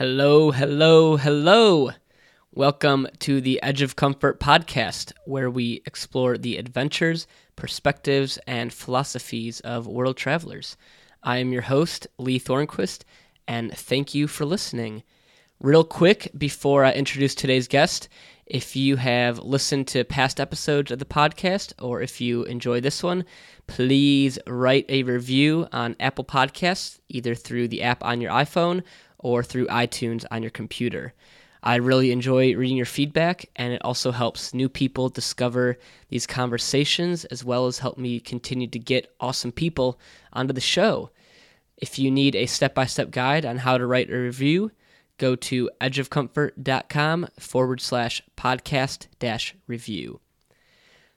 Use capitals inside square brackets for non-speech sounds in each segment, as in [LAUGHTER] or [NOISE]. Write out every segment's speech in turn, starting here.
Hello, hello, hello. Welcome to the Edge of Comfort podcast, where we explore the adventures, perspectives, and philosophies of world travelers. I am your host, Lee Thornquist, and thank you for listening. Real quick, before I introduce today's guest, if you have listened to past episodes of the podcast or if you enjoy this one, please write a review on Apple Podcasts, either through the app on your iPhone or through iTunes on your computer. I really enjoy reading your feedback, and it also helps new people discover these conversations as well as help me continue to get awesome people onto the show. If you need a step by step guide on how to write a review, go to edgeofcomfort.com forward slash podcast dash review.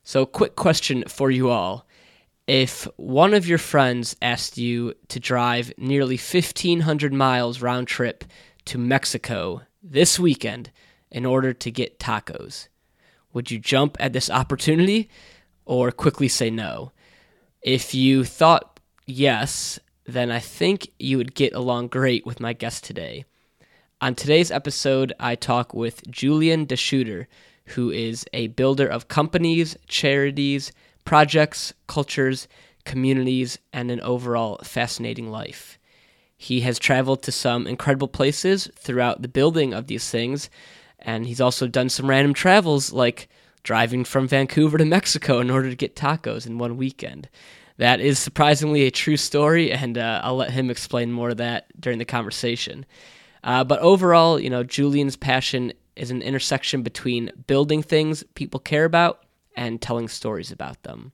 So, quick question for you all. If one of your friends asked you to drive nearly 1,500 miles round trip to Mexico this weekend in order to get tacos, would you jump at this opportunity or quickly say no? If you thought yes, then I think you would get along great with my guest today. On today's episode, I talk with Julian DeSchutter, who is a builder of companies, charities, projects, cultures, communities, and an overall fascinating life. He has traveled to some incredible places throughout the building of these things, and he's also done some random travels like driving from Vancouver to Mexico in order to get tacos in one weekend. That is surprisingly a true story, and uh, I'll let him explain more of that during the conversation. Uh, but overall, you know, Julian's passion is an intersection between building things people care about and telling stories about them.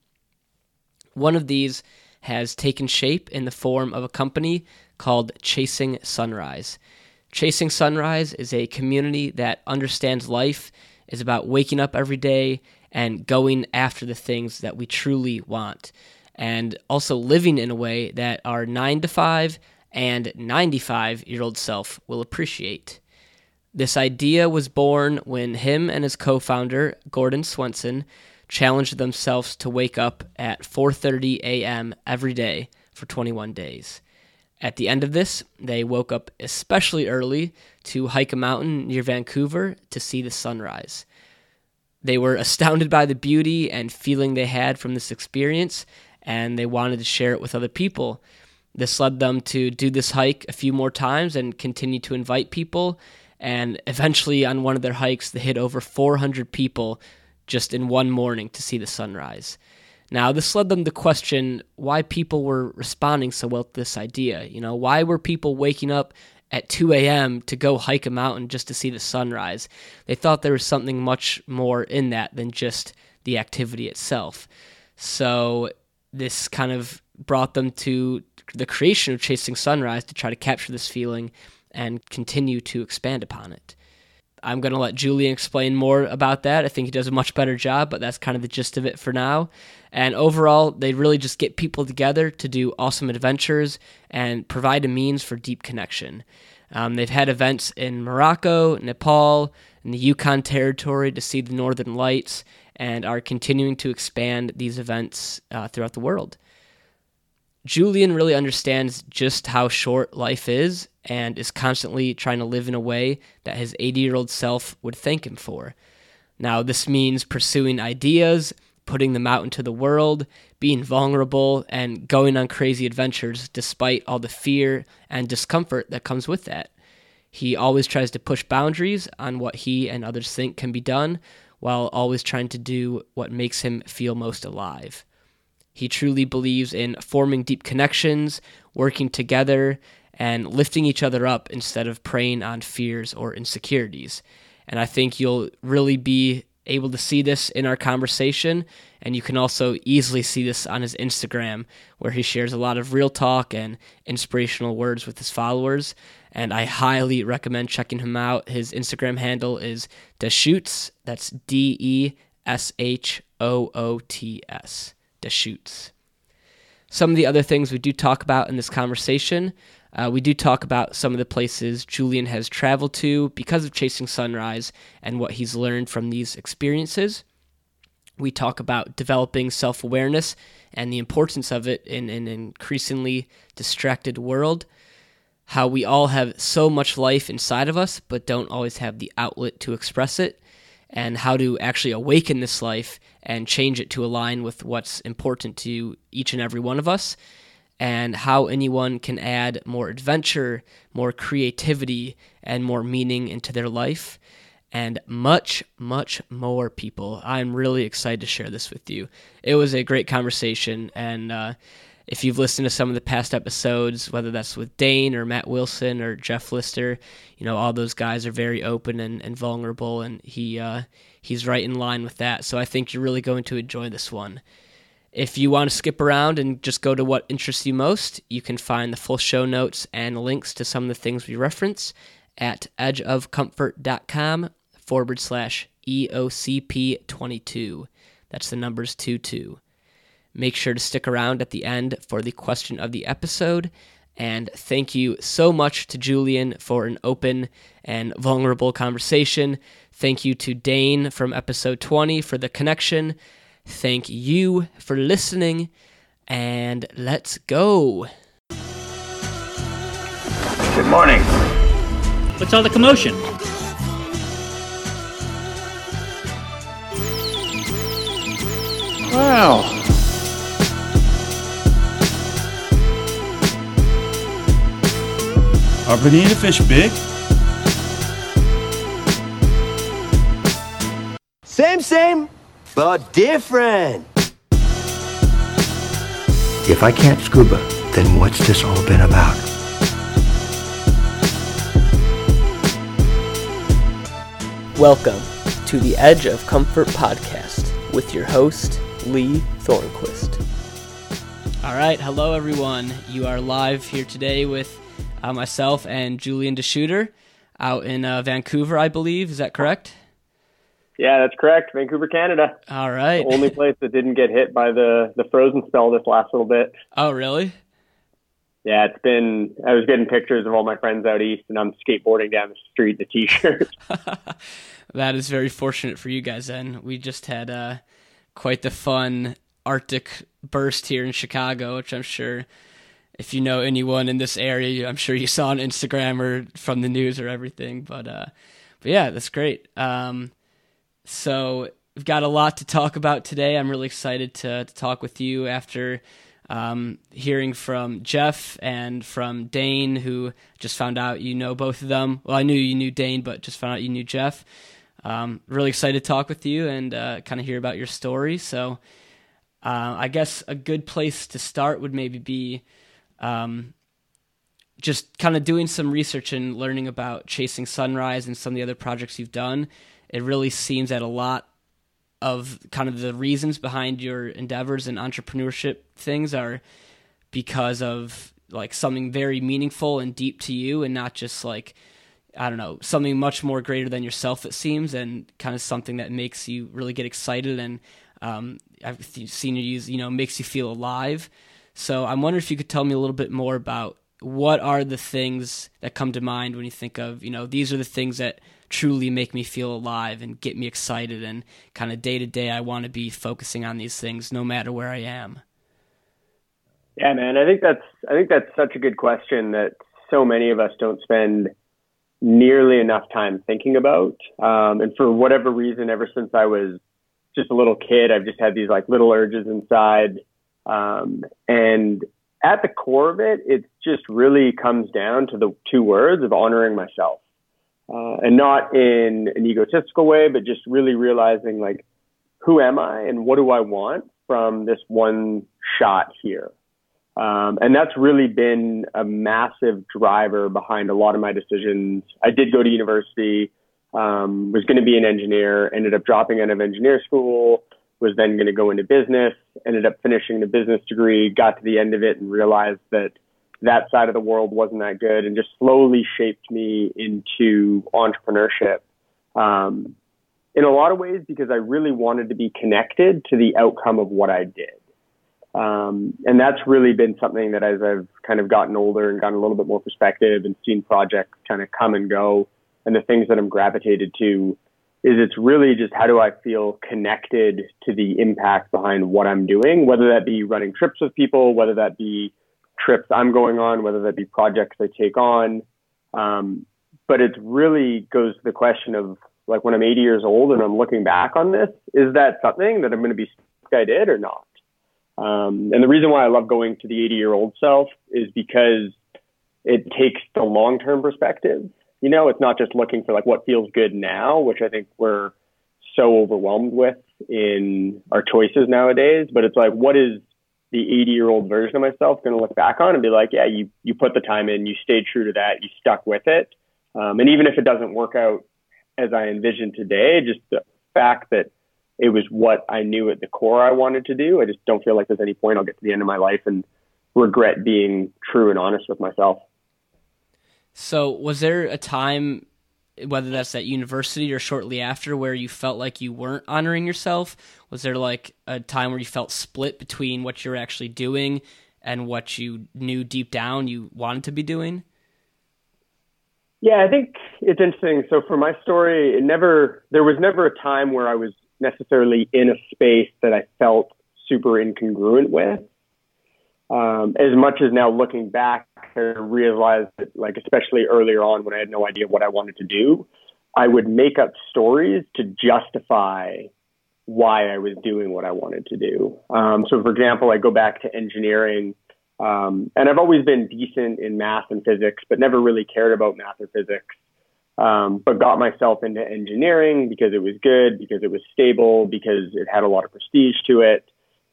One of these has taken shape in the form of a company called Chasing Sunrise. Chasing Sunrise is a community that understands life is about waking up every day and going after the things that we truly want, and also living in a way that our 9 to 5 and 95 year old self will appreciate. This idea was born when him and his co-founder Gordon Swenson challenged themselves to wake up at 4:30 a.m. every day for 21 days. At the end of this, they woke up especially early to hike a mountain near Vancouver to see the sunrise. They were astounded by the beauty and feeling they had from this experience, and they wanted to share it with other people. This led them to do this hike a few more times and continue to invite people. And eventually, on one of their hikes, they hit over 400 people just in one morning to see the sunrise. Now, this led them to question why people were responding so well to this idea. You know, why were people waking up at 2 a.m. to go hike a mountain just to see the sunrise? They thought there was something much more in that than just the activity itself. So, this kind of brought them to the creation of Chasing Sunrise to try to capture this feeling and continue to expand upon it. I'm going to let Julian explain more about that. I think he does a much better job, but that's kind of the gist of it for now. And overall, they really just get people together to do awesome adventures and provide a means for deep connection. Um, they've had events in Morocco, Nepal, in the Yukon Territory to see the Northern Lights, and are continuing to expand these events uh, throughout the world. Julian really understands just how short life is and is constantly trying to live in a way that his 80 year old self would thank him for. Now, this means pursuing ideas, putting them out into the world, being vulnerable, and going on crazy adventures despite all the fear and discomfort that comes with that. He always tries to push boundaries on what he and others think can be done, while always trying to do what makes him feel most alive. He truly believes in forming deep connections, working together, and lifting each other up instead of preying on fears or insecurities. And I think you'll really be able to see this in our conversation. And you can also easily see this on his Instagram, where he shares a lot of real talk and inspirational words with his followers. And I highly recommend checking him out. His Instagram handle is Deschoots. That's D E S H O O T S. Deschoots. Some of the other things we do talk about in this conversation uh, we do talk about some of the places Julian has traveled to because of Chasing Sunrise and what he's learned from these experiences. We talk about developing self awareness and the importance of it in an increasingly distracted world, how we all have so much life inside of us, but don't always have the outlet to express it, and how to actually awaken this life and change it to align with what's important to each and every one of us, and how anyone can add more adventure, more creativity, and more meaning into their life. And much, much more people. I'm really excited to share this with you. It was a great conversation, and uh, if you've listened to some of the past episodes, whether that's with Dane or Matt Wilson or Jeff Lister, you know all those guys are very open and, and vulnerable, and he uh, he's right in line with that. So I think you're really going to enjoy this one. If you want to skip around and just go to what interests you most, you can find the full show notes and links to some of the things we reference at edgeofcomfort.com forward slash EOCP22. That's the numbers 2 2. Make sure to stick around at the end for the question of the episode. And thank you so much to Julian for an open and vulnerable conversation. Thank you to Dane from episode 20 for the connection. Thank you for listening. And let's go. Good morning. What's all the commotion? Wow. Uh, are bonita fish big? Same, same, but different. If I can't scuba, then what's this all been about? Welcome to the Edge of Comfort podcast with your host, Lee Thornquist. All right, hello everyone. You are live here today with uh, myself and Julian DeSchutter out in uh, Vancouver, I believe. Is that correct? Yeah, that's correct. Vancouver, Canada. All right. The only [LAUGHS] place that didn't get hit by the the frozen spell this last little bit. Oh, really? Yeah, it's been. I was getting pictures of all my friends out east, and I'm skateboarding down the street in a t-shirt. [LAUGHS] that is very fortunate for you guys. Then we just had uh, quite the fun Arctic burst here in Chicago, which I'm sure if you know anyone in this area, I'm sure you saw on Instagram or from the news or everything. But uh, but yeah, that's great. Um, so we've got a lot to talk about today. I'm really excited to, to talk with you after um, hearing from Jeff and from Dane, who just found out you know both of them. Well, I knew you knew Dane, but just found out you knew Jeff. Um, really excited to talk with you and uh, kind of hear about your story. So, uh, I guess a good place to start would maybe be um, just kind of doing some research and learning about Chasing Sunrise and some of the other projects you've done. It really seems that a lot of kind of the reasons behind your endeavors and entrepreneurship things are because of like something very meaningful and deep to you and not just like I don't know, something much more greater than yourself, it seems, and kind of something that makes you really get excited and um, I've seen you use, you know, makes you feel alive. So I'm wondering if you could tell me a little bit more about what are the things that come to mind when you think of, you know, these are the things that truly make me feel alive and get me excited and kind of day to day I want to be focusing on these things no matter where I am. Yeah, man, I think that's I think that's such a good question that so many of us don't spend nearly enough time thinking about. Um, and for whatever reason, ever since I was just a little kid, I've just had these like little urges inside. Um, and at the core of it, it just really comes down to the two words of honoring myself. Uh, and not in an egotistical way, but just really realizing like, who am I and what do I want from this one shot here? Um, and that's really been a massive driver behind a lot of my decisions. I did go to university, um, was going to be an engineer, ended up dropping out of engineer school, was then going to go into business, ended up finishing the business degree, got to the end of it and realized that that side of the world wasn't that good and just slowly shaped me into entrepreneurship. Um, in a lot of ways, because I really wanted to be connected to the outcome of what I did. Um, and that's really been something that as I've kind of gotten older and gotten a little bit more perspective and seen projects kind of come and go and the things that I'm gravitated to is it's really just how do I feel connected to the impact behind what I'm doing, whether that be running trips with people, whether that be trips I'm going on, whether that be projects I take on. Um, but it really goes to the question of like when I'm 80 years old and I'm looking back on this, is that something that I'm going to be I did or not? Um, and the reason why I love going to the 80 year old self is because it takes the long term perspective. You know, it's not just looking for like what feels good now, which I think we're so overwhelmed with in our choices nowadays, but it's like, what is the 80 year old version of myself going to look back on and be like, yeah, you, you put the time in, you stayed true to that, you stuck with it. Um, and even if it doesn't work out as I envisioned today, just the fact that it was what I knew at the core I wanted to do. I just don't feel like there's any point I'll get to the end of my life and regret being true and honest with myself. So, was there a time, whether that's at university or shortly after, where you felt like you weren't honoring yourself? Was there like a time where you felt split between what you're actually doing and what you knew deep down you wanted to be doing? Yeah, I think it's interesting. So for my story, it never there was never a time where I was necessarily in a space that I felt super incongruent with. Um, as much as now looking back, I realized that, like, especially earlier on when I had no idea what I wanted to do, I would make up stories to justify why I was doing what I wanted to do. Um, so, for example, I go back to engineering, um, and I've always been decent in math and physics, but never really cared about math or physics um, but got myself into engineering because it was good, because it was stable, because it had a lot of prestige to it.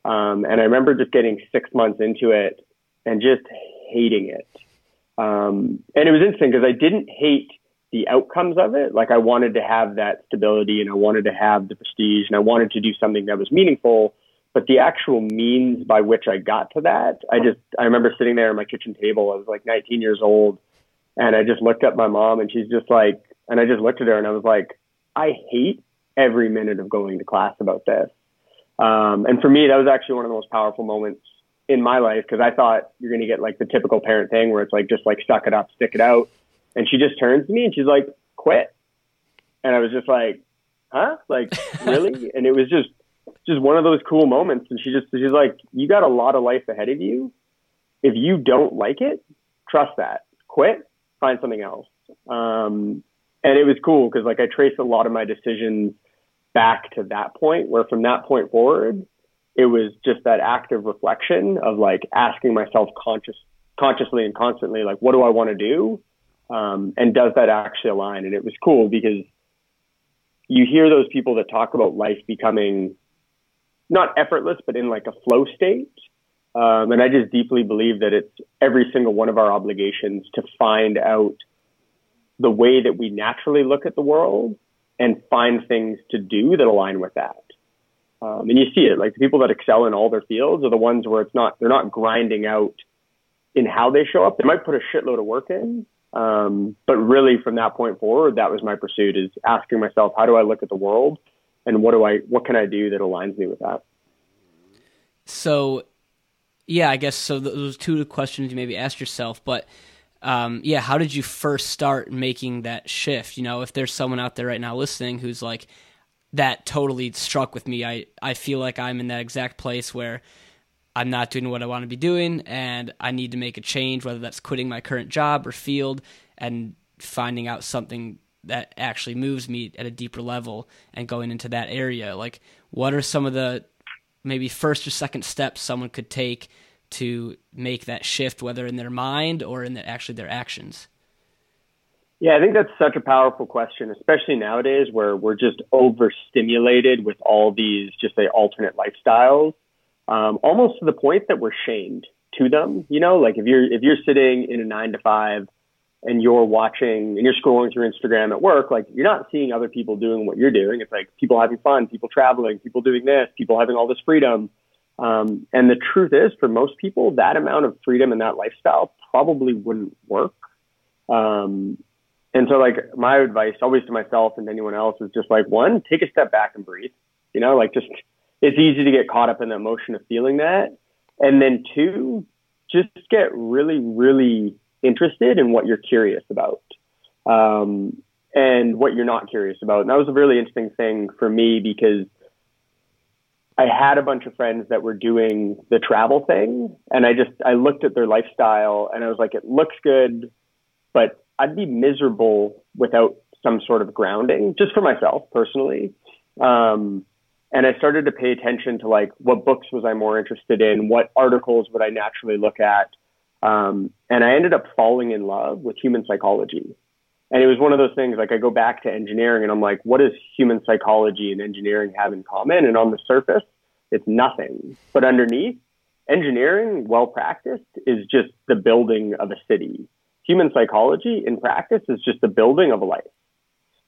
Um, and I remember just getting six months into it and just hating it. Um, and it was interesting because I didn't hate the outcomes of it. Like I wanted to have that stability and I wanted to have the prestige and I wanted to do something that was meaningful. But the actual means by which I got to that, I just, I remember sitting there at my kitchen table. I was like 19 years old and I just looked at my mom and she's just like, and I just looked at her and I was like, I hate every minute of going to class about this. Um, and for me, that was actually one of the most powerful moments in my life because I thought you're going to get like the typical parent thing where it's like, just like suck it up, stick it out. And she just turns to me and she's like, quit. And I was just like, huh? Like, [LAUGHS] really? and it was just, just one of those cool moments. And she just, she's like, you got a lot of life ahead of you. If you don't like it, trust that. Quit find something else. Um, and it was cool because like I traced a lot of my decisions back to that point where from that point forward, it was just that active reflection of like asking myself conscious, consciously and constantly, like, what do I want to do? Um, and does that actually align? And it was cool because you hear those people that talk about life becoming not effortless, but in like a flow state. Um, and I just deeply believe that it's every single one of our obligations to find out the way that we naturally look at the world and find things to do that align with that. Um, and you see it, like the people that excel in all their fields are the ones where it's not, they're not grinding out in how they show up. They might put a shitload of work in. Um, but really from that point forward, that was my pursuit is asking myself, how do I look at the world and what do I, what can I do that aligns me with that? So yeah, I guess so. Those two questions you maybe ask yourself, but um, yeah, how did you first start making that shift? You know, if there's someone out there right now listening who's like, that totally struck with me. I, I feel like I'm in that exact place where I'm not doing what I want to be doing and I need to make a change, whether that's quitting my current job or field and finding out something that actually moves me at a deeper level and going into that area. Like, what are some of the maybe first or second steps someone could take to make that shift, whether in their mind or in the, actually their actions? Yeah, I think that's such a powerful question, especially nowadays where we're just overstimulated with all these just say alternate lifestyles, um, almost to the point that we're shamed to them. You know, like if you're if you're sitting in a nine to five and you're watching and you're scrolling through Instagram at work, like you're not seeing other people doing what you're doing. It's like people having fun, people traveling, people doing this, people having all this freedom. Um, and the truth is, for most people, that amount of freedom and that lifestyle probably wouldn't work. Um, and so, like, my advice always to myself and anyone else is just like, one, take a step back and breathe. You know, like, just it's easy to get caught up in the emotion of feeling that. And then, two, just get really, really interested in what you're curious about um, and what you're not curious about. And that was a really interesting thing for me because I had a bunch of friends that were doing the travel thing, and I just I looked at their lifestyle and I was like, it looks good, but I'd be miserable without some sort of grounding, just for myself personally. Um, and I started to pay attention to like what books was I more interested in, what articles would I naturally look at, um, and I ended up falling in love with human psychology. And it was one of those things like I go back to engineering and I'm like, what does human psychology and engineering have in common? And on the surface, it's nothing. But underneath, engineering, well practiced, is just the building of a city. Human psychology in practice is just the building of a life.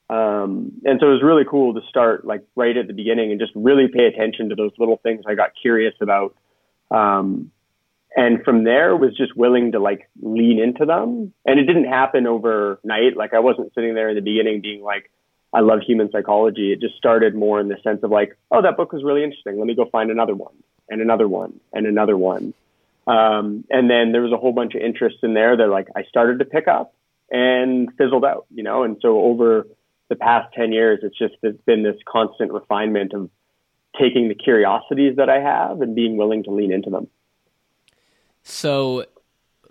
Um, and so it was really cool to start like right at the beginning and just really pay attention to those little things I got curious about. Um, and from there was just willing to like lean into them. And it didn't happen overnight. Like I wasn't sitting there in the beginning being like, I love human psychology. It just started more in the sense of like, oh, that book was really interesting. Let me go find another one and another one and another one. Um, and then there was a whole bunch of interest in there that like I started to pick up and fizzled out, you know? And so over the past 10 years, it's just it's been this constant refinement of taking the curiosities that I have and being willing to lean into them. So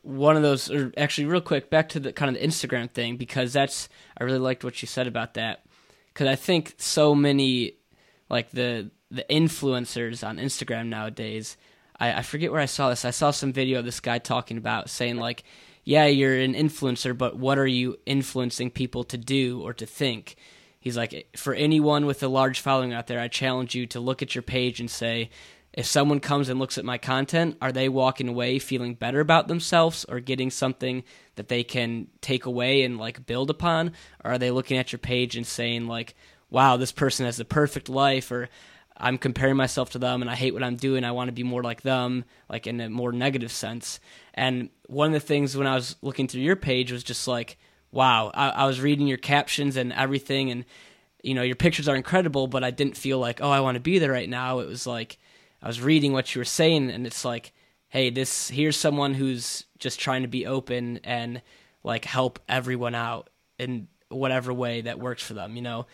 one of those, or actually, real quick, back to the kind of the Instagram thing because that's I really liked what you said about that because I think so many like the the influencers on Instagram nowadays. I, I forget where I saw this. I saw some video of this guy talking about saying like, yeah, you're an influencer, but what are you influencing people to do or to think? He's like, for anyone with a large following out there, I challenge you to look at your page and say, if someone comes and looks at my content, are they walking away feeling better about themselves or getting something that they can take away and like build upon? Or are they looking at your page and saying like, wow, this person has the perfect life or I'm comparing myself to them and I hate what I'm doing. I want to be more like them, like in a more negative sense. And one of the things when I was looking through your page was just like, wow, I, I was reading your captions and everything and you know, your pictures are incredible, but I didn't feel like, oh, I want to be there right now. It was like, I was reading what you were saying, and it's like, hey, this here's someone who's just trying to be open and like help everyone out in whatever way that works for them, you know.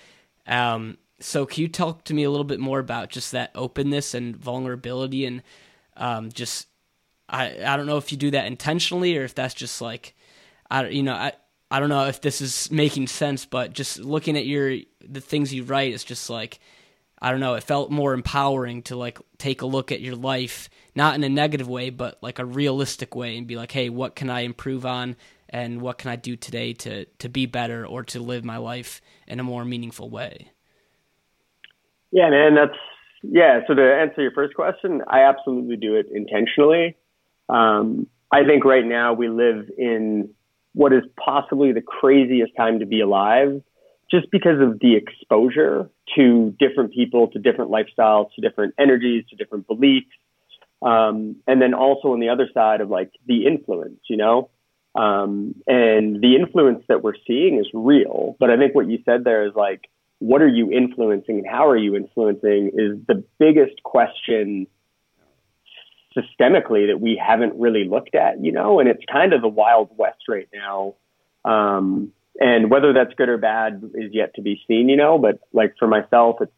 Um, so can you talk to me a little bit more about just that openness and vulnerability and um, just I I don't know if you do that intentionally or if that's just like I you know I I don't know if this is making sense, but just looking at your the things you write, it's just like I don't know, it felt more empowering to like take a look at your life, not in a negative way, but like a realistic way and be like, hey, what can I improve on and what can I do today to to be better or to live my life in a more meaningful way? Yeah, man, that's yeah. So to answer your first question, I absolutely do it intentionally. Um, I think right now we live in what is possibly the craziest time to be alive just because of the exposure to different people, to different lifestyles, to different energies, to different beliefs. Um, and then also on the other side of like the influence, you know, um, and the influence that we're seeing is real. But I think what you said there is like, what are you influencing and how are you influencing is the biggest question systemically that we haven't really looked at, you know, and it's kind of the wild west right now. Um, and whether that's good or bad is yet to be seen, you know. But like for myself, it's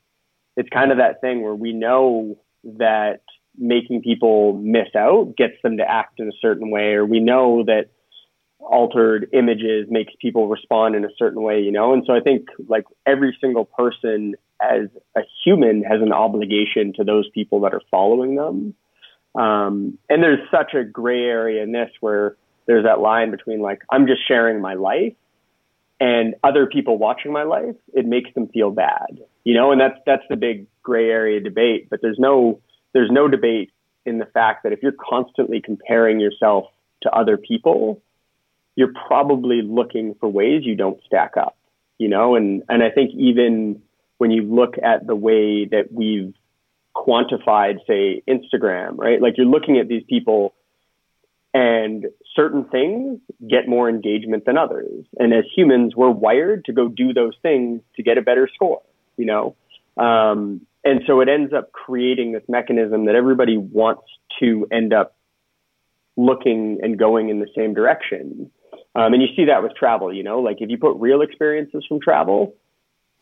it's kind of that thing where we know that making people miss out gets them to act in a certain way, or we know that altered images makes people respond in a certain way, you know. And so I think like every single person as a human has an obligation to those people that are following them. Um, and there's such a gray area in this where there's that line between like I'm just sharing my life and other people watching my life, it makes them feel bad. You know, and that's that's the big gray area debate. But there's no there's no debate in the fact that if you're constantly comparing yourself to other people, you're probably looking for ways you don't stack up. You know, and and I think even when you look at the way that we've quantified, say, Instagram, right? Like you're looking at these people and certain things get more engagement than others. And as humans, we're wired to go do those things to get a better score, you know? Um, and so it ends up creating this mechanism that everybody wants to end up looking and going in the same direction. Um, and you see that with travel, you know, like if you put real experiences from travel,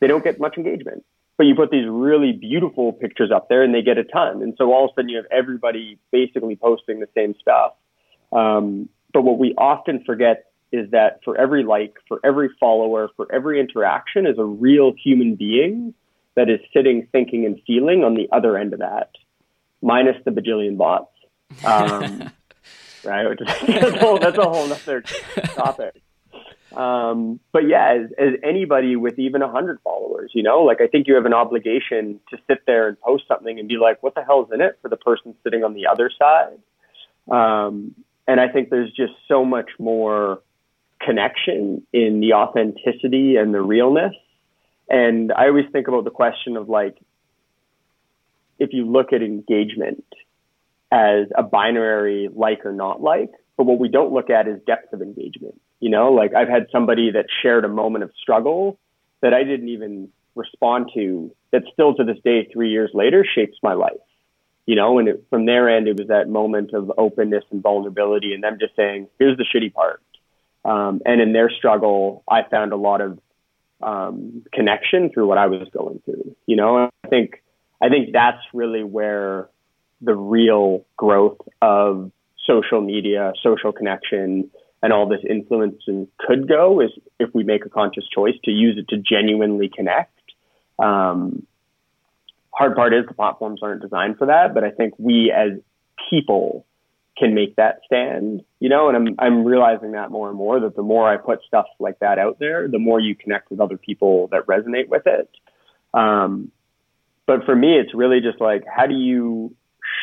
they don't get much engagement. but you put these really beautiful pictures up there and they get a ton. And so all of a sudden you have everybody basically posting the same stuff. Um, but what we often forget is that for every like, for every follower, for every interaction is a real human being that is sitting, thinking, and feeling on the other end of that, minus the bajillion bots. Um, [LAUGHS] right? [LAUGHS] that's, a whole, that's a whole other topic. Um, but yeah, as, as anybody with even a hundred followers, you know, like I think you have an obligation to sit there and post something and be like, what the hell's in it for the person sitting on the other side? Um, and I think there's just so much more connection in the authenticity and the realness. And I always think about the question of like, if you look at engagement as a binary like or not like, but what we don't look at is depth of engagement. You know, like I've had somebody that shared a moment of struggle that I didn't even respond to that still to this day, three years later, shapes my life. You know, and it, from their end, it was that moment of openness and vulnerability and them just saying, here's the shitty part. Um, and in their struggle, I found a lot of um, connection through what I was going through. You know, I think I think that's really where the real growth of social media, social connection, and all this influence could go is if we make a conscious choice to use it to genuinely connect. Um, hard part is the platforms aren't designed for that, but I think we as people can make that stand, you know, and I'm, I'm realizing that more and more that the more I put stuff like that out there, the more you connect with other people that resonate with it. Um, but for me, it's really just like, how do you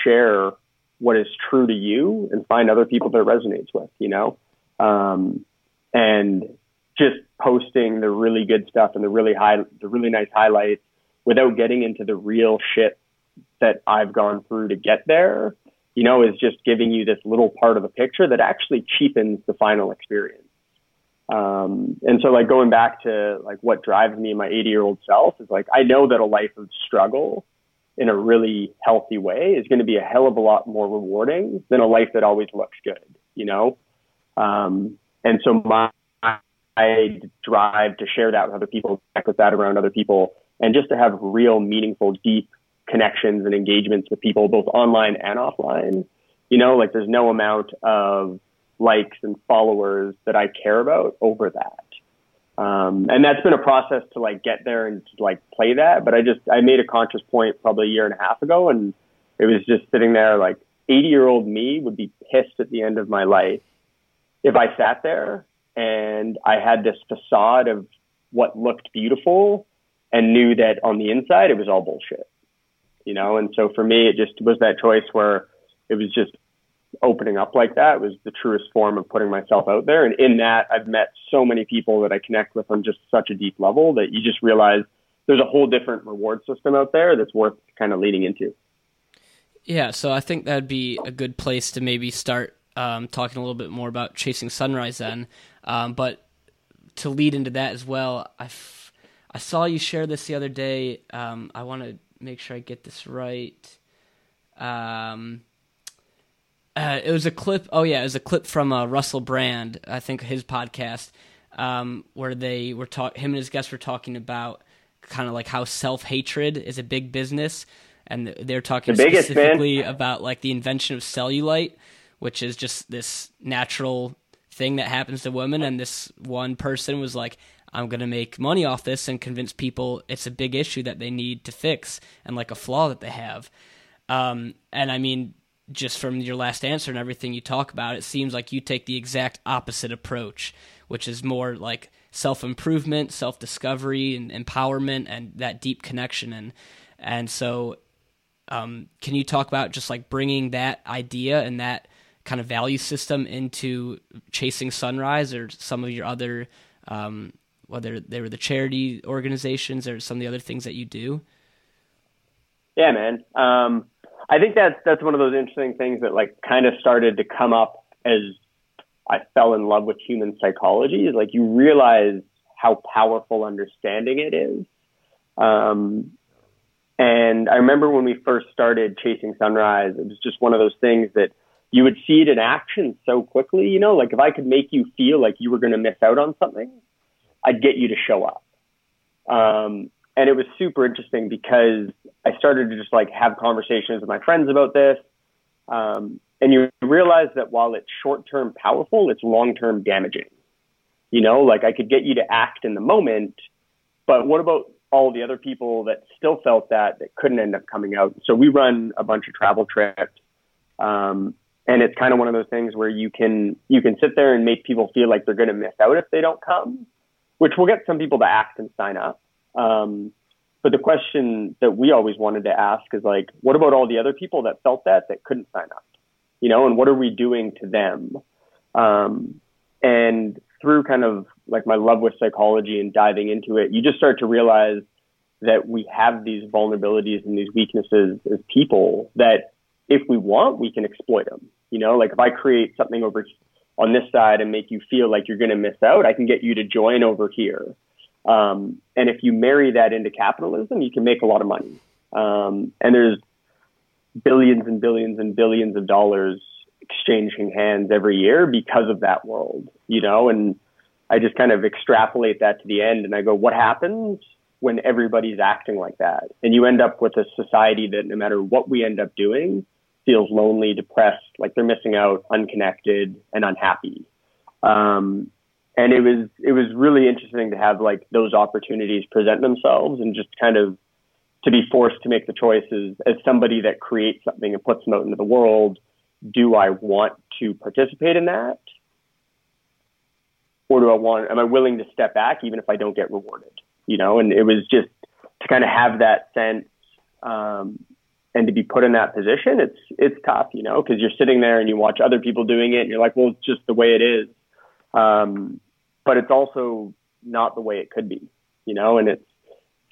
share what is true to you and find other people that resonates with, you know? Um, and just posting the really good stuff and the really high, the really nice highlights without getting into the real shit that I've gone through to get there, you know, is just giving you this little part of the picture that actually cheapens the final experience. Um, and so like going back to like what drives me my 80 year old self is like, I know that a life of struggle in a really healthy way is going to be a hell of a lot more rewarding than a life that always looks good, you know? Um, and so my, I drive to share that with other people, connect with that around other people, and just to have real, meaningful, deep connections and engagements with people, both online and offline. You know, like there's no amount of likes and followers that I care about over that. Um, and that's been a process to like get there and to like play that. But I just, I made a conscious point probably a year and a half ago and it was just sitting there like 80 year old me would be pissed at the end of my life if I sat there and I had this facade of what looked beautiful and knew that on the inside it was all bullshit, you know? And so for me, it just was that choice where it was just opening up like that was the truest form of putting myself out there. And in that, I've met so many people that I connect with on just such a deep level that you just realize there's a whole different reward system out there that's worth kind of leading into. Yeah, so I think that'd be a good place to maybe start um, talking a little bit more about chasing sunrise then. Um, but to lead into that as well, I, I saw you share this the other day. Um, I want to make sure I get this right. Um, uh, it was a clip. Oh yeah, it was a clip from uh, Russell Brand. I think his podcast um, where they were talk. Him and his guests were talking about kind of like how self hatred is a big business, and they're talking the biggest, specifically man. about like the invention of cellulite which is just this natural thing that happens to women. And this one person was like, I'm going to make money off this and convince people it's a big issue that they need to fix and like a flaw that they have. Um, and I mean, just from your last answer and everything you talk about, it seems like you take the exact opposite approach, which is more like self improvement, self discovery, and empowerment, and that deep connection. And and so, um, can you talk about just like bringing that idea and that kind of value system into chasing sunrise or some of your other um, whether they were the charity organizations or some of the other things that you do? Yeah man. Um, i think that's that's one of those interesting things that like kind of started to come up as i fell in love with human psychology is like you realize how powerful understanding it is. Um, and i remember when we first started chasing sunrise it was just one of those things that you would see it in action so quickly. You know, like if I could make you feel like you were going to miss out on something, I'd get you to show up. Um, and it was super interesting because I started to just like have conversations with my friends about this. Um, and you realize that while it's short term powerful, it's long term damaging. You know, like I could get you to act in the moment, but what about all the other people that still felt that that couldn't end up coming out? So we run a bunch of travel trips. Um, and it's kind of one of those things where you can you can sit there and make people feel like they're going to miss out if they don't come, which will get some people to act and sign up. Um, but the question that we always wanted to ask is like, what about all the other people that felt that that couldn't sign up? You know, and what are we doing to them? Um, and through kind of like my love with psychology and diving into it, you just start to realize that we have these vulnerabilities and these weaknesses as people that if we want, we can exploit them. You know, like if I create something over on this side and make you feel like you're going to miss out, I can get you to join over here. Um, and if you marry that into capitalism, you can make a lot of money. Um, and there's billions and billions and billions of dollars exchanging hands every year because of that world, you know, and I just kind of extrapolate that to the end and I go, what happens when everybody's acting like that? And you end up with a society that no matter what we end up doing feels lonely, depressed, like they're missing out, unconnected and unhappy. Um, and it was it was really interesting to have like those opportunities present themselves and just kind of to be forced to make the choices. As somebody that creates something and puts them out into the world do i want to participate in that? Or do i want am i willing to step back even if i don't get rewarded? You know and it was just to kind of have that sense um, and to be put in that position it's it's tough you know because you're sitting there and you watch other people doing it and you're like well it's just the way it is um, but it's also not the way it could be, you know, and it's,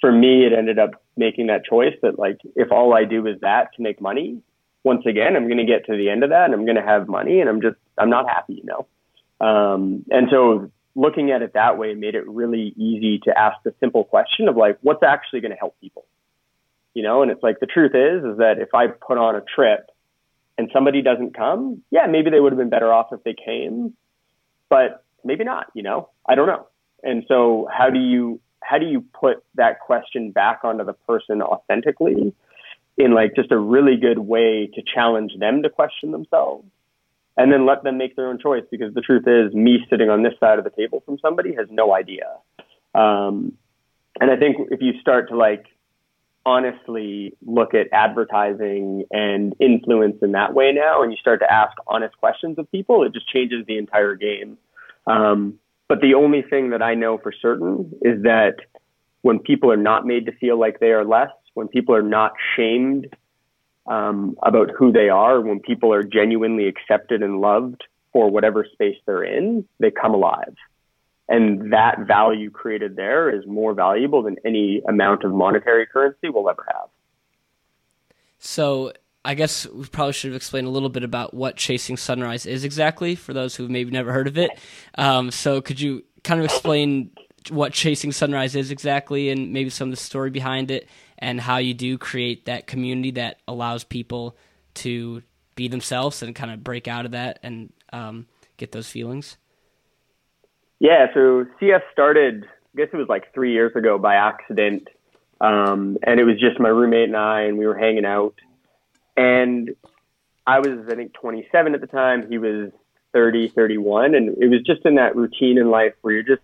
for me, it ended up making that choice that like, if all I do is that to make money, once again, I'm going to get to the end of that and I'm going to have money and I'm just, I'm not happy, you know? Um, and so looking at it that way made it really easy to ask the simple question of like, what's actually going to help people? You know, and it's like the truth is, is that if I put on a trip and somebody doesn't come, yeah, maybe they would have been better off if they came. But maybe not, you know, I don't know. And so how do you, how do you put that question back onto the person authentically in like just a really good way to challenge them to question themselves and then let them make their own choice? Because the truth is me sitting on this side of the table from somebody has no idea. Um, and I think if you start to like honestly look at advertising and influence in that way now, and you start to ask honest questions of people, it just changes the entire game. Um, but the only thing that I know for certain is that when people are not made to feel like they are less, when people are not shamed um, about who they are, when people are genuinely accepted and loved for whatever space they're in, they come alive. And that value created there is more valuable than any amount of monetary currency we'll ever have. So I guess we probably should have explained a little bit about what Chasing Sunrise is exactly for those who maybe never heard of it. Um, so could you kind of explain what Chasing Sunrise is exactly and maybe some of the story behind it and how you do create that community that allows people to be themselves and kind of break out of that and um, get those feelings? Yeah, so CS started, I guess it was like three years ago by accident. Um, and it was just my roommate and I, and we were hanging out and I was, I think, 27 at the time. He was 30, 31. And it was just in that routine in life where you're just,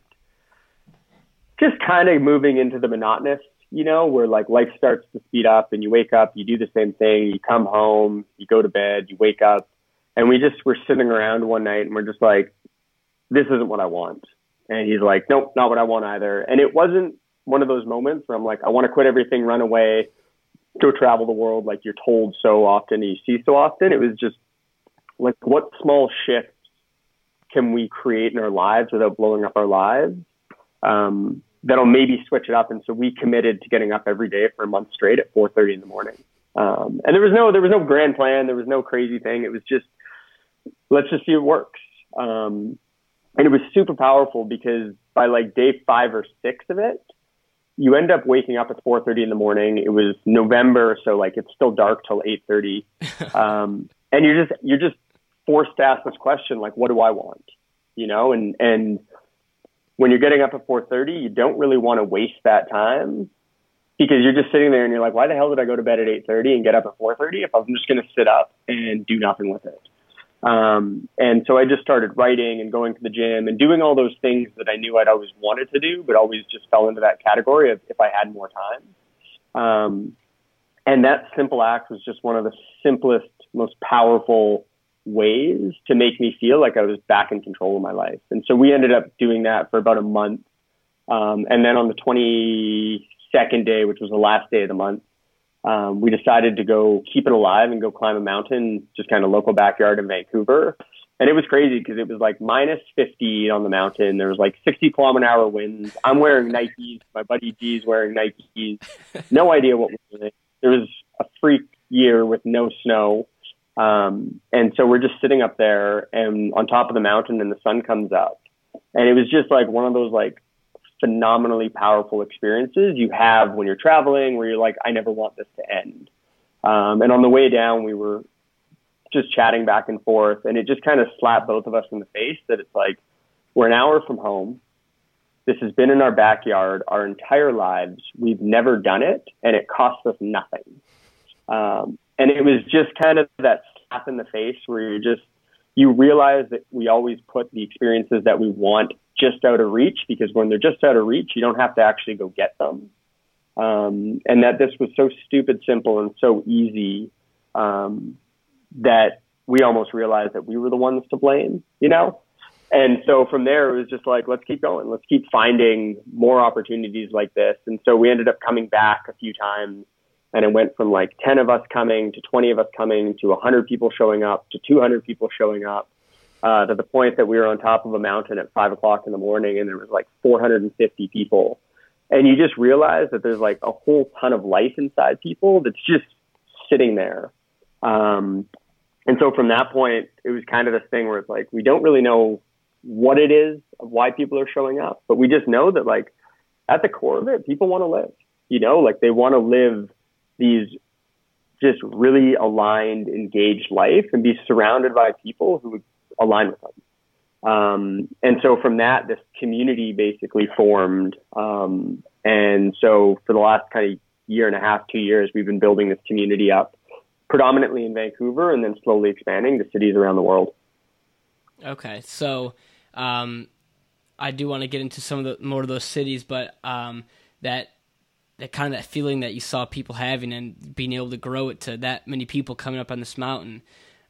just kind of moving into the monotonous, you know, where like life starts to speed up and you wake up, you do the same thing, you come home, you go to bed, you wake up. And we just were sitting around one night and we're just like, this isn't what I want. And he's like, nope, not what I want either. And it wasn't one of those moments where I'm like, I want to quit everything, run away go travel the world like you're told so often, you see so often. It was just like, what small shifts can we create in our lives without blowing up our lives? Um, that'll maybe switch it up. And so we committed to getting up every day for a month straight at 4:30 in the morning. Um, and there was no there was no grand plan. There was no crazy thing. It was just let's just see it works. Um, and it was super powerful because by like day five or six of it, you end up waking up at 4:30 in the morning. It was November, so like it's still dark till 8:30, [LAUGHS] um, and you're just you're just forced to ask this question like, what do I want? You know, and and when you're getting up at 4:30, you don't really want to waste that time because you're just sitting there and you're like, why the hell did I go to bed at 8:30 and get up at 4:30 if I'm just going to sit up and do nothing with it? Um, and so I just started writing and going to the gym and doing all those things that I knew I'd always wanted to do, but always just fell into that category of if I had more time. Um, and that simple act was just one of the simplest, most powerful ways to make me feel like I was back in control of my life. And so we ended up doing that for about a month. Um, and then on the 22nd day, which was the last day of the month, um, we decided to go keep it alive and go climb a mountain, just kind of local backyard in Vancouver. And it was crazy because it was like minus 50 on the mountain. There was like 60 kilometer hour winds. I'm wearing Nikes. My buddy G's wearing Nikes. No idea what we're doing. There was a freak year with no snow. Um, and so we're just sitting up there and on top of the mountain and the sun comes up. And it was just like one of those like phenomenally powerful experiences you have when you're traveling where you're like, I never want this to end. Um, and on the way down, we were just chatting back and forth, and it just kind of slapped both of us in the face that it's like, we're an hour from home. This has been in our backyard our entire lives. We've never done it, and it costs us nothing. Um, and it was just kind of that slap in the face where you just, you realize that we always put the experiences that we want just out of reach because when they're just out of reach, you don't have to actually go get them. Um, and that this was so stupid simple and so easy um, that we almost realized that we were the ones to blame, you know? And so from there, it was just like, let's keep going. Let's keep finding more opportunities like this. And so we ended up coming back a few times and it went from like 10 of us coming to 20 of us coming to 100 people showing up to 200 people showing up uh, to the point that we were on top of a mountain at five o'clock in the morning and there was like 450 people. And you just realize that there's like a whole ton of life inside people that's just sitting there. Um, and so from that point, it was kind of this thing where it's like, we don't really know what it is why people are showing up, but we just know that like at the core of it, people want to live, you know, like they want to live these just really aligned, engaged life and be surrounded by people who align with them. Um, and so from that, this community basically formed. Um, and so for the last kind of year and a half, two years, we've been building this community up predominantly in Vancouver and then slowly expanding to cities around the world. Okay. So, um, I do want to get into some of the more of those cities, but, um, that, that kind of that feeling that you saw people having and being able to grow it to that many people coming up on this mountain.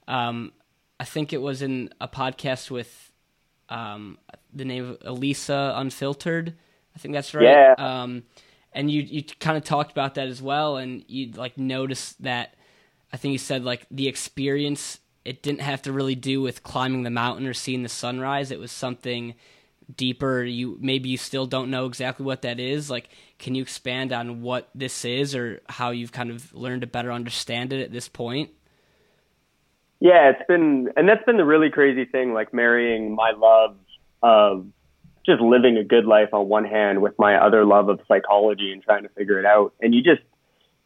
Um, I think it was in a podcast with um, the name of Elisa Unfiltered. I think that's right. Yeah. Um, and you you kind of talked about that as well, and you like noticed that. I think you said like the experience. It didn't have to really do with climbing the mountain or seeing the sunrise. It was something deeper. You maybe you still don't know exactly what that is. Like, can you expand on what this is, or how you've kind of learned to better understand it at this point? Yeah, it's been, and that's been the really crazy thing, like marrying my love of just living a good life on one hand with my other love of psychology and trying to figure it out. And you just,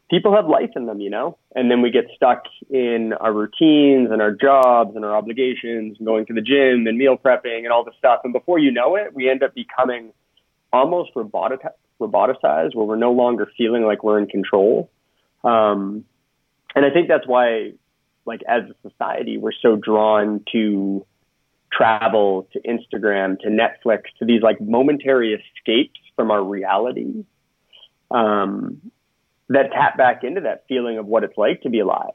people have life in them, you know? And then we get stuck in our routines and our jobs and our obligations and going to the gym and meal prepping and all this stuff. And before you know it, we end up becoming almost robotic, roboticized where we're no longer feeling like we're in control. Um, and I think that's why like as a society, we're so drawn to travel, to Instagram, to Netflix, to these like momentary escapes from our reality um, that tap back into that feeling of what it's like to be alive.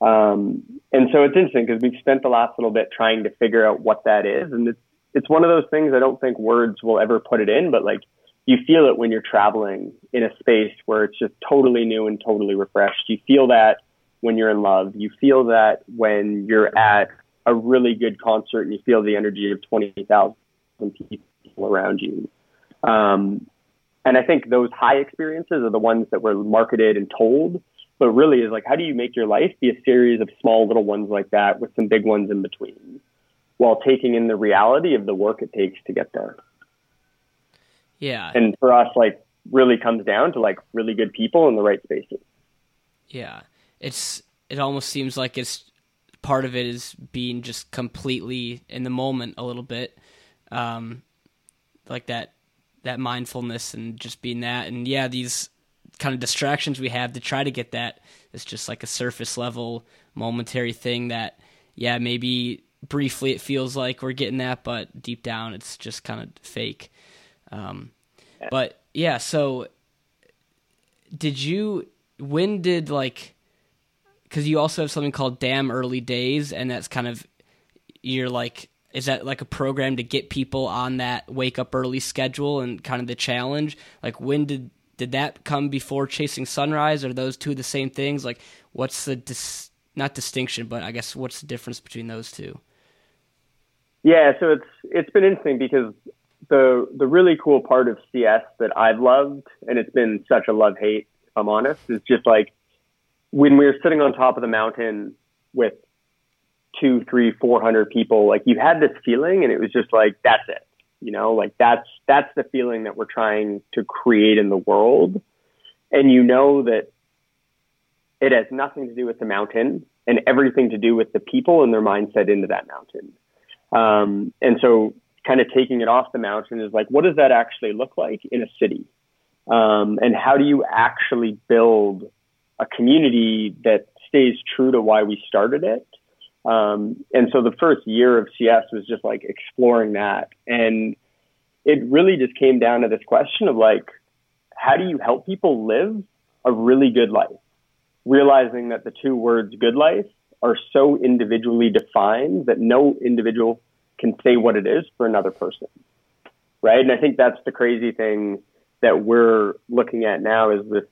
Um, and so it's interesting because we've spent the last little bit trying to figure out what that is. And it's, it's one of those things I don't think words will ever put it in, but like you feel it when you're traveling in a space where it's just totally new and totally refreshed. You feel that when you're in love. You feel that when you're at a really good concert and you feel the energy of 20,000 people around you. Um, and I think those high experiences are the ones that were marketed and told, but really is like, how do you make your life be a series of small little ones like that with some big ones in between while taking in the reality of the work it takes to get there? Yeah. And for us, like, really comes down to like really good people in the right spaces. Yeah it's it almost seems like it's part of it is being just completely in the moment a little bit um like that that mindfulness and just being that and yeah these kind of distractions we have to try to get that. It's just like a surface level, momentary thing that, yeah, maybe briefly it feels like we're getting that, but deep down it's just kind of fake. Um, but yeah, so did you? When did like? Because you also have something called Damn Early Days, and that's kind of you're like is that like a program to get people on that wake up early schedule and kind of the challenge? Like when did did that come before chasing sunrise? Are those two the same things? Like what's the dis- not distinction but i guess what's the difference between those two? Yeah so it's it's been interesting because the the really cool part of cs that i've loved and it's been such a love hate if i'm honest is just like when we were sitting on top of the mountain with two, three, four hundred people, like you had this feeling and it was just like, that's it. You know, like that's that's the feeling that we're trying to create in the world. And you know that it has nothing to do with the mountain and everything to do with the people and their mindset into that mountain. Um, and so kind of taking it off the mountain is like, what does that actually look like in a city? Um, and how do you actually build a community that stays true to why we started it um, and so the first year of CS was just like exploring that. And it really just came down to this question of like, how do you help people live a really good life? Realizing that the two words good life are so individually defined that no individual can say what it is for another person. Right. And I think that's the crazy thing that we're looking at now is this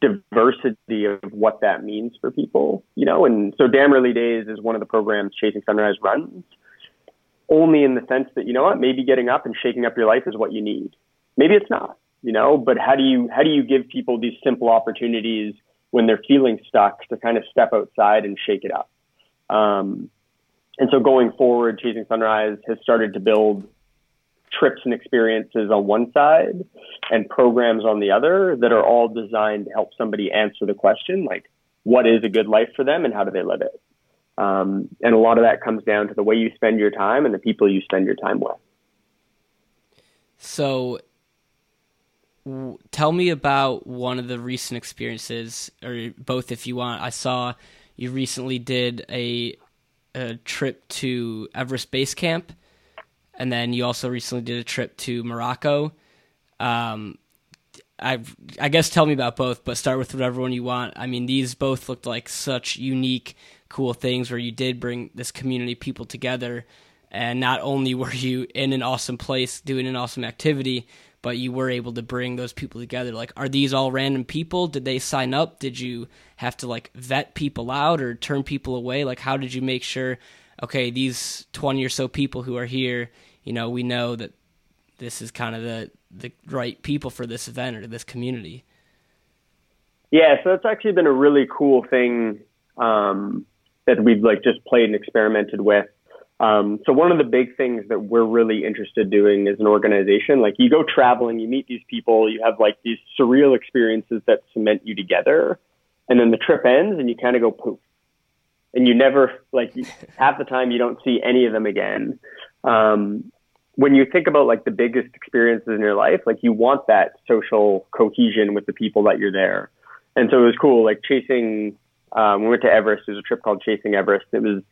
diversity of what that means for people, you know. And so Damn Early Days is one of the programs Chasing Sunrise runs, only in the sense that you know what, maybe getting up and shaking up your life is what you need. Maybe it's not, you know. But how do you how do you give people these simple opportunities when they're feeling stuck to kind of step outside and shake it up? Um, and so going forward, Chasing Sunrise has started to build trips and experiences on one side and programs on the other that are all designed to help somebody answer the question like what is a good life for them and how do they live it? Um, and a lot of that comes down to the way you spend your time and the people you spend your time with. So tell me about one of the recent experiences or both if you want. I saw you recently did a, a trip to everest base camp and then you also recently did a trip to Morocco. Um, I I guess tell me about both, but start with whatever one you want. I mean, these both looked like such unique, cool things where you did bring this community people together, and not only were you in an awesome place doing an awesome activity, but you were able to bring those people together. Like, are these all random people? Did they sign up? Did you have to like vet people out or turn people away? Like, how did you make sure? Okay, these twenty or so people who are here you know, we know that this is kind of the the right people for this event or this community. Yeah, so it's actually been a really cool thing um, that we've like just played and experimented with. Um, so one of the big things that we're really interested doing as an organization, like you go traveling, you meet these people, you have like these surreal experiences that cement you together, and then the trip ends and you kind of go poof, and you never like half the time you don't see any of them again. Um, when you think about like the biggest experiences in your life, like you want that social cohesion with the people that you're there. And so it was cool, like chasing, um, we went to Everest. There's a trip called Chasing Everest. It was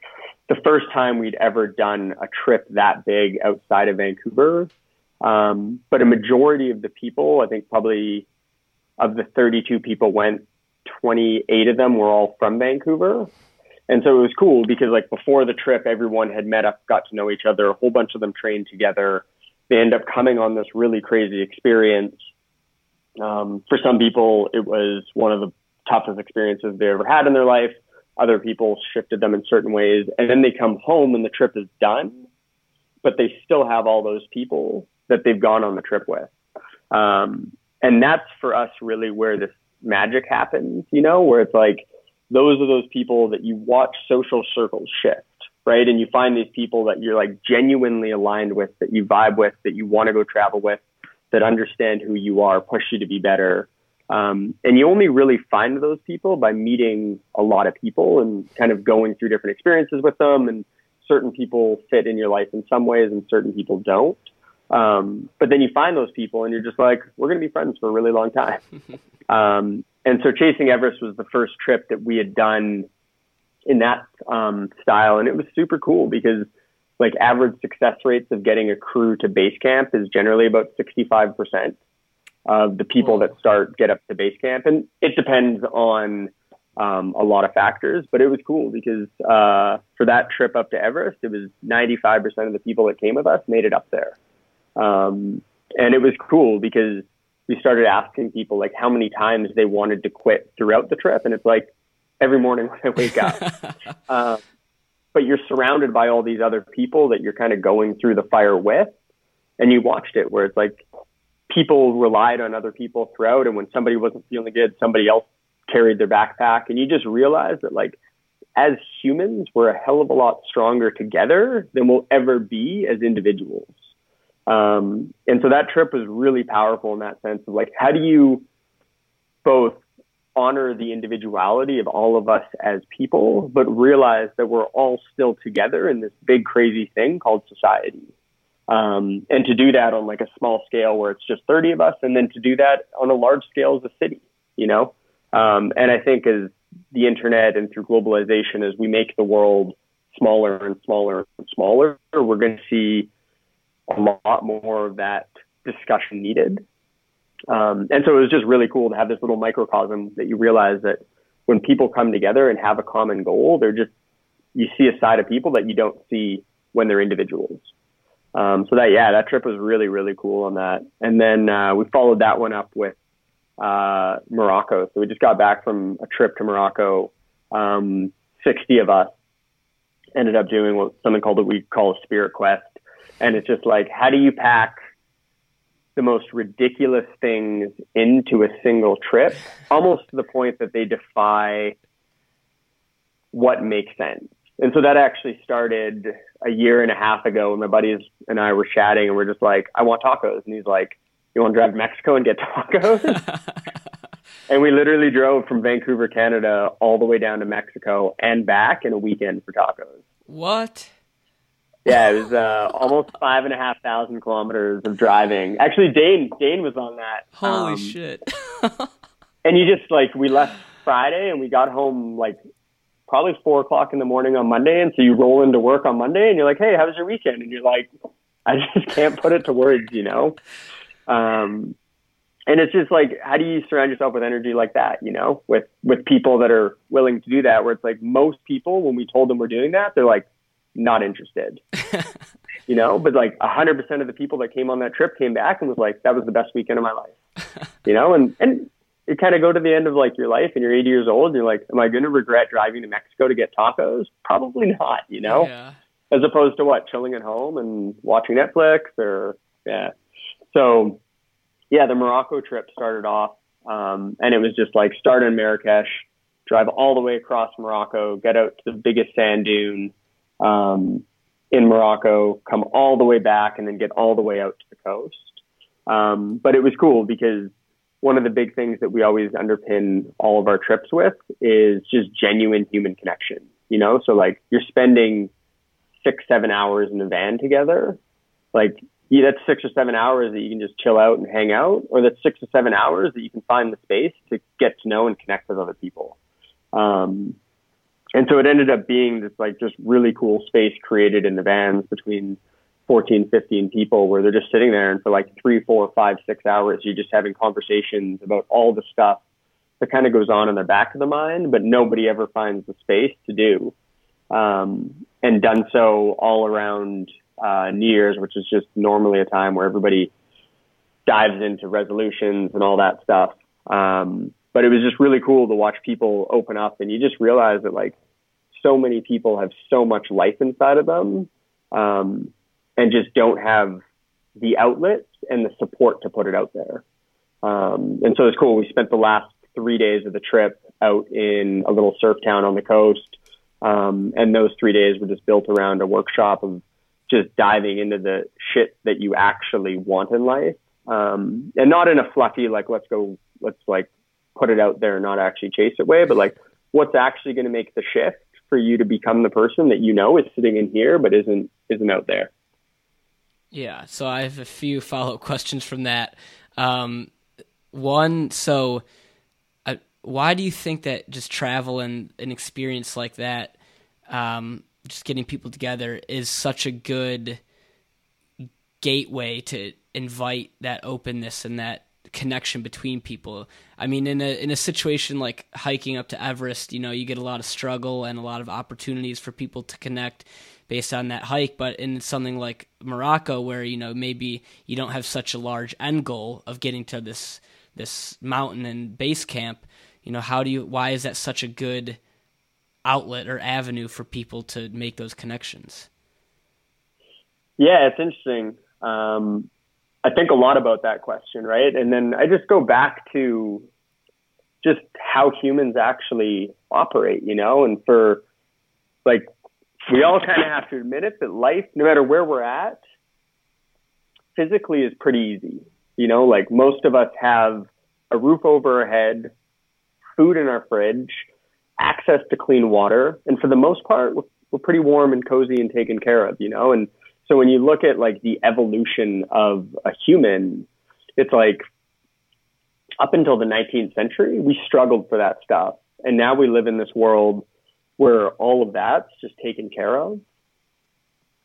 the first time we'd ever done a trip that big outside of Vancouver. Um, but a majority of the people, I think probably of the 32 people went, 28 of them were all from Vancouver. And so it was cool because like before the trip, everyone had met up, got to know each other. A whole bunch of them trained together. They end up coming on this really crazy experience. Um, for some people, it was one of the toughest experiences they ever had in their life. Other people shifted them in certain ways, and then they come home and the trip is done, but they still have all those people that they've gone on the trip with. Um, and that's for us really where this magic happens, you know, where it's like those are those people that you watch social circles shift, right? And you find these people that you're like genuinely aligned with, that you vibe with, that you want to go travel with, that understand who you are, push you to be better. Um, and you only really find those people by meeting a lot of people and kind of going through different experiences with them. And certain people fit in your life in some ways, and certain people don't. Um, but then you find those people and you're just like, we're going to be friends for a really long time. [LAUGHS] um, and so Chasing Everest was the first trip that we had done in that um, style. And it was super cool because like average success rates of getting a crew to base camp is generally about 65% of the people that start get up to base camp. And it depends on um, a lot of factors, but it was cool because uh, for that trip up to Everest, it was 95% of the people that came with us made it up there. Um, and it was cool because we started asking people like how many times they wanted to quit throughout the trip. And it's like every morning [LAUGHS] when I wake up. uh, [LAUGHS] but you're surrounded by all these other people that you're kind of going through the fire with. And you watched it where it's like people relied on other people throughout. And when somebody wasn't feeling good, somebody else carried their backpack. And you just realize that, like, as humans, we're a hell of a lot stronger together than we'll ever be as individuals. Um, and so that trip was really powerful in that sense of like, how do you both honor the individuality of all of us as people, but realize that we're all still together in this big, crazy thing called society? Um, and to do that on like a small scale where it's just 30 of us, and then to do that on a large scale as a city, you know? Um, and I think as the internet and through globalization, as we make the world smaller and smaller and smaller, we're going to see a lot more of that discussion needed. Um, and so it was just really cool to have this little microcosm that you realize that when people come together and have a common goal, they're just, you see a side of people that you don't see when they're individuals. Um, so that, yeah, that trip was really, really cool on that. And then, uh, we followed that one up with, uh, Morocco. So we just got back from a trip to Morocco. Um, 60 of us ended up doing what something called what we call a spirit quest. And it's just like, how do you pack the most ridiculous things into a single trip, almost to the point that they defy what makes sense. And so that actually started a year and a half ago when my buddies and I were chatting and we're just like, I want tacos. And he's like, you want to drive to Mexico and get tacos? [LAUGHS] and we literally drove from Vancouver, Canada, all the way down to Mexico and back in a weekend for tacos. What? Yeah, it was uh, almost five and a half thousand kilometers of driving. Actually, Dane Dane was on that. Holy Um, shit. [LAUGHS] And you just like we left Friday and we got home like probably four o'clock in the morning on Monday. And so you roll into work on Monday and you're like, "Hey, how was your weekend?" And you're like, "I just [LAUGHS] can't put it to words," you know. Um, and it's just like, how do you surround yourself with energy like that? You know, with with people that are willing to do that. Where it's like most people, when we told them we're doing that, they're like, not interested. [LAUGHS] you know, but like a hundred percent of the people that came on that trip came back and was like, that was the best weekend of my life. [LAUGHS] you know, and and you kind of go to the end of like your life and you're 80 years old and you're like, am I going to regret driving to Mexico to get tacos? Probably not. You know, Yeah. as opposed to what chilling at home and watching Netflix or yeah. So yeah, the Morocco trip started off, um, and it was just like start in Marrakesh, drive all the way across Morocco, get out to the biggest sand dune um, in Morocco, come all the way back, and then get all the way out to the coast. Um, but it was cool because one of the big things that we always underpin all of our trips with is just genuine human connection. You know, so like you're spending six, seven hours in a van together, like yeah, that's six or seven hours that you can just chill out and hang out, or that's six or seven hours that you can find the space to get to know and connect with other people. Um, and so it ended up being this like just really cool space created in the vans between 14, 15 people where they're just sitting there and for like three, four, five, six hours, you're just having conversations about all the stuff that kind of goes on in the back of the mind, but nobody ever finds the space to do. Um, and done so all around uh, New Year's, which is just normally a time where everybody dives into resolutions and all that stuff. Um, but it was just really cool to watch people open up, and you just realize that like so many people have so much life inside of them, um, and just don't have the outlets and the support to put it out there. Um, and so it's cool. We spent the last three days of the trip out in a little surf town on the coast. Um, and those three days were just built around a workshop of just diving into the shit that you actually want in life. Um, and not in a fluffy, like, let's go, let's like put it out there and not actually chase it way, but like, what's actually going to make the shift for you to become the person that you know is sitting in here, but isn't, isn't out there. Yeah, so I have a few follow up questions from that. Um, one, so uh, why do you think that just travel and an experience like that, um, just getting people together, is such a good gateway to invite that openness and that connection between people. I mean, in a in a situation like hiking up to Everest, you know, you get a lot of struggle and a lot of opportunities for people to connect based on that hike. But in something like Morocco, where you know maybe you don't have such a large end goal of getting to this this mountain and base camp, you know, how do you? Why is that such a good outlet or avenue for people to make those connections? Yeah, it's interesting. Um, I think a lot about that question, right? And then I just go back to just how humans actually operate, you know, and for like we all kind of have to admit it that life, no matter where we're at, physically is pretty easy. You know, like most of us have a roof over our head, food in our fridge, access to clean water, and for the most part, we're, we're pretty warm and cozy and taken care of, you know, and so when you look at like the evolution of a human, it's like up until the 19th century, we struggled for that stuff. And now we live in this world where all of that's just taken care of.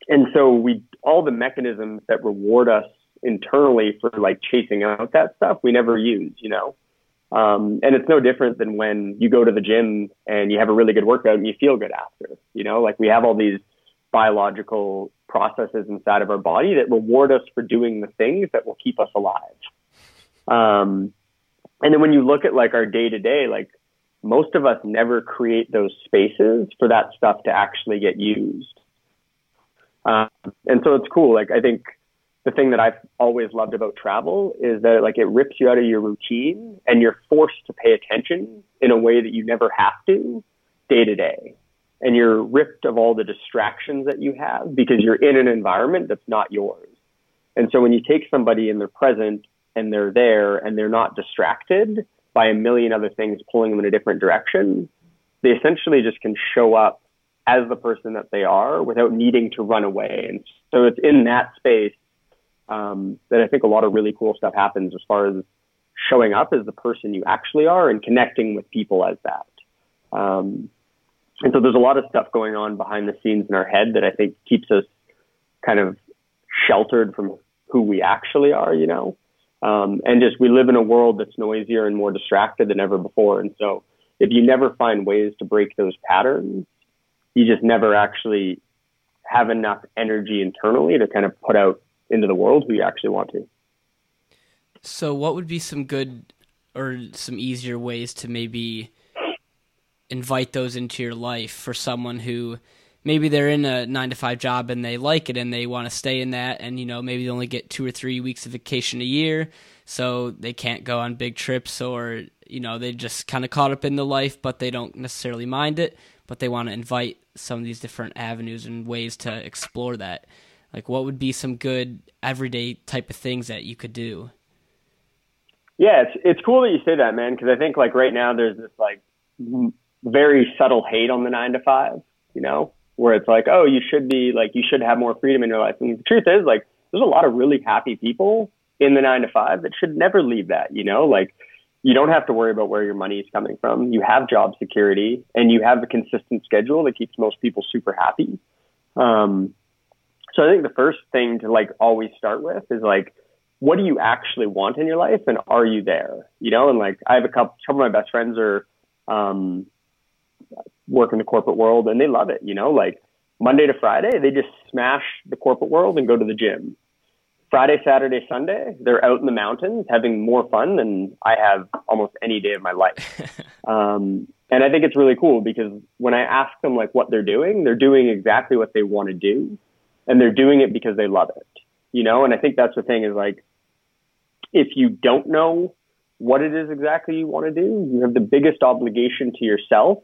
And so we, all the mechanisms that reward us internally for like chasing out that stuff, we never use, you know? Um, and it's no different than when you go to the gym and you have a really good workout and you feel good after, you know, like we have all these biological processes inside of our body that reward us for doing the things that will keep us alive. Um, and then when you look at like our day to day, like most of us never create those spaces for that stuff to actually get used. Um, and so it's cool. Like I think the thing that I've always loved about travel is that like it rips you out of your routine and you're forced to pay attention in a way that you never have to day to day and you're ripped of all the distractions that you have because you're in an environment that's not yours. And so when you take somebody and they're present and they're there and they're not distracted by a million other things pulling them in a different direction, they essentially just can show up as the person that they are without needing to run away. And so it's in that space um, that I think a lot of really cool stuff happens as far as showing up as the person you actually are and connecting with people as that. Um, and so there's a lot of stuff going on behind the scenes in our head that I think keeps us kind of sheltered from who we actually are, you know. Um, and just we live in a world that's noisier and more distracted than ever before. And so if you never find ways to break those patterns, you just never actually have enough energy internally to kind of put out into the world who you actually want to. So, what would be some good or some easier ways to maybe invite those into your life for someone who maybe they're in a nine to five job and they like it and they want to stay in that and you know maybe they only get two or three weeks of vacation a year so they can't go on big trips or you know they just kind of caught up in the life but they don't necessarily mind it but they want to invite some of these different avenues and ways to explore that. Like what would be some good everyday type of things that you could do? Yeah it's it's cool that you say that man because i think like right now there's this like very subtle hate on the nine to five, you know, where it's like, oh, you should be like, you should have more freedom in your life. And the truth is, like, there's a lot of really happy people in the nine to five that should never leave that, you know, like, you don't have to worry about where your money is coming from. You have job security and you have a consistent schedule that keeps most people super happy. Um, so I think the first thing to like always start with is like, what do you actually want in your life and are you there? You know, and like I have a couple, some of my best friends are, um, work in the corporate world and they love it. You know, like Monday to Friday, they just smash the corporate world and go to the gym. Friday, Saturday, Sunday, they're out in the mountains having more fun than I have almost any day of my life. [LAUGHS] um, and I think it's really cool because when I ask them like what they're doing, they're doing exactly what they want to do and they're doing it because they love it, you know? And I think that's the thing is like, if you don't know what it is exactly you want to do, you have the biggest obligation to yourself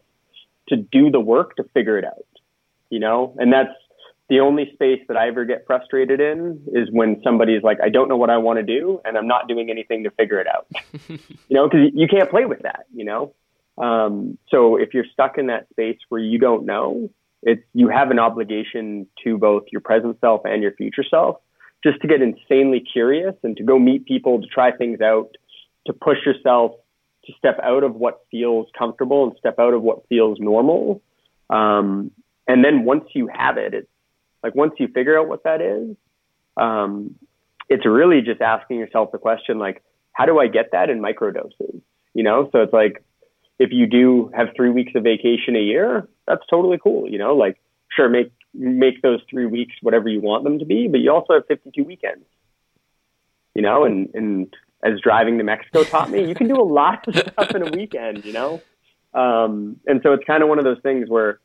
to do the work to figure it out, you know? And that's the only space that I ever get frustrated in is when somebody's like, I don't know what I want to do and I'm not doing anything to figure it out, [LAUGHS] you know, cause you can't play with that, you know? Um, so if you're stuck in that space where you don't know, it's, you have an obligation to both your present self and your future self just to get insanely curious and to go meet people, to try things out, to push yourself, to step out of what feels comfortable and step out of what feels normal. Um, and then once you have it, it's like once you figure out what that is, um, it's really just asking yourself the question like, how do I get that in microdoses? You know, so it's like if you do have three weeks of vacation a year, that's totally cool. You know, like sure, make make those three weeks whatever you want them to be, but you also have 52 weekends. You know, and and as driving to Mexico taught me, you can do a lot of stuff in a weekend. You know, um, and so it's kind of one of those things where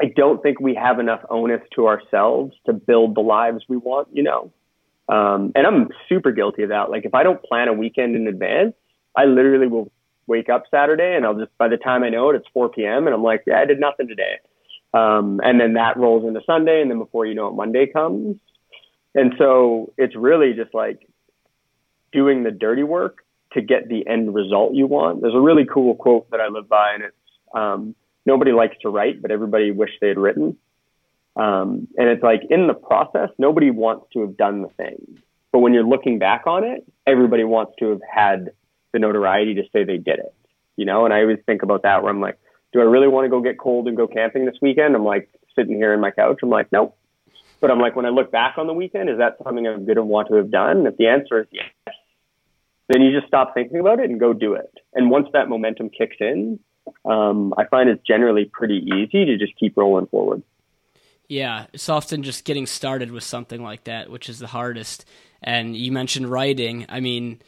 I don't think we have enough onus to ourselves to build the lives we want. You know, um, and I'm super guilty of that. Like if I don't plan a weekend in advance, I literally will wake up Saturday and I'll just, by the time I know it, it's 4 p.m. and I'm like, yeah, I did nothing today. Um, and then that rolls into Sunday. And then before you know it, Monday comes. And so it's really just like doing the dirty work to get the end result you want. There's a really cool quote that I live by and it's, um, nobody likes to write, but everybody wish they had written. Um, and it's like in the process, nobody wants to have done the thing. But when you're looking back on it, everybody wants to have had the notoriety to say they did it. You know, and I always think about that where I'm like, do I really want to go get cold and go camping this weekend? I'm like sitting here in my couch. I'm like, nope. But I'm like, when I look back on the weekend, is that something I'm going to want to have done? And if the answer is yes, then you just stop thinking about it and go do it. And once that momentum kicks in, um, I find it's generally pretty easy to just keep rolling forward. Yeah, it's often just getting started with something like that, which is the hardest. And you mentioned writing. I mean,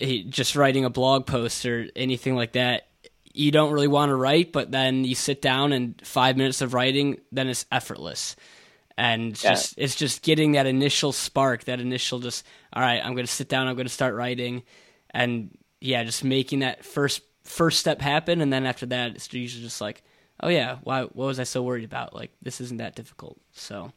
just writing a blog post or anything like that. You don't really want to write, but then you sit down and five minutes of writing, then it's effortless. And yeah. just it's just getting that initial spark, that initial just all right, I'm going to sit down, I'm going to start writing, and yeah, just making that first first step happen, and then after that, it's usually just like oh yeah, why what was I so worried about? Like this isn't that difficult. So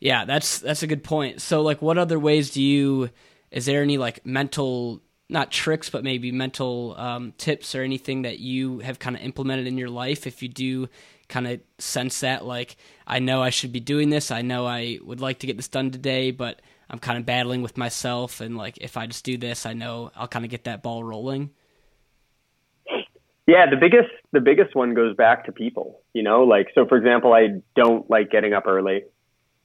yeah, that's that's a good point. So like what other ways do you is there any like mental not tricks but maybe mental um, tips or anything that you have kind of implemented in your life if you do kind of sense that like I know I should be doing this, I know I would like to get this done today, but I'm kind of battling with myself and like if I just do this, I know I'll kind of get that ball rolling. Yeah, the biggest the biggest one goes back to people. You know, like so. For example, I don't like getting up early.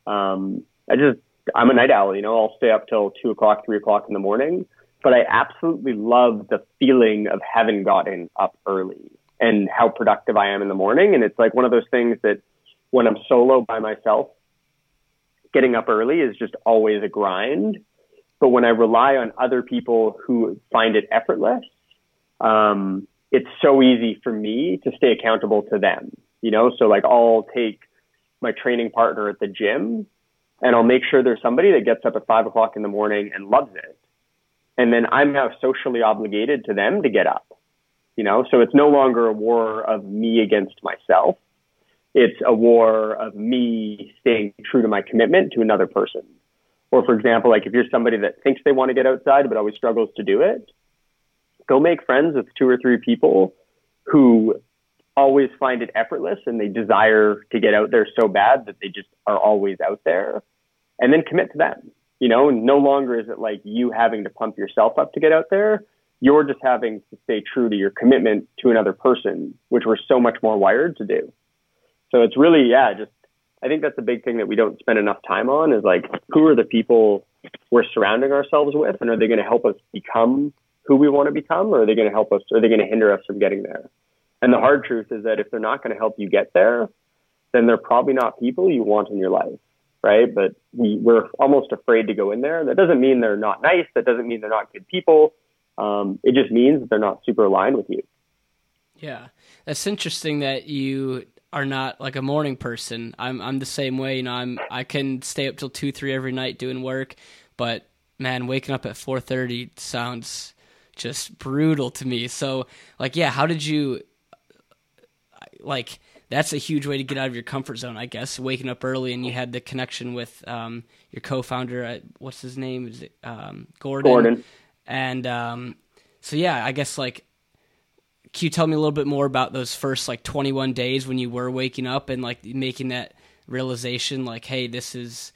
Um, I just I'm a night owl. You know, I'll stay up till two o'clock, three o'clock in the morning. But I absolutely love the feeling of having gotten up early and how productive I am in the morning. And it's like one of those things that when I'm solo by myself, getting up early is just always a grind. But when I rely on other people who find it effortless, um, it's so easy for me to stay accountable to them. You know, so like I'll take my training partner at the gym and I'll make sure there's somebody that gets up at five o'clock in the morning and loves it. And then I'm now socially obligated to them to get up. You know, so it's no longer a war of me against myself. It's a war of me staying true to my commitment to another person. Or for example, like if you're somebody that thinks they want to get outside but always struggles to do it, go make friends with two or three people who always find it effortless and they desire to get out there so bad that they just are always out there and then commit to them. You know, no longer is it like you having to pump yourself up to get out there. You're just having to stay true to your commitment to another person, which we're so much more wired to do. So it's really, yeah, just, I think that's the big thing that we don't spend enough time on is like, who are the people we're surrounding ourselves with and are they going to help us become who we want to become, or are they going to help us? Or are they going to hinder us from getting there? And the hard truth is that if they're not going to help you get there, then they're probably not people you want in your life, right? But we, we're almost afraid to go in there. That doesn't mean they're not nice. That doesn't mean they're not good people. Um, it just means that they're not super aligned with you. Yeah, that's interesting that you are not like a morning person. I'm I'm the same way. You know, I'm I can stay up till two, three every night doing work, but man, waking up at four thirty sounds just brutal to me. So, like, yeah, how did you like? That's a huge way to get out of your comfort zone, I guess. Waking up early and you had the connection with um, your co-founder. What's his name? Is it um, Gordon? Gordon. And um, so, yeah, I guess like, can you tell me a little bit more about those first like 21 days when you were waking up and like making that realization, like, hey, this is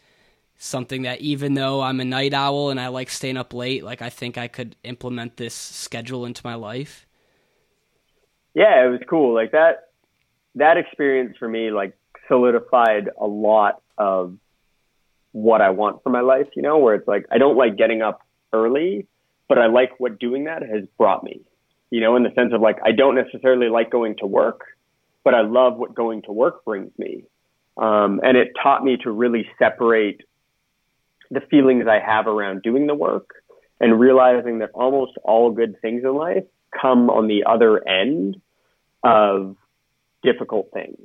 something that even though I'm a night owl and I like staying up late, like I think I could implement this schedule into my life. Yeah, it was cool. Like that that experience for me like solidified a lot of what I want for my life, you know, where it's like I don't like getting up early, but I like what doing that has brought me. You know, in the sense of like I don't necessarily like going to work, but I love what going to work brings me. Um, and it taught me to really separate the feelings I have around doing the work and realizing that almost all good things in life come on the other end of difficult things.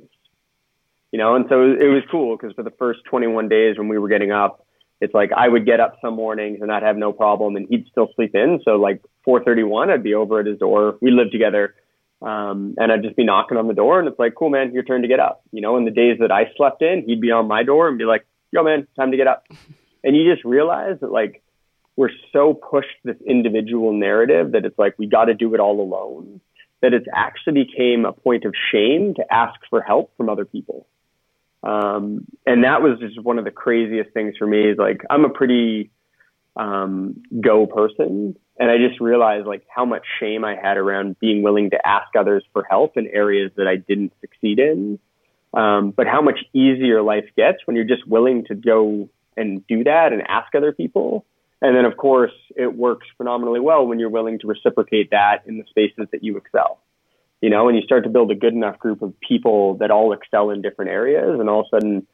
You know, and so it was cool because for the first 21 days when we were getting up, it's like I would get up some mornings and I'd have no problem and he'd still sleep in. So like 431, I'd be over at his door. We lived together. Um, and I'd just be knocking on the door and it's like, cool, man, your turn to get up. You know, and the days that I slept in, he'd be on my door and be like, yo, man, time to get up. [LAUGHS] And you just realize that like we're so pushed this individual narrative that it's like we got to do it all alone that it's actually became a point of shame to ask for help from other people. Um, and that was just one of the craziest things for me is like, I'm a pretty, um, go person. And I just realized like how much shame I had around being willing to ask others for help in areas that I didn't succeed in. Um, but how much easier life gets when you're just willing to go and do that and ask other people. And then, of course, it works phenomenally well when you're willing to reciprocate that in the spaces that you excel. You know, and you start to build a good enough group of people that all excel in different areas, and all of a sudden,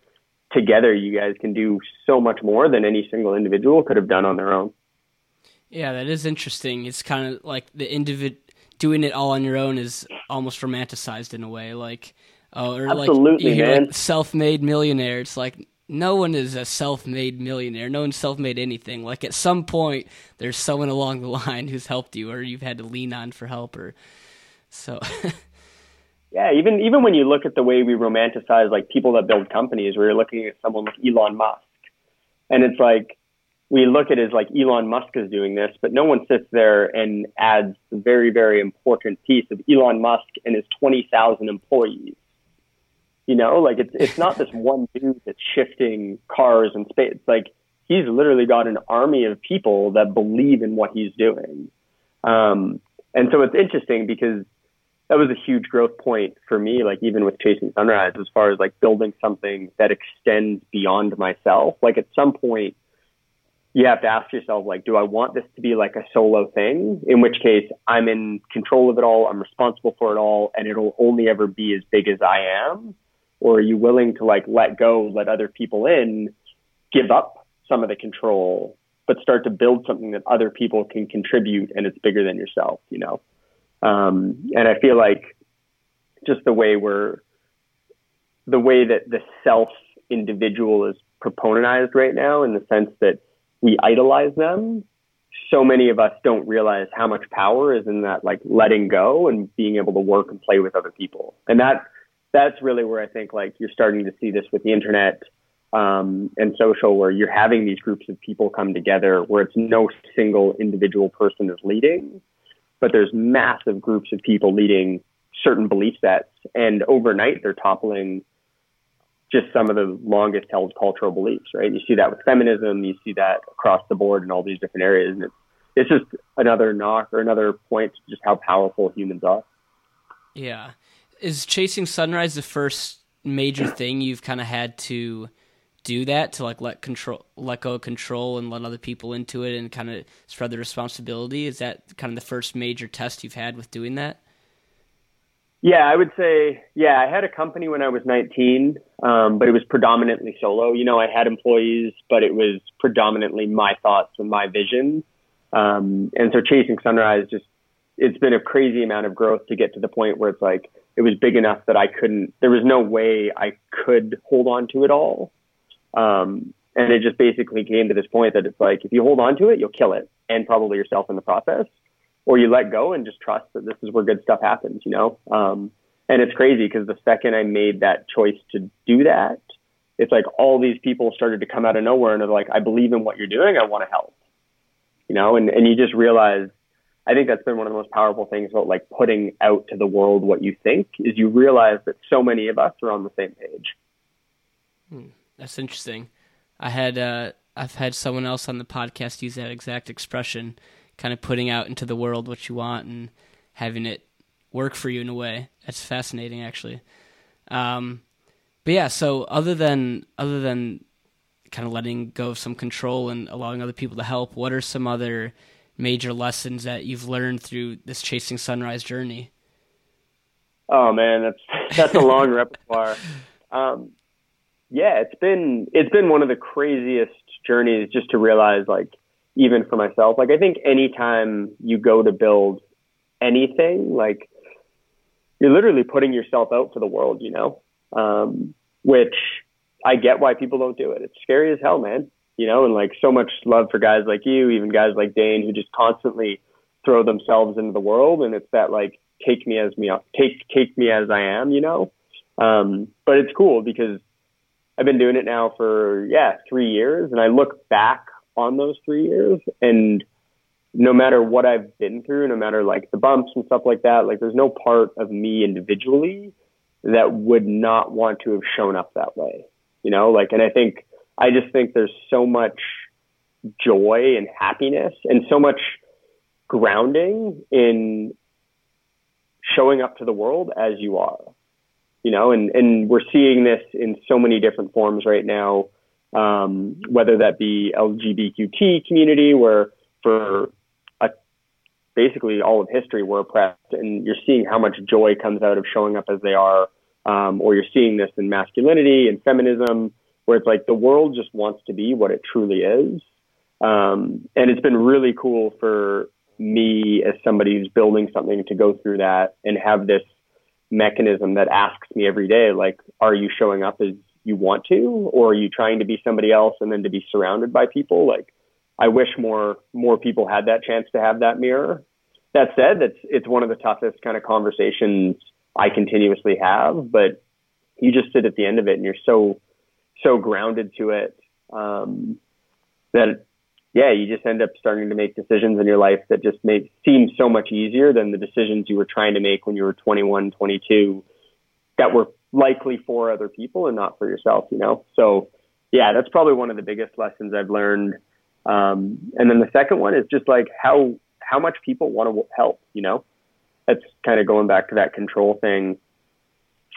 together, you guys can do so much more than any single individual could have done on their own. Yeah, that is interesting. It's kind of like the individ doing it all on your own is almost romanticized in a way, like oh, or Absolutely, like you hear like self-made millionaire. It's like no one is a self-made millionaire. No one's self-made anything. Like at some point, there's someone along the [LAUGHS] line who's helped you, or you've had to lean on for help, or so. [LAUGHS] yeah, even even when you look at the way we romanticize like people that build companies, you're looking at someone like Elon Musk, and it's like we look at it as like Elon Musk is doing this, but no one sits there and adds the very very important piece of Elon Musk and his twenty thousand employees you know, like it's it's not this one dude that's shifting cars and space. It's like he's literally got an army of people that believe in what he's doing. Um, and so it's interesting because that was a huge growth point for me, like even with Chasing Sunrise, as far as like building something that extends beyond myself. Like at some point, you have to ask yourself, like, do I want this to be like a solo thing? In which case, I'm in control of it all, I'm responsible for it all, and it'll only ever be as big as I am or are you willing to like let go, let other people in, give up some of the control, but start to build something that other people can contribute and it's bigger than yourself, you know? Um, and I feel like just the way we're, the way that the self individual is proponentized right now in the sense that we idolize them. So many of us don't realize how much power is in that, like letting go and being able to work and play with other people. And that, that's really where I think like you're starting to see this with the internet um, and social, where you're having these groups of people come together, where it's no single individual person is leading, but there's massive groups of people leading certain belief sets, and overnight they're toppling just some of the longest held cultural beliefs. Right? You see that with feminism, you see that across the board in all these different areas, and it's it's just another knock or another point to just how powerful humans are. Yeah is chasing sunrise the first major thing you've kind of had to do that to like let control let go of control and let other people into it and kind of spread the responsibility is that kind of the first major test you've had with doing that yeah i would say yeah i had a company when i was 19 um, but it was predominantly solo you know i had employees but it was predominantly my thoughts and my vision um, and so chasing sunrise just it's been a crazy amount of growth to get to the point where it's like it was big enough that I couldn't. There was no way I could hold on to it all. Um, and it just basically came to this point that it's like if you hold on to it, you'll kill it and probably yourself in the process, or you let go and just trust that this is where good stuff happens. You know. Um, and it's crazy because the second I made that choice to do that, it's like all these people started to come out of nowhere and they're like, I believe in what you're doing. I want to help. You know, and, and you just realize I think that's been one of the most powerful things about like putting out to the world what you think is you realize that so many of us are on the same page. Hmm, that's interesting. I had uh, I've had someone else on the podcast use that exact expression, kind of putting out into the world what you want and having it work for you in a way. That's fascinating, actually. Um, but yeah, so other than other than kind of letting go of some control and allowing other people to help, what are some other major lessons that you've learned through this chasing sunrise journey? Oh man, that's that's a long [LAUGHS] repertoire. Um, yeah, it's been it's been one of the craziest journeys just to realize like even for myself. Like I think anytime you go to build anything, like you're literally putting yourself out for the world, you know. Um, which I get why people don't do it. It's scary as hell, man. You know, and like so much love for guys like you, even guys like Dane, who just constantly throw themselves into the world, and it's that like take me as me take take me as I am, you know. Um, but it's cool because I've been doing it now for yeah three years, and I look back on those three years, and no matter what I've been through, no matter like the bumps and stuff like that, like there's no part of me individually that would not want to have shown up that way, you know. Like, and I think I just think there's so much joy and happiness and so much grounding in showing up to the world as you are you know, and, and we're seeing this in so many different forms right now, um, whether that be LGBTQ community, where for a, basically all of history we're oppressed, and you're seeing how much joy comes out of showing up as they are, um, or you're seeing this in masculinity and feminism, where it's like the world just wants to be what it truly is. Um, and it's been really cool for me as somebody who's building something to go through that and have this mechanism that asks me every day, like, are you showing up as you want to, or are you trying to be somebody else and then to be surrounded by people? Like, I wish more more people had that chance to have that mirror. That said, that's it's one of the toughest kind of conversations I continuously have, but you just sit at the end of it and you're so so grounded to it um, that yeah, you just end up starting to make decisions in your life that just make seem so much easier than the decisions you were trying to make when you were 21, 22 that were likely for other people and not for yourself, you know? So yeah, that's probably one of the biggest lessons I've learned. Um, and then the second one is just like how, how much people want to help, you know? That's kind of going back to that control thing.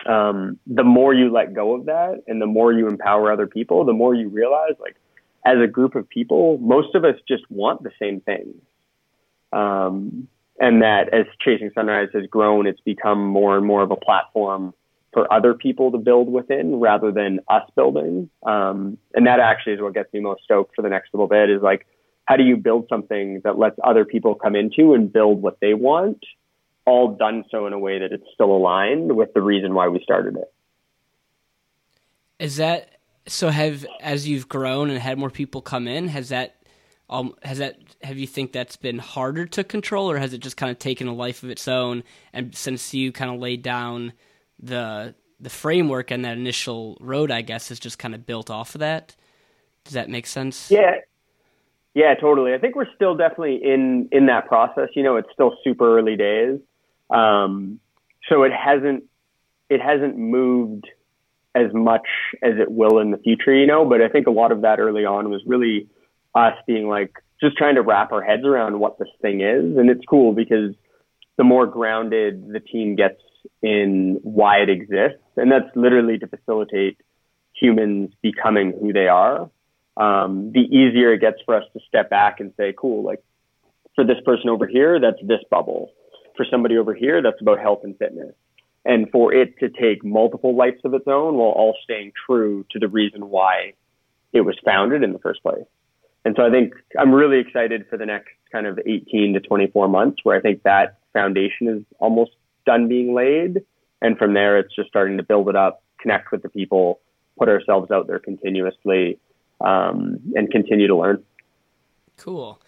Um, the more you let go of that and the more you empower other people, the more you realize like, as a group of people, most of us just want the same things. Um, and that as Chasing Sunrise has grown, it's become more and more of a platform for other people to build within rather than us building. Um, and that actually is what gets me most stoked for the next little bit is like, how do you build something that lets other people come into and build what they want, all done so in a way that it's still aligned with the reason why we started it? Is that so have as you've grown and had more people come in, has that um has that have you think that's been harder to control or has it just kind of taken a life of its own and since you kind of laid down the the framework and that initial road I guess is just kind of built off of that? Does that make sense? Yeah. Yeah, totally. I think we're still definitely in in that process. You know, it's still super early days. Um so it hasn't it hasn't moved as much as it will in the future, you know. But I think a lot of that early on was really us being like just trying to wrap our heads around what this thing is. And it's cool because the more grounded the team gets in why it exists, and that's literally to facilitate humans becoming who they are, um, the easier it gets for us to step back and say, cool, like for this person over here, that's this bubble. For somebody over here, that's about health and fitness and for it to take multiple lives of its own while all staying true to the reason why it was founded in the first place. And so I think I'm really excited for the next kind of 18 to 24 months where I think that foundation is almost done being laid. And from there, it's just starting to build it up, connect with the people, put ourselves out there continuously, um, and continue to learn. Cool.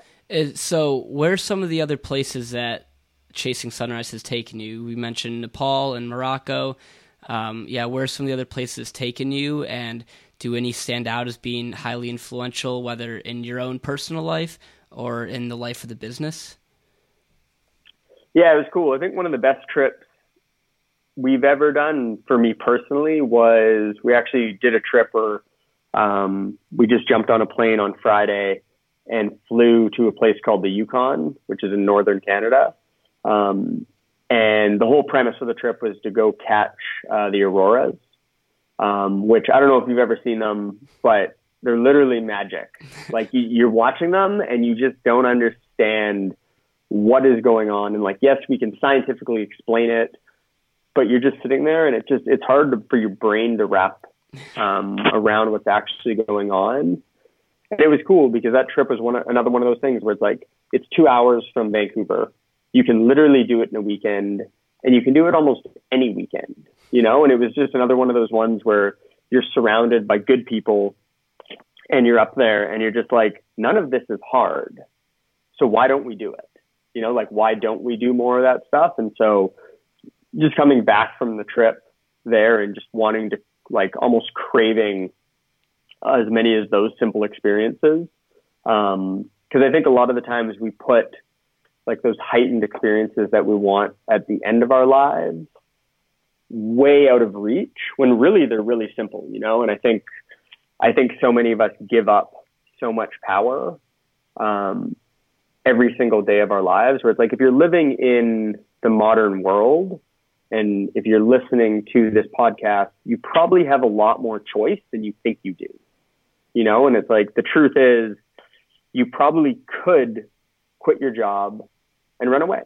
So, where are some of the other places that Chasing Sunrise has taken you? We mentioned Nepal and Morocco. Um, yeah, where some of the other places taken you? And do any stand out as being highly influential, whether in your own personal life or in the life of the business? Yeah, it was cool. I think one of the best trips we've ever done for me personally was we actually did a trip where Um, we just jumped on a plane on Friday and flew to a place called the Yukon, which is in northern Canada. Um, and the whole premise of the trip was to go catch uh, the auroras, um, which I don't know if you've ever seen them, but they're literally magic. [LAUGHS] like you, you're watching them and you just don't understand what is going on. And like, yes, we can scientifically explain it, but you're just sitting there and it just, it's hard to, for your brain to wrap um, around what's actually going on. And it was cool because that trip was one, another one of those things where it's like, it's two hours from Vancouver. You can literally do it in a weekend and you can do it almost any weekend, you know? And it was just another one of those ones where you're surrounded by good people and you're up there and you're just like, none of this is hard. So why don't we do it? You know, like, why don't we do more of that stuff? And so just coming back from the trip there and just wanting to like almost craving as many as those simple experiences. Um, cause I think a lot of the times we put like those heightened experiences that we want at the end of our lives way out of reach when really they're really simple, you know? And I think, I think so many of us give up so much power, um, every single day of our lives where it's like, if you're living in the modern world, and if you're listening to this podcast, you probably have a lot more choice than you think you do. You know, and it's like the truth is you probably could quit your job and run away.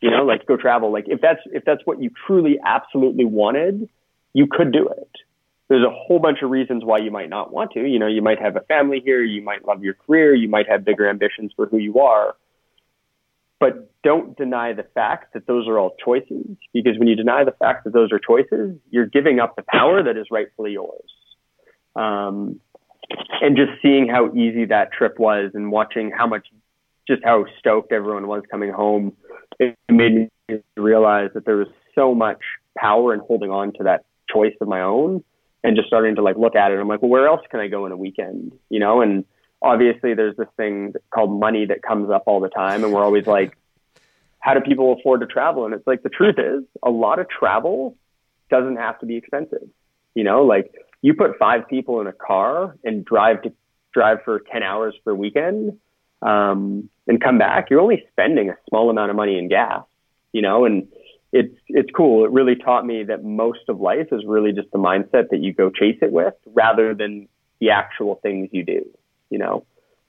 You know, like go travel. Like if that's if that's what you truly absolutely wanted, you could do it. There's a whole bunch of reasons why you might not want to. You know, you might have a family here, you might love your career, you might have bigger ambitions for who you are but don't deny the fact that those are all choices because when you deny the fact that those are choices, you're giving up the power that is rightfully yours. Um, and just seeing how easy that trip was and watching how much, just how stoked everyone was coming home, it made me realize that there was so much power in holding on to that choice of my own and just starting to like look at it. I'm like, well, where else can I go in a weekend? You know, and obviously there's this thing called money that comes up all the time and we're always [LAUGHS] like how do people afford to travel and it's like the truth is a lot of travel doesn't have to be expensive you know like you put five people in a car and drive to drive for 10 hours for a weekend um, and come back you're only spending a small amount of money in gas you know and it's it's cool it really taught me that most of life is really just the mindset that you go chase it with rather than the actual things you do you know.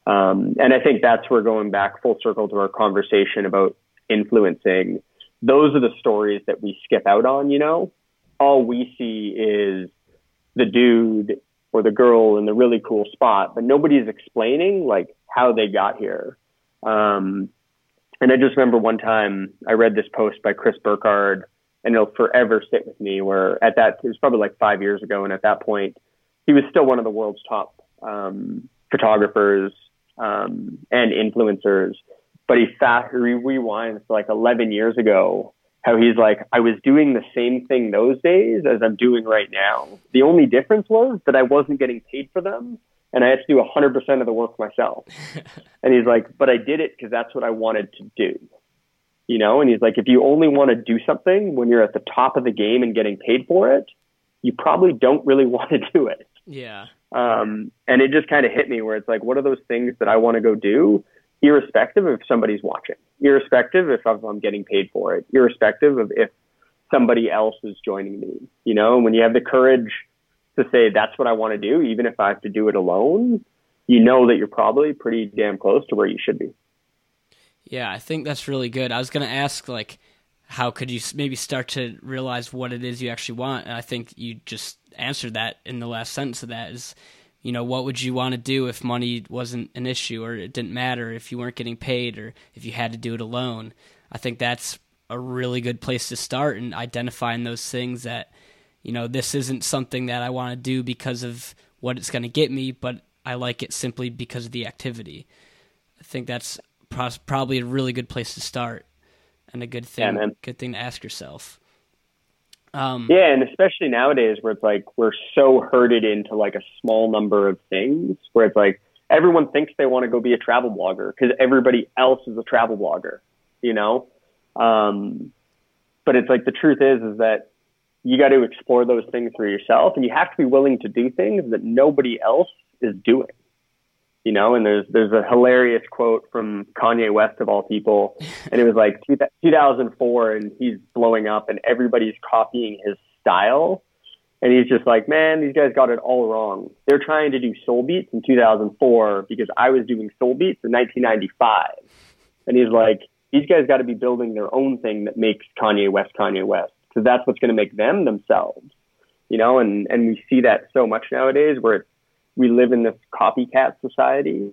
Um, and I think that's where going back full circle to our conversation about influencing. Those are the stories that we skip out on, you know. All we see is the dude or the girl in the really cool spot, but nobody's explaining like how they got here. Um, and I just remember one time I read this post by Chris Burkard, and it'll forever sit with me. Where at that it was probably like five years ago, and at that point he was still one of the world's top um, photographers um, and influencers. But he fast he rewinds to like 11 years ago, how he's like, I was doing the same thing those days as I'm doing right now. The only difference was that I wasn't getting paid for them and I had to do 100% of the work myself. [LAUGHS] and he's like, but I did it because that's what I wanted to do. You know, and he's like, if you only want to do something when you're at the top of the game and getting paid for it, you probably don't really [LAUGHS] want to do it. Yeah. Um, and it just kind of hit me where it's like, what are those things that I want to go do, irrespective of if somebody's watching, irrespective if I'm getting paid for it, irrespective of if somebody else is joining me, you know, and when you have the courage to say, that's what I want to do, even if I have to do it alone, you know that you're probably pretty damn close to where you should be. Yeah, I think that's really good. I was going to ask, like, how could you maybe start to realize what it is you actually want? And I think you just answered that in the last sentence of that is, you know, what would you want to do if money wasn't an issue or it didn't matter if you weren't getting paid or if you had to do it alone? I think that's a really good place to start and identifying those things that, you know, this isn't something that I want to do because of what it's going to get me, but I like it simply because of the activity. I think that's probably a really good place to start and a good thing yeah, good thing to ask yourself. Um, yeah, and especially nowadays where it's like we're so herded into like a small number of things where it's like everyone thinks they want to go be a travel blogger because everybody else is a travel blogger, you know? Um, but it's like the truth is, is that you got to explore those things for yourself and you have to be willing to do things that nobody else is doing. You know and there's there's a hilarious quote from Kanye West of all people and it was like 2004 and he's blowing up and everybody's copying his style. And he's just like man these guys got it all wrong. They're trying to do soul beats in 2004 because I was doing soul beats in 1995 and he's like these guys got to be building their own thing that makes Kanye West Kanye West because that's what's going to make them themselves, you know. And and we see that so much nowadays where we live in this copycat society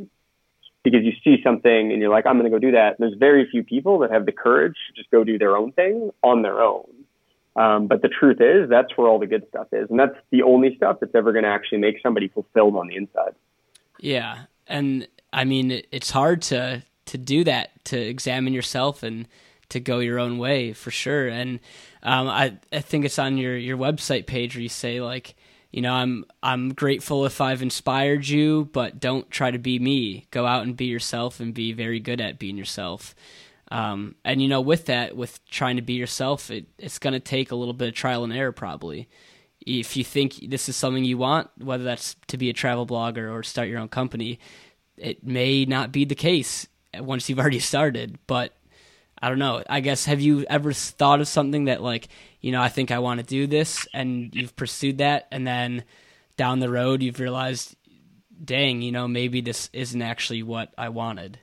because you see something and you're like, I'm going to go do that. And there's very few people that have the courage to just go do their own thing on their own. Um, but the truth is, that's where all the good stuff is, and that's the only stuff that's ever going to actually make somebody fulfilled on the inside. Yeah, and I mean, it's hard to to do that, to examine yourself and to go your own way for sure. And um, I I think it's on your your website page where you say like, you know, I'm I'm grateful if I've inspired you, but don't try to be me. Go out and be yourself and be very good at being yourself. Um, and you know, with that, with trying to be yourself, it, it's going to take a little bit of trial and error probably. If you think this is something you want, whether that's to be a travel blogger or start your own company, it may not be the case once you've [LAUGHS] already started. But I don't know. I guess have you ever thought of something that like you know I think I want to do this, and you've pursued that, and then down the road you've realized, dang, you know maybe this isn't actually what I wanted.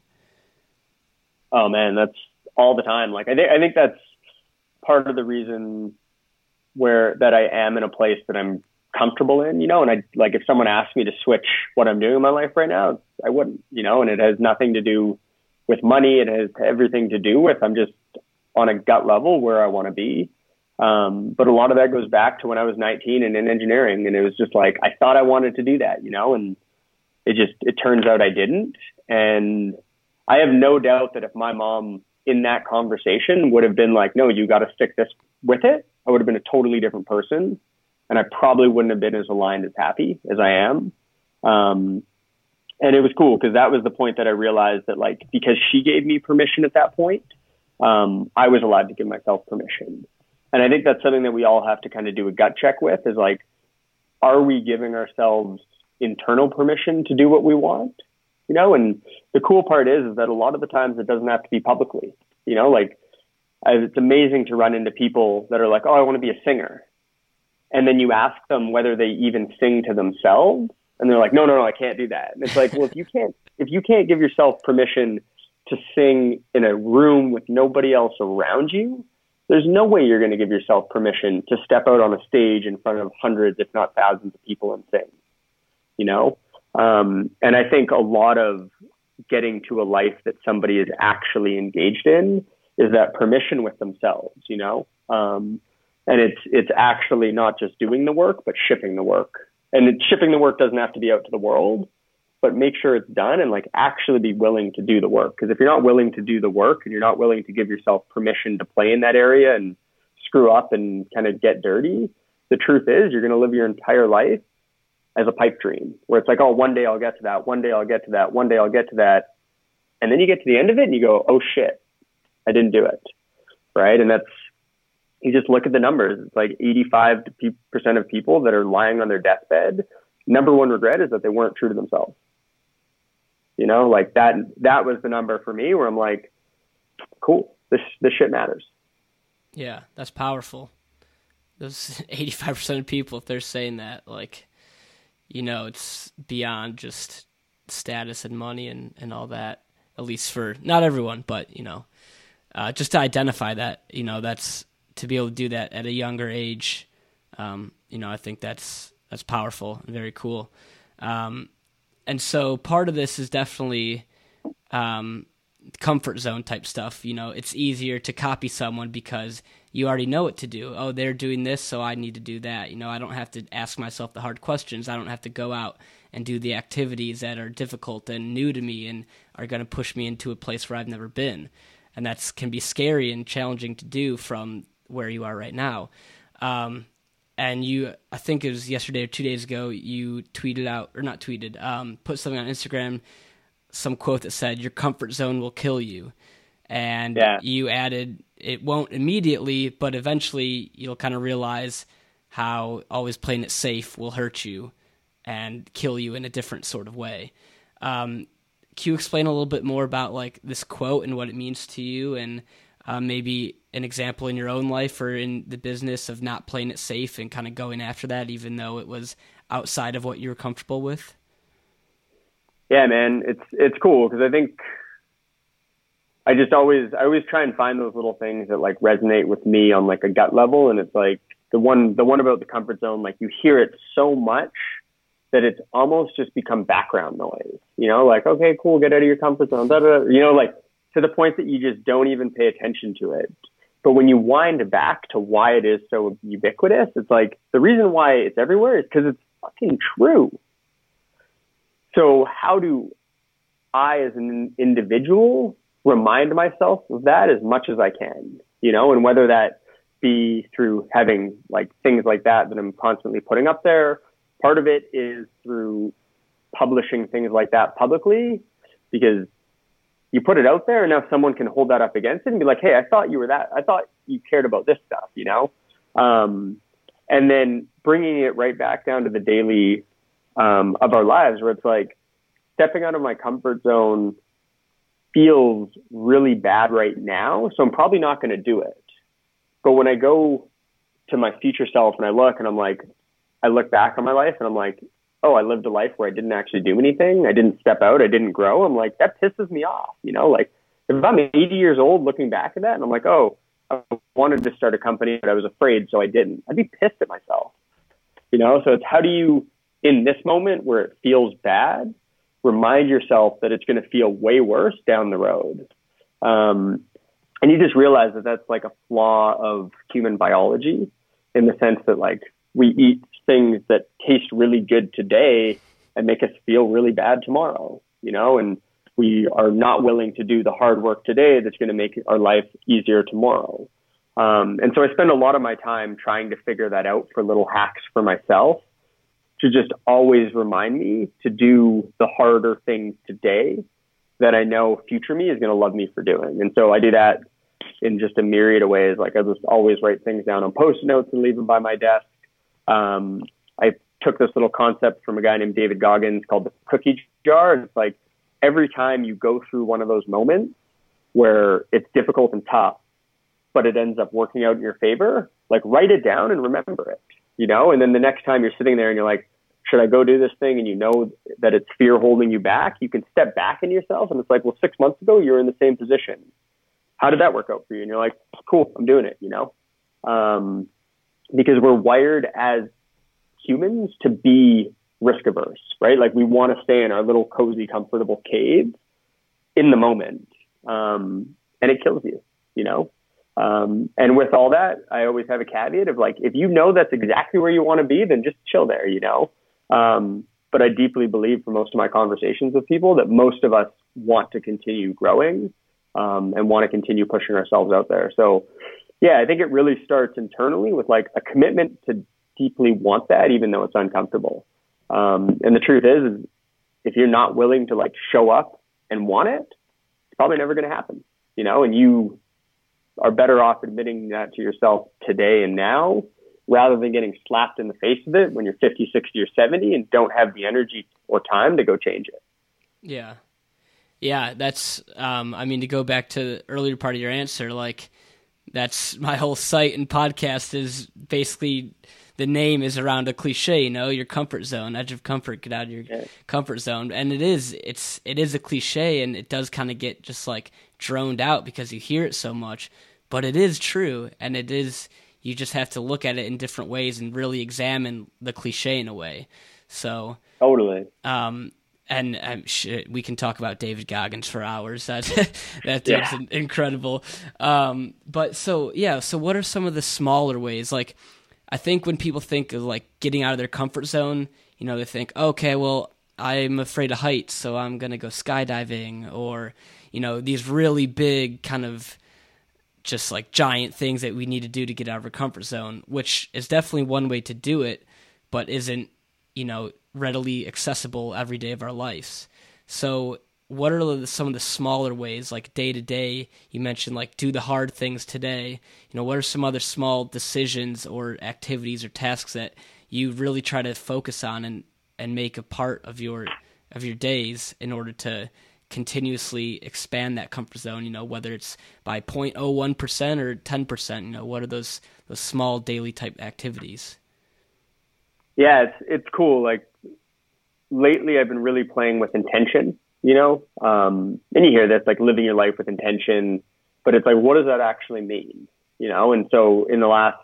Oh man, that's all the time. Like I think I think that's part of the reason where that I am in a place that I'm comfortable in, you know, and I like if someone asked me to switch what I'm doing in my life right now, I wouldn't, you know, and it has nothing to do with money. It has everything to do with I'm just on a gut level where I want to be. Um, but a lot of that goes back to when I was 19 and in engineering, and it was just like I thought I wanted to do that, you know, and it just it turns out I didn't. And I have no doubt that if my mom in that conversation would have been like, "No, you got to stick this with it," I would have been a totally different person, and I probably wouldn't have been as aligned as happy as I am. Um, and it was cool because that was the point that I realized that like because she gave me permission at that point, um, I was allowed to give myself permission. And I think that's something that we all have to kind of do a gut check with is like, are we giving ourselves internal permission to do what we want? You know, and the cool part is, is that a lot of the times it doesn't have to be publicly. You know, like it's amazing to run into people that are like, oh, I want to be a singer. And then you ask them whether they even sing to themselves and they're like, no, no, no, I can't do that. And it's like, well, if you can't, if you can't give yourself permission to sing in a room with nobody else around you, there's no way you're going to give yourself permission to step out on a stage in front of hundreds, if not thousands of people and sing, you know? Um, and I think a lot of getting to a life that somebody is actually engaged in is that permission with themselves, you know? Um, and it's, it's actually not just doing the work, but shipping the work and shipping the work doesn't have to be out to the world, but make sure it's done and like actually be willing to do the work. Because if you're not willing to do the work and you're not willing to give yourself permission to play in that area and screw up and kind of get dirty, the truth is you're going to live your entire life as a pipe dream where it's like, oh, one day I'll get to that. One day I'll get to that. One day I'll get to that. And then you get to the end of it and you go, oh shit, I didn't do it. Right. And that's, you just look at the numbers. It's like 85% of people that are lying on their deathbed. Number one regret is that they weren't true to themselves. You know, like that, that was the number for me where I'm like, cool, this, this shit matters. Yeah, that's powerful. Those [LAUGHS] 85% of people, if they're saying that, like, you know, it's beyond just status and money and, and all that, at least for not everyone, but, you know, uh, just to identify that, you know, that's to be able to do that at a younger age, um, you know, I think that's that's powerful and very cool. Um, and so part of this is definitely um, comfort zone type stuff. You know, it's easier to copy someone because you already know what to do. Oh, they're doing this, so I need to do that. You know, I don't have to ask myself the hard questions. I don't have to go out and do the activities that are difficult and new to me and are going to push me into a place where I've never been. And that can be scary and challenging to do from where you are right now. Um, and you, I think it was yesterday or two days ago, you tweeted out, or not tweeted, um, put something on Instagram, some quote that said, Your comfort zone will kill you. And yeah. you added, It won't immediately, but eventually you'll kind of realize how always playing it safe will hurt you and kill you in a different sort of way. Um, can you explain a little bit more about like this quote and what it means to you, and uh, maybe an example in your own life or in the business of not playing it safe and kind of going after that, even though it was outside of what you were comfortable with? Yeah, man, it's it's cool because I think I just always I always try and find those little things that like resonate with me on like a gut level, and it's like the one the one about the comfort zone, like you hear it so much that it's almost just become background noise. You know, like okay, cool, get out of your comfort zone, da, da, you know, like to the point that you just don't even pay attention to it. But when you wind back to why it is so ubiquitous, it's like the reason why it's everywhere is because it's fucking true. So how do I, as an individual, remind myself of that as much as I can? You know, and whether that be through having like things like that that I'm constantly putting up there. Part of it is through publishing things like that publicly because you put it out there and now someone can hold that up against it and be like, Hey, I thought you were that. I thought you cared about this stuff, you know? Um, and then bringing it right back down to the daily, um, of our lives where it's like stepping out of my comfort zone feels really bad right now. So I'm probably not going to do it. But when I go to my future self and I look and I'm like, I look back on my life and I'm like, oh, I lived a life where I didn't actually do anything. I didn't step out. I didn't grow. I'm like, that pisses me off. You know, like if I'm 80 years old looking back at that and I'm like, oh, I wanted to start a company, but I was afraid, so I didn't. I'd be pissed at myself. You know, so it's how do you, in this moment where it feels bad, remind yourself that it's going to feel way worse down the road. Um, and you just realize that that's like a flaw of human biology in the sense that like we eat things that taste really good today and make us feel really bad tomorrow, you know, and we are not willing to do the hard work today that's going to make our life easier tomorrow. Um, and so I spend a lot of my time trying to figure that out for little hacks for myself to just always remind me to do the harder things today that I know future me is going to love me for doing. And so I do that in just a myriad of ways. Like I just always write things down on post notes and leave them by my desk. Um, I took this little concept from a guy named David Goggins called the cookie jar. And it's like every time you go through one of those moments where it's difficult and tough, but it ends up working out in your favor, like write it down and remember it, you know? And then the next time you're sitting there and you're like, should I go do this thing? And you know that it's fear holding you back. You can step back in yourself and it's like, well, six months ago, you're in the same position. How did that work out for you? And you're like, cool, I'm doing it, you know? Um, because we're wired as humans to be risk averse, right? Like we want to stay in our little cozy, comfortable cave in the moment. Um, and it kills you, you know? Um, and with all that, I always have a caveat of like, if you know that's exactly where you want to be, then just chill there, you know? Um, but I deeply believe for most of my conversations with people that most of us want to continue growing um, and want to continue pushing ourselves out there. So, yeah, I think it really starts internally with like a commitment to deeply want that, even though it's uncomfortable. Um, and the truth is, is, if you're not willing to like show up and want it, it's probably never going to happen, you know, and you are better off admitting that to yourself today and now rather than getting slapped in the face of it when you're 50, 60, or 70 and don't have the energy or time to go change it. Yeah. Yeah, that's, um, I mean, to go back to the earlier part of your answer, like, that's my whole site and podcast is basically the name is around a cliche, you know, your comfort zone, edge of comfort, get out of your yeah. comfort zone. And it is, it's, it is a cliche and it does kind of get just like droned out because you hear it so much, but it is true. And it is, you just have to look at it in different ways and really examine the cliche in a way. So totally. Um, and um, shit, we can talk about David Goggins for hours. [LAUGHS] That that dude's yeah. incredible. Um, but so yeah, so what are some of the smaller ways? Like, I think when people think of like getting out of their comfort zone, you know, they think, okay, well, I'm afraid of heights, so I'm gonna go skydiving, or you know, these really big kind of just like giant things that we need to do to get out of our comfort zone, which is definitely one way to do it, but isn't, you know, readily accessible every day of our lives. So, what are the, some of the smaller ways, like day to day? You mentioned like do the hard things today. You know, what are some other small decisions or activities or tasks that you really try to focus on and and make a part of your of your days in order to continuously expand that comfort zone, you know, whether it's by 0.01% or 10%, you know, what are those those small daily type activities? Yeah, it's it's cool. Like lately I've been really playing with intention, you know? Um and you hear this like living your life with intention, but it's like what does that actually mean? You know? And so in the last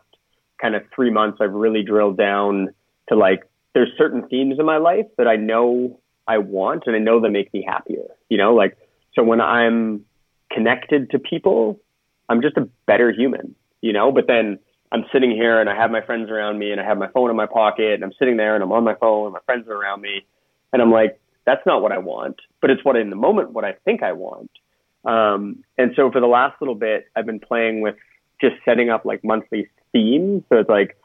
kind of 3 months I've really drilled down to like there's certain themes in my life that I know I want and I know that make me happier. You know, like so when I'm connected to people, I'm just a better human, you know, but then I'm sitting here and I have my friends around me and I have my phone in my pocket and I'm sitting there and I'm on my phone and my friends are around me and I'm like, that's not what I want, but it's what in the moment what I think I want. Um, and so for the last little bit, I've been playing with just setting up like monthly themes. So it's like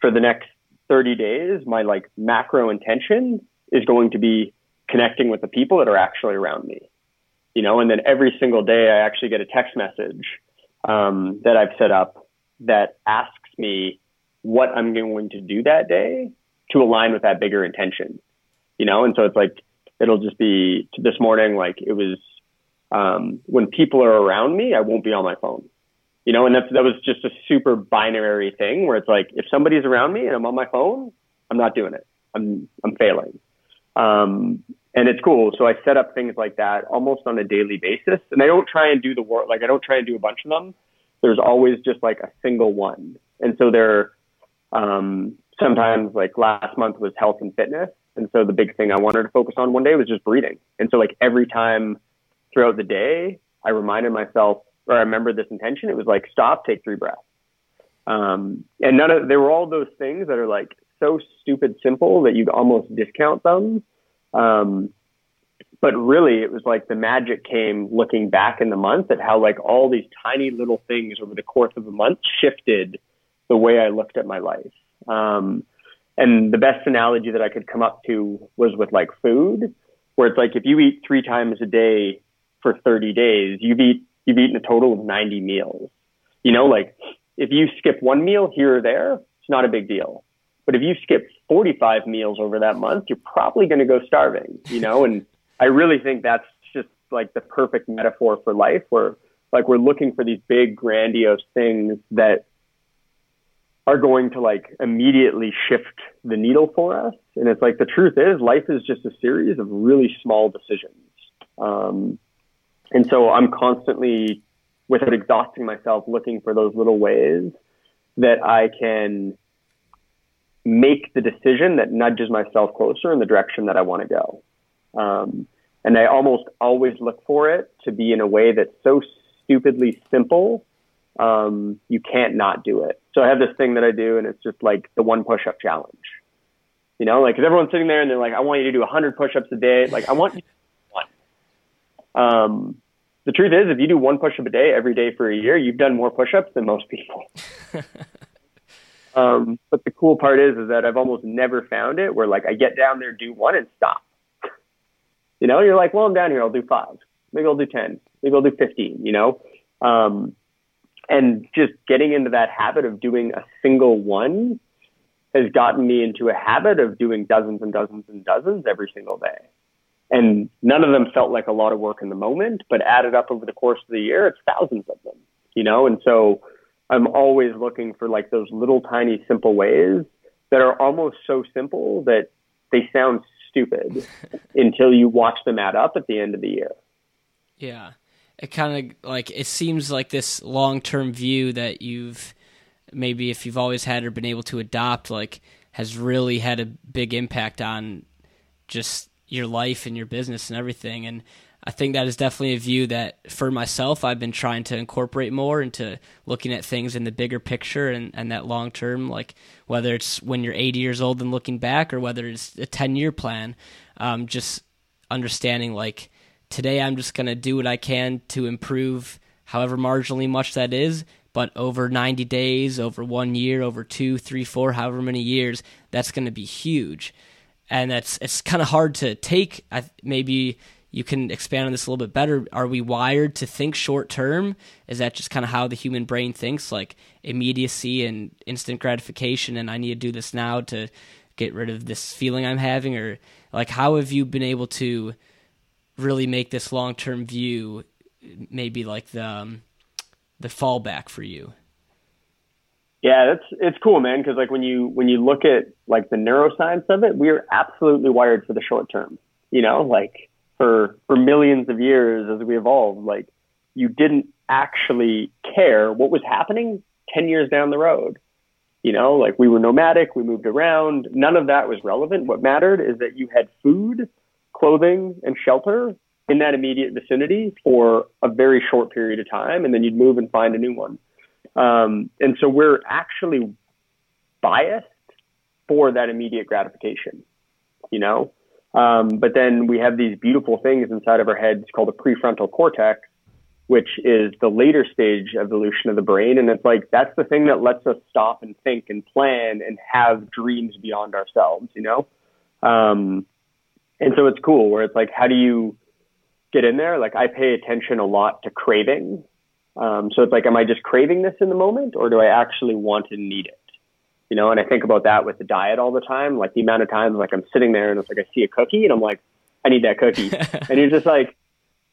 for the next 30 days, my like macro intention is going to be connecting with the people that are actually around me. You know, and then every single day I actually get a text message um, that I've set up that asks me what I'm going to do that day to align with that bigger intention. You know, and so it's like it'll just be this morning like it was um, when people are around me, I won't be on my phone. You know, and that's that was just a super binary thing where it's like if somebody's around me and I'm on my phone, I'm not doing it. I'm I'm failing. Um, and it's cool. So I set up things like that almost on a daily basis, and I don't try and do the work like I don't try and do a bunch of them. There's always just like a single one, and so there. Um, sometimes like last month was health and fitness, and so the big thing I wanted to focus on one day was just breathing. And so like every time throughout the day, I reminded myself or I remembered this intention. It was like stop, take three breaths. Um, and none of there were all those things that are like so stupid simple that you almost discount them. Um, but really, it was like the magic came looking back in the month at how like all these tiny little things over the course of a month shifted the way I looked at my life. Um, and the best analogy that I could come up to was with like food, where it's like if you eat three times a day for 30 days, you've eat you've eaten a total of 90 meals. You know, like if you skip one meal here or there, it's not a big deal. But if you skip 45 meals over that month, you're probably going to go starving, you know? And I really think that's just like the perfect metaphor for life where like we're looking for these big grandiose things that are going to like immediately shift the needle for us. And it's like the truth is life is just a series of really small decisions. Um, and so I'm constantly, without exhausting myself, looking for those little ways that I can make the decision that nudges myself closer in the direction that I want to go. Um, and I almost always look for it to be in a way that's so stupidly simple, um, you can't not do it. So I have this thing that I do, and it's just like the one push up challenge. You know, like, cause everyone's sitting there and they're like, I want you to do 100 push ups a day. Like, I want you to do one. Um, the truth is, if you do one push up a day every day for a year, you've done more push ups than most people. [LAUGHS] Um, but the cool part is, is that I've almost never found it where like I get down there, do one and stop. You know, you're like, well, I'm down here. I'll do five. Maybe I'll do 10. Maybe I'll do 15, you know? Um, and just getting into that habit of doing a single one has gotten me into a habit of doing dozens and dozens and dozens every single day. And none of them felt like a lot of work in the moment, but added up over the course of the year, it's thousands of them, you know? And so, I'm always looking for like those little tiny simple ways that are almost so simple that they sound stupid [LAUGHS] until you watch them add up at the end of the year. Yeah. It kind of like it seems like this long-term view that you've maybe if you've always had or been able to adopt like has really had a big impact on just your life and your business and everything. And I think that is definitely a view that for myself I've been trying to incorporate more into looking at things in the bigger picture and, and that long term, like whether it's when you're 80 years old and looking back or whether it's a 10 year plan, um, just understanding like today I'm just going to do what I can to improve however marginally much that is. But over 90 days, over one year, over two, three, four, however many years, that's going to be huge. And that's it's kind of hard to take. I, Maybe you can expand on this a little bit better. Are we wired to think short term? Is that just kind of how the human brain thinks, like immediacy and instant gratification? And I need to do this now to get rid of this feeling I'm having, or like how have you been able to really make this long term view, maybe like the um, the fallback for you? Yeah, that's it's cool, man. Because like when you when you look at like the neuroscience of it, we are absolutely wired for the short term. You know, like for for millions of years as we evolved, like you didn't actually care what was happening ten years down the road. You know, like we were nomadic, we moved around. None of that was relevant. What mattered is that you had food, clothing, and shelter in that immediate vicinity for a very short period of time, and then you'd move and find a new one. Um, and so we're actually biased for that immediate gratification, you know? Um, but then we have these beautiful things inside of our heads called the prefrontal cortex, which is the later stage evolution of the brain. And it's like, that's the thing that lets us stop and think and plan and have dreams beyond ourselves, you know? Um, and so it's cool where it's like, how do you get in there? Like I pay attention a lot to craving um, so it's like, am I just craving this in the moment or do I actually want and need it? You know, and I think about that with the diet all the time. Like the amount of times like I'm sitting there and it's like I see a cookie and I'm like, I need that cookie. [LAUGHS] and you're just like,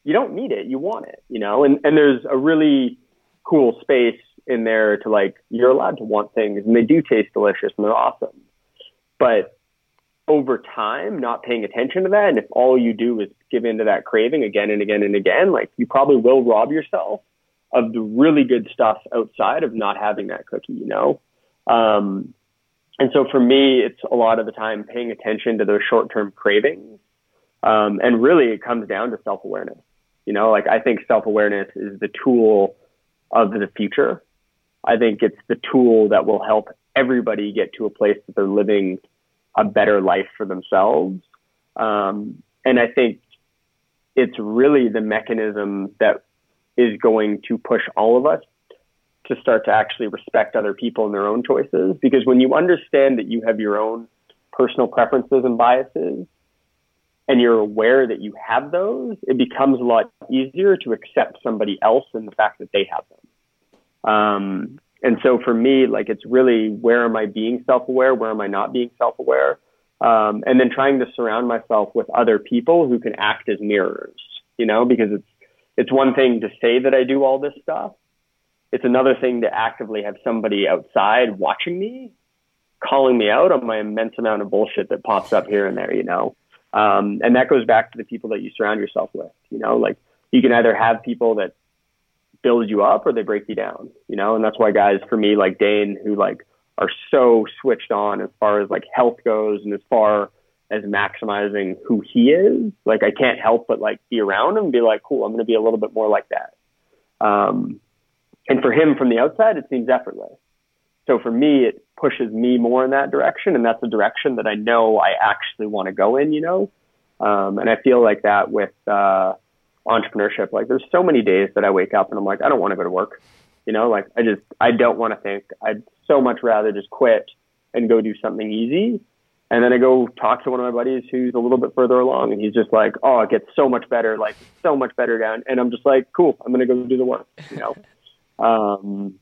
you don't need it, you want it, you know? And and there's a really cool space in there to like you're allowed to want things and they do taste delicious and they're awesome. But over time, not paying attention to that, and if all you do is give into that craving again and again and again, like you probably will rob yourself of the really good stuff outside of not having that cookie, you know? Um, and so for me, it's a lot of the time paying attention to those short term cravings. Um, and really it comes down to self awareness. You know, like I think self awareness is the tool of the future. I think it's the tool that will help everybody get to a place that they're living a better life for themselves. Um, and I think it's really the mechanism that is going to push all of us to start to actually respect other people and their own choices. Because when you understand that you have your own personal preferences and biases, and you're aware that you have those, it becomes a lot easier to accept somebody else and the fact that they have them. Um, and so for me, like it's really where am I being self-aware? Where am I not being self-aware? Um, and then trying to surround myself with other people who can act as mirrors, you know, because it's it's one thing to say that I do all this stuff. It's another thing to actively have somebody outside watching me, calling me out on my immense amount of bullshit that pops up here and there, you know? Um, and that goes back to the people that you surround yourself with, you know, like you can either have people that build you up or they break you down, you know? And that's why guys for me, like Dane, who like are so switched on as far as like health goes and as far as maximizing who he is. Like I can't help but like be around him and be like, cool, I'm going to be a little bit more like that. Um, and for him from the outside, it seems effortless. So for me, it pushes me more in that direction. And that's a direction that I know I actually want to go in, you know? Um, and I feel like that with, uh, entrepreneurship. Like there's so many days that I wake up and I'm like, I don't want to go to work. You know, like I just, I don't want to think. I'd so much rather just quit and go do something easy and then I go talk to one of my buddies who's a little bit further along, and he's just like, "Oh, it gets so much better, like so much better down." And I'm just like, "Cool, I'm gonna go do the work," you know. [LAUGHS] um,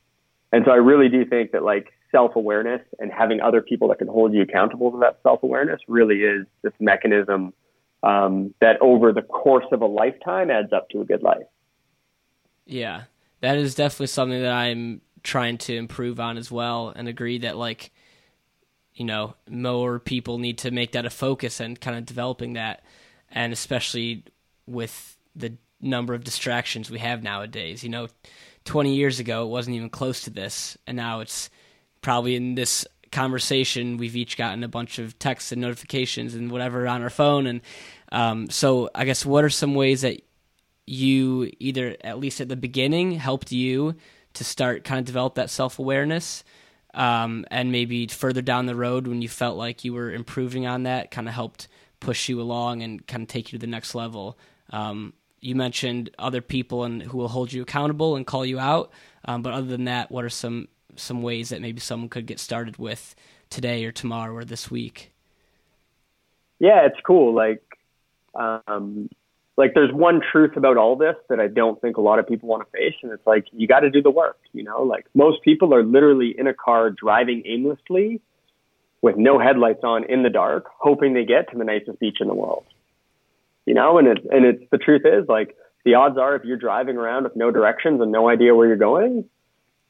and so I really do think that like self awareness and having other people that can hold you accountable to that self awareness really is this mechanism um, that over the course of a lifetime adds up to a good life. Yeah, that is definitely something that I'm trying to improve on as well, and agree that like you know more people need to make that a focus and kind of developing that and especially with the number of distractions we have nowadays you know 20 years ago it wasn't even close to this and now it's probably in this conversation we've each gotten a bunch of texts and notifications and whatever on our phone and um, so i guess what are some ways that you either at least at the beginning helped you to start kind of develop that self-awareness um, and maybe further down the road when you felt like you were improving on that, kind of helped push you along and kind of take you to the next level. Um, you mentioned other people and who will hold you accountable and call you out, um, but other than that, what are some some ways that maybe someone could get started with today or tomorrow or this week? Yeah, it's cool. Like, um, like there's one truth about all this that I don't think a lot of people want to face, and it's like you got to do the work. You know, like most people are literally in a car driving aimlessly with no headlights on in the dark, hoping they get to the nicest beach in the world. You know, and it's and it's the truth is like the odds are if you're driving around with no directions and no idea where you're going,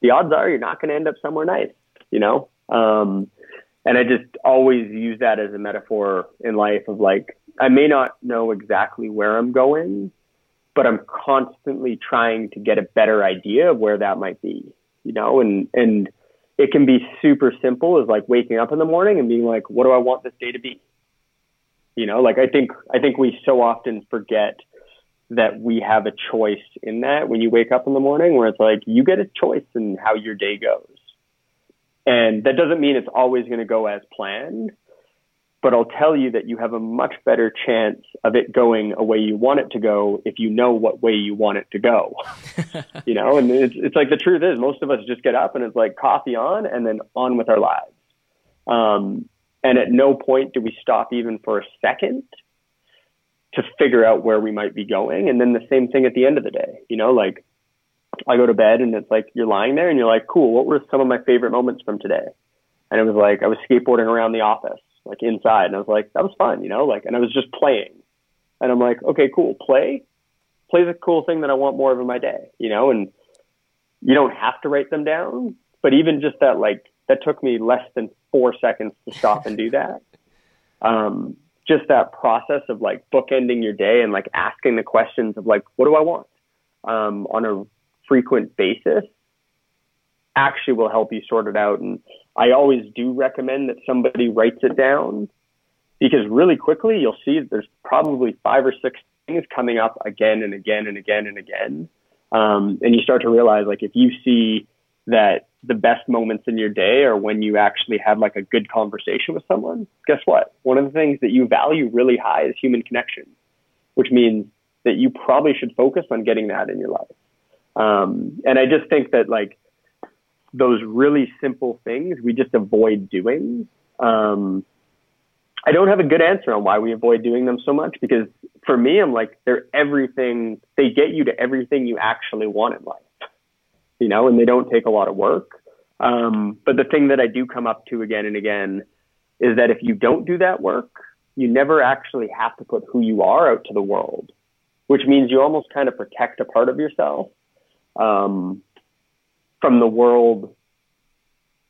the odds are you're not going to end up somewhere nice. You know, um, and I just always use that as a metaphor in life of like I may not know exactly where I'm going, but I'm constantly trying to get a better idea of where that might be. You know, and and it can be super simple as like waking up in the morning and being like, what do I want this day to be? You know, like I think I think we so often forget that we have a choice in that when you wake up in the morning where it's like you get a choice in how your day goes. And that doesn't mean it's always going to go as planned, but I'll tell you that you have a much better chance of it going a way you want it to go if you know what way you want it to go. [LAUGHS] you know, and it's, it's like the truth is most of us just get up and it's like coffee on and then on with our lives. Um, and at no point do we stop even for a second to figure out where we might be going. And then the same thing at the end of the day, you know, like I go to bed and it's like you're lying there and you're like, cool, what were some of my favorite moments from today? And it was like I was skateboarding around the office like inside. And I was like, that was fun, you know, like, and I was just playing. And I'm like, okay, cool. Play, play the cool thing that I want more of in my day, you know, and you don't have to write them down, but even just that, like, that took me less than four seconds to stop and do that. [LAUGHS] Um, just that process of like bookending your day and like asking the questions of like, what do I want? Um, on a frequent basis actually will help you sort it out. And I always do recommend that somebody writes it down because really quickly you'll see there's probably five or six things coming up again and again and again and again. Um, and you start to realize like if you see that the best moments in your day are when you actually have like a good conversation with someone, guess what? One of the things that you value really high is human connection, which means that you probably should focus on getting that in your life. Um, and I just think that like those really simple things we just avoid doing. Um, I don't have a good answer on why we avoid doing them so much because for me, I'm like, they're everything, they get you to everything you actually want in life, you know, and they don't take a lot of work. Um, but the thing that I do come up to again and again is that if you don't do that work, you never actually have to put who you are out to the world, which means you almost kind of protect a part of yourself. Um, from the world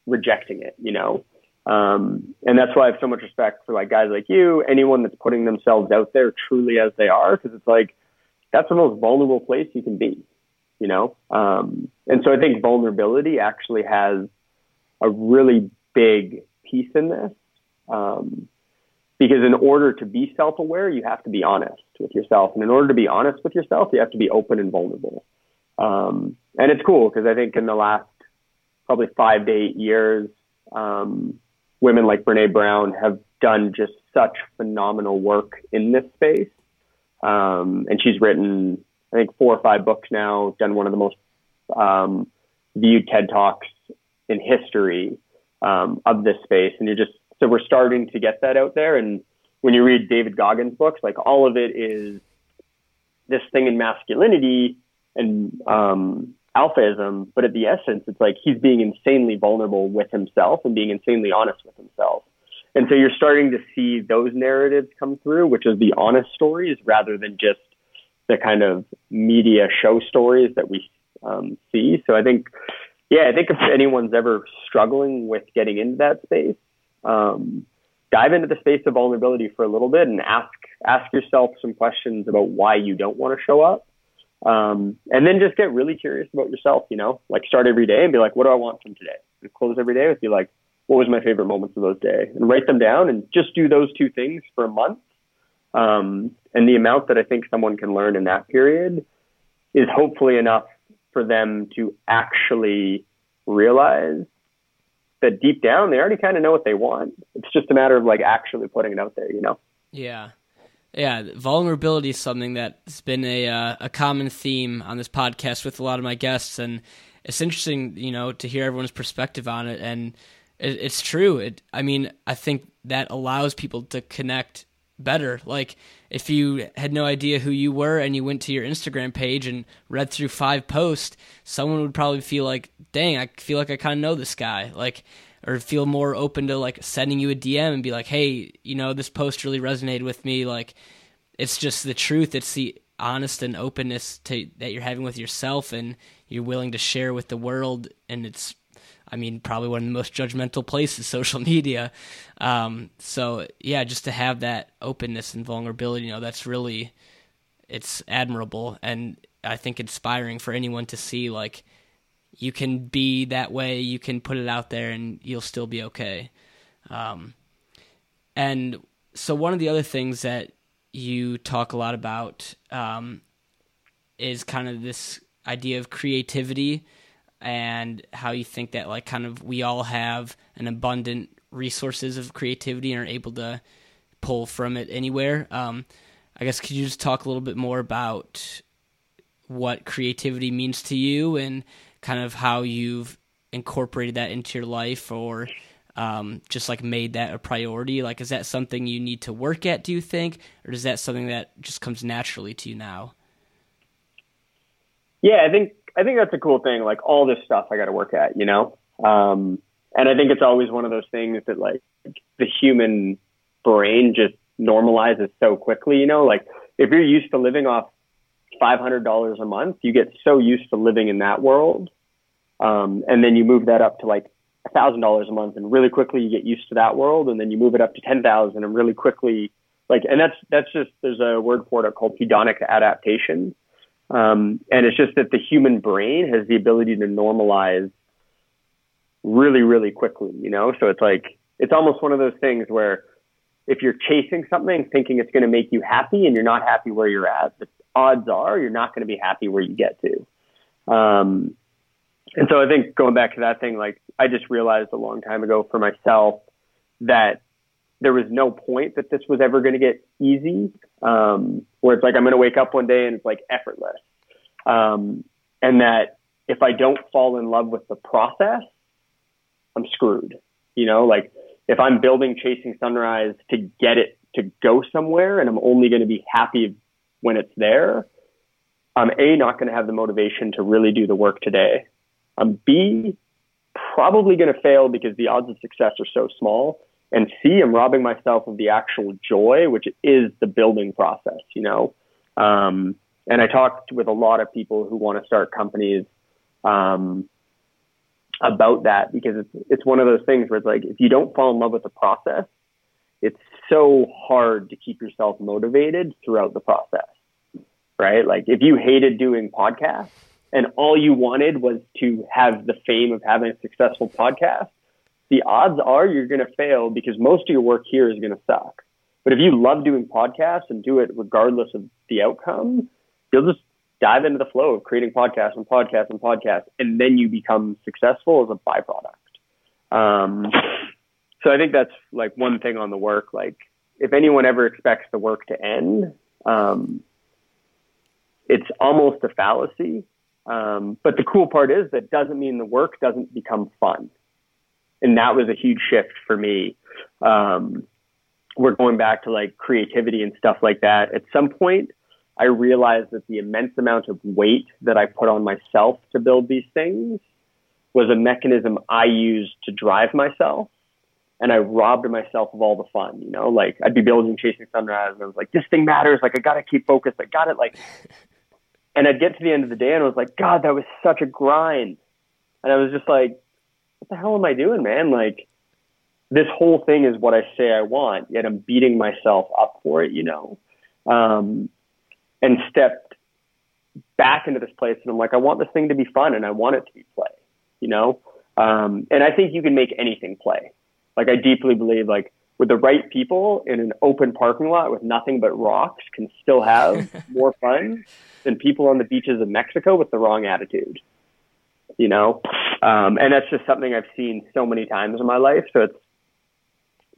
rejecting it, you know? Um, and that's why I have so much respect for like guys like you, anyone that's putting themselves out there truly as they are, because it's like that's the most vulnerable place you can be, you know? Um, and so I think vulnerability actually has a really big piece in this. Um, because in order to be self aware, you have to be honest with yourself. And in order to be honest with yourself, you have to be open and vulnerable. Um, and it's cool because I think in the last probably five to eight years, um, women like Brene Brown have done just such phenomenal work in this space. Um, and she's written, I think, four or five books now, done one of the most um, viewed TED Talks in history um, of this space. And you're just, so we're starting to get that out there. And when you read David Goggins' books, like all of it is this thing in masculinity and um, alphaism, but at the essence, it's like he's being insanely vulnerable with himself and being insanely honest with himself. And so you're starting to see those narratives come through, which is the honest stories rather than just the kind of media show stories that we um, see. So I think, yeah, I think if anyone's ever struggling with getting into that space, um, dive into the space of vulnerability for a little bit and ask ask yourself some questions about why you don't want to show up um, and then just get really curious about yourself, you know, like start every day and be like, what do I want from today? And close every day with be like, what was my favorite moments of those days? And write them down and just do those two things for a month. Um, and the amount that I think someone can learn in that period is hopefully enough for them to actually realize that deep down they already kind of know what they want. It's just a matter of like actually putting it out there, you know? Yeah. Yeah, vulnerability is something that's been a uh, a common theme on this podcast with a lot of my guests, and it's interesting, you know, to hear everyone's perspective on it. And it, it's true. It, I mean, I think that allows people to connect better. Like if you had no idea who you were and you went to your Instagram page and read through five posts, someone would probably feel like, "Dang, I feel like I kind of know this guy." Like or feel more open to like sending you a DM and be like, "Hey, you know, this post really resonated with me." Like it's just the truth. It's the honest and openness to that you're having with yourself and you're willing to share with the world and it's I mean, probably one of the most judgmental places, [LAUGHS] social media. Um, so yeah, just to have that openness and vulnerability, you know, that's really, it's admirable and I think inspiring for anyone to see. Like, you can be that way, you can put it out there, and you'll still be okay. Um, and so one of the other things that you talk a lot about um, is kind of this idea of creativity and how you think that like kind of we all have an abundant resources of creativity and are able to pull from it anywhere. Um, I guess could you just talk a little bit more about what creativity means to you and kind of how you've incorporated that into your life or um, just like made that a priority? Like, is that something you need to work at, do you think? Or is that something that just comes naturally to you now? Yeah, I think I think that's a cool thing. Like all this stuff I got to work at, you know? Um, and I think it's always one of those things that like the human brain just normalizes so quickly, you know? Like if you're used to living off $500 a month, you get so used to living in that world. Um, and then you move that up to like $1,000 a month and really quickly you get used to that world. And then you move it up to 10,000 and really quickly, like, and that's, that's just, there's a word for it called hedonic adaptation um, and it's just that the human brain has the ability to normalize really, really quickly, you know? So it's like, it's almost one of those things where if you're chasing something thinking it's going to make you happy and you're not happy where you're at, the odds are you're not going to be happy where you get to. Um, and so I think going back to that thing, like I just realized a long time ago for myself that there was no point that this was ever going to get easy. Um, where it's like I'm going to wake up one day and it's like effortless, um, and that if I don't fall in love with the process, I'm screwed. You know, like if I'm building Chasing Sunrise to get it to go somewhere, and I'm only going to be happy when it's there, I'm a not going to have the motivation to really do the work today. I'm b probably going to fail because the odds of success are so small and C, I'm robbing myself of the actual joy, which is the building process, you know? Um, and I talked with a lot of people who want to start companies, um, about that because it's, it's one of those things where it's like, if you don't fall in love with the process, it's so hard to keep yourself motivated throughout the process, right? Like if you hated doing podcasts and all you wanted was to have the fame of having a successful podcast, the odds are you're going to fail because most of your work here is going to suck. But if you love doing podcasts and do it regardless of the outcome, you'll just dive into the flow of creating podcasts and podcasts and podcasts, and then you become successful as a byproduct. Um, so I think that's like one thing on the work. Like if anyone ever expects the work to end, um, it's almost a fallacy. Um, but the cool part is that doesn't mean the work doesn't become fun and that was a huge shift for me. Um, we're going back to like creativity and stuff like that. At some point, I realized that the immense amount of weight that I put on myself to build these things was a mechanism I used to drive myself. And I robbed myself of all the fun, you know, like I'd be building Chasing Sunrise and I was like, this thing matters. Like I got to keep focused. I got it. Like, [LAUGHS] and I'd get to the end of the day and I was like, God, that was such a grind. And I was just like, what the hell am I doing, man? Like, this whole thing is what I say I want, yet I'm beating myself up for it, you know? Um, and stepped back into this place and I'm like, I want this thing to be fun and I want it to be play, you know? Um, and I think you can make anything play. Like, I deeply believe, like, with the right people in an open parking lot with nothing but rocks can still have [LAUGHS] more fun than people on the beaches of Mexico with the wrong attitude you know, um, and that's just something I've seen so many times in my life. So it's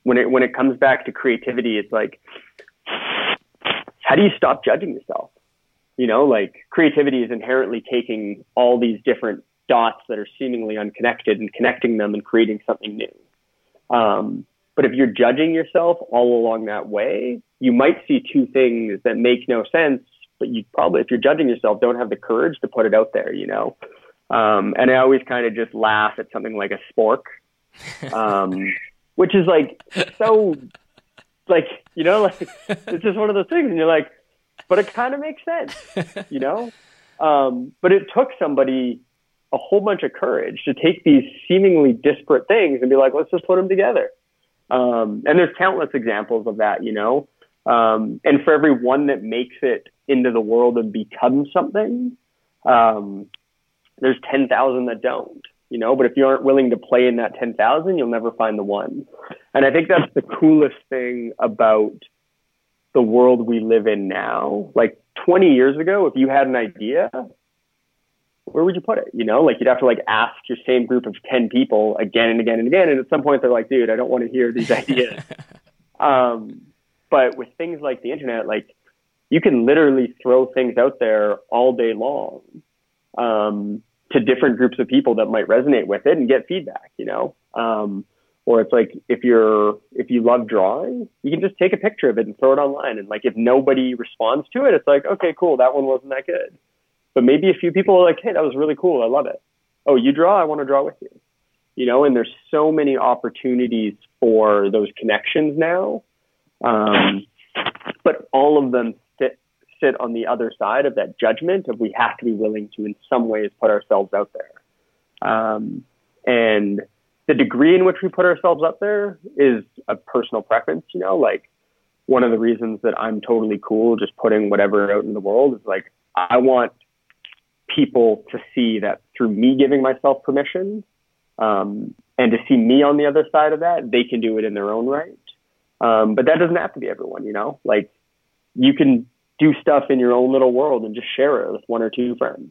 when it when it comes back to creativity, it's like, how do you stop judging yourself? You know, like creativity is inherently taking all these different dots that are seemingly unconnected and connecting them and creating something new. Um, But if you're judging yourself all along that way, you might see two things that make no sense, but you probably, if you're judging yourself, don't have the courage to put it out there, you know? Um, and I always kind of just laugh at something like a spork, um, [LAUGHS] which is like so, like, you know, like it's just one of those things. And you're like, but it kind of makes sense, you know? Um, but it took somebody a whole bunch of courage to take these seemingly disparate things and be like, let's just put them together. Um, and there's countless examples of that, you know. Um, and for every one that makes it into the world and becomes something, um, there's 10,000 that don't, you know. But if you aren't willing to play in that 10,000, you'll never find the one. And I think that's the coolest thing about the world we live in now. Like 20 years ago, if you had an idea, where would you put it? You know, like you'd have to like ask your same group of 10 people again and again and again. And at some point they're like, dude, I don't want to hear these [LAUGHS] ideas. um, but with things like the internet, like you can literally throw things out there all day long, um, to different groups of people that might resonate with it and get feedback, you know? Um, or it's like if you're if you love drawing, you can just take a picture of it and throw it online. And like if nobody responds to it, it's like, okay, cool, that one wasn't that good. But maybe a few people are like, hey, that was really cool. I love it. Oh, you draw? I want to draw with you. You know, and there's so many opportunities for those connections now. Um, but all of them sit, on the other side of that judgment of we have to be willing to, in some ways, put ourselves out there. Um, and the degree in which we put ourselves up there is a personal preference, you know, like one of the reasons that I'm totally cool just putting whatever out in the world is like, I want people to see that through me giving myself permission um, and to see me on the other side of that, they can do it in their own right. Um, but that doesn't have to be everyone, you know, like you can do stuff in your own little world and just share it with one or two friends.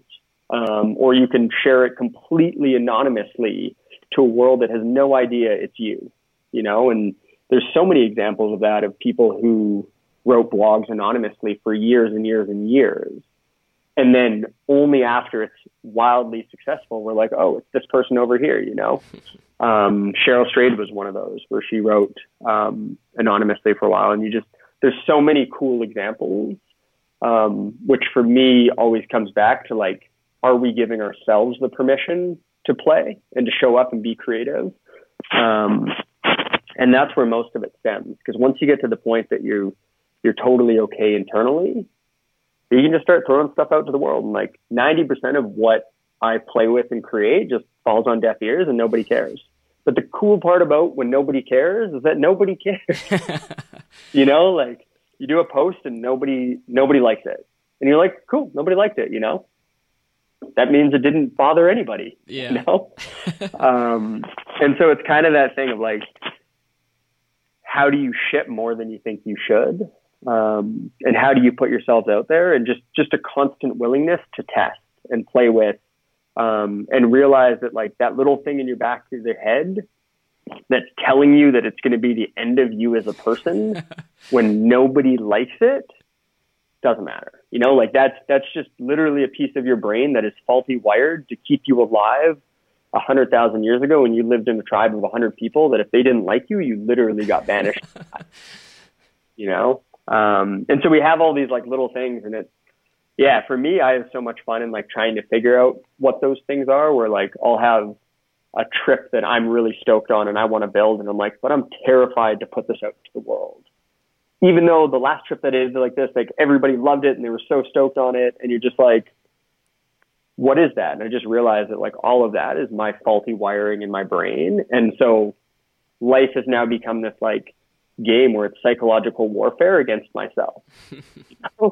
Um, or you can share it completely anonymously to a world that has no idea it's you, you know, and there's so many examples of that of people who wrote blogs anonymously for years and years and years and then only after it's wildly successful, we're like, oh, it's this person over here, you know. [LAUGHS] Um, Cheryl Strayed was one of those where she wrote um, anonymously for a while, and you just there's so many cool examples, um, which for me always comes back to like, are we giving ourselves the permission to play and to show up and be creative? Um, and that's where most of it stems, because once you get to the point that you you're totally okay internally, you can just start throwing stuff out to the world. And like 90% of what I play with and create just falls on deaf ears and nobody cares. But the cool part about when nobody cares is that nobody cares. [LAUGHS] you know, like you do a post and nobody nobody likes it. And you're like, cool, nobody liked it, you know? That means it didn't bother anybody. Yeah. You know? [LAUGHS] um, and so it's kind of that thing of like, how do you ship more than you think you should? um, and how do you put yourselves out there and just just a constant willingness to test and play with um, and realize that like that little thing in your back of the head that's telling you that it's going to be the end of you as a person [LAUGHS] when nobody likes it doesn't matter. You know like that's that's just literally a piece of your brain that is faulty wired to keep you alive a hundred thousand years ago when you lived in a tribe of a hundred people that if they didn't like you you literally got banished. [LAUGHS] You know? Um, and so we have all these like little things and it's, yeah, for me, I have so much fun in like trying to figure out what those things are where like I'll have a trip that I'm really stoked on and I want to build. And I'm like, but I'm terrified to put this out to the world. Even though the last trip that is like this, like everybody loved it and they were so stoked on it. And you're just like, what is that? And I just realized that like all of that is my faulty wiring in my brain. And so life has now become this like game where it's psychological warfare against myself. [LAUGHS]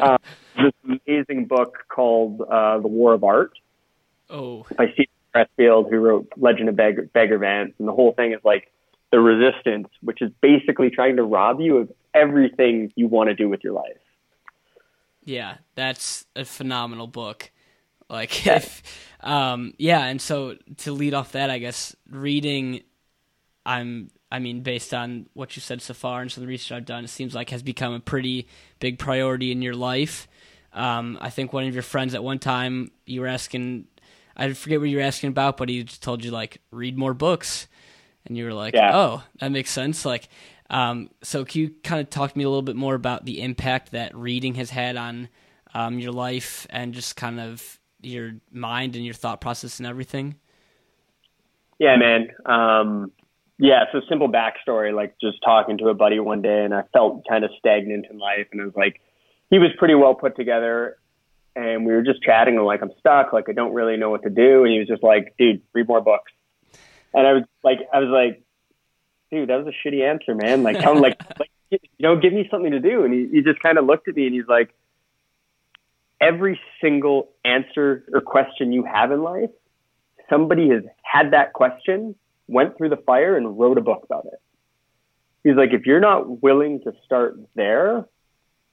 uh, this amazing book called uh, The War of Art oh. by Steven Pressfield, who wrote Legend of Bagger, Bagger Vance. And the whole thing is like the resistance, which is basically trying to rob you of everything you want to do with your life. Yeah, that's a phenomenal book. Like, if, um, yeah, and so to lead off that, I guess reading, I'm I mean, based on what you said so far and some of the research I've done, it seems like has become a pretty big priority in your life. Um, I think one of your friends at one time you were asking, I forget what you were asking about, but he just told you like read more books, and you were like, Yeah. "Oh, that makes sense." Like, um, so can you kind of talk to me a little bit more about the impact that reading has had on um, your life and just kind of your mind and your thought process and everything? Yeah, man. Um, yeah, so simple backstory, like just talking to a buddy one day and I felt kind of stagnant in life and I was like, he was pretty well put together and we were just chatting and like, I'm stuck, like I don't really know what to do. And he was just like, dude, read more books. And I was like, I was like, dude, that was a shitty answer, man. Like, tell him like, [LAUGHS] like, you know, give me something to do. And he, he just kind of looked at me and he's like, every single answer or question you have in life, somebody has had that question, went through the fire, and wrote a book about it. He's like, if you're not willing to start there,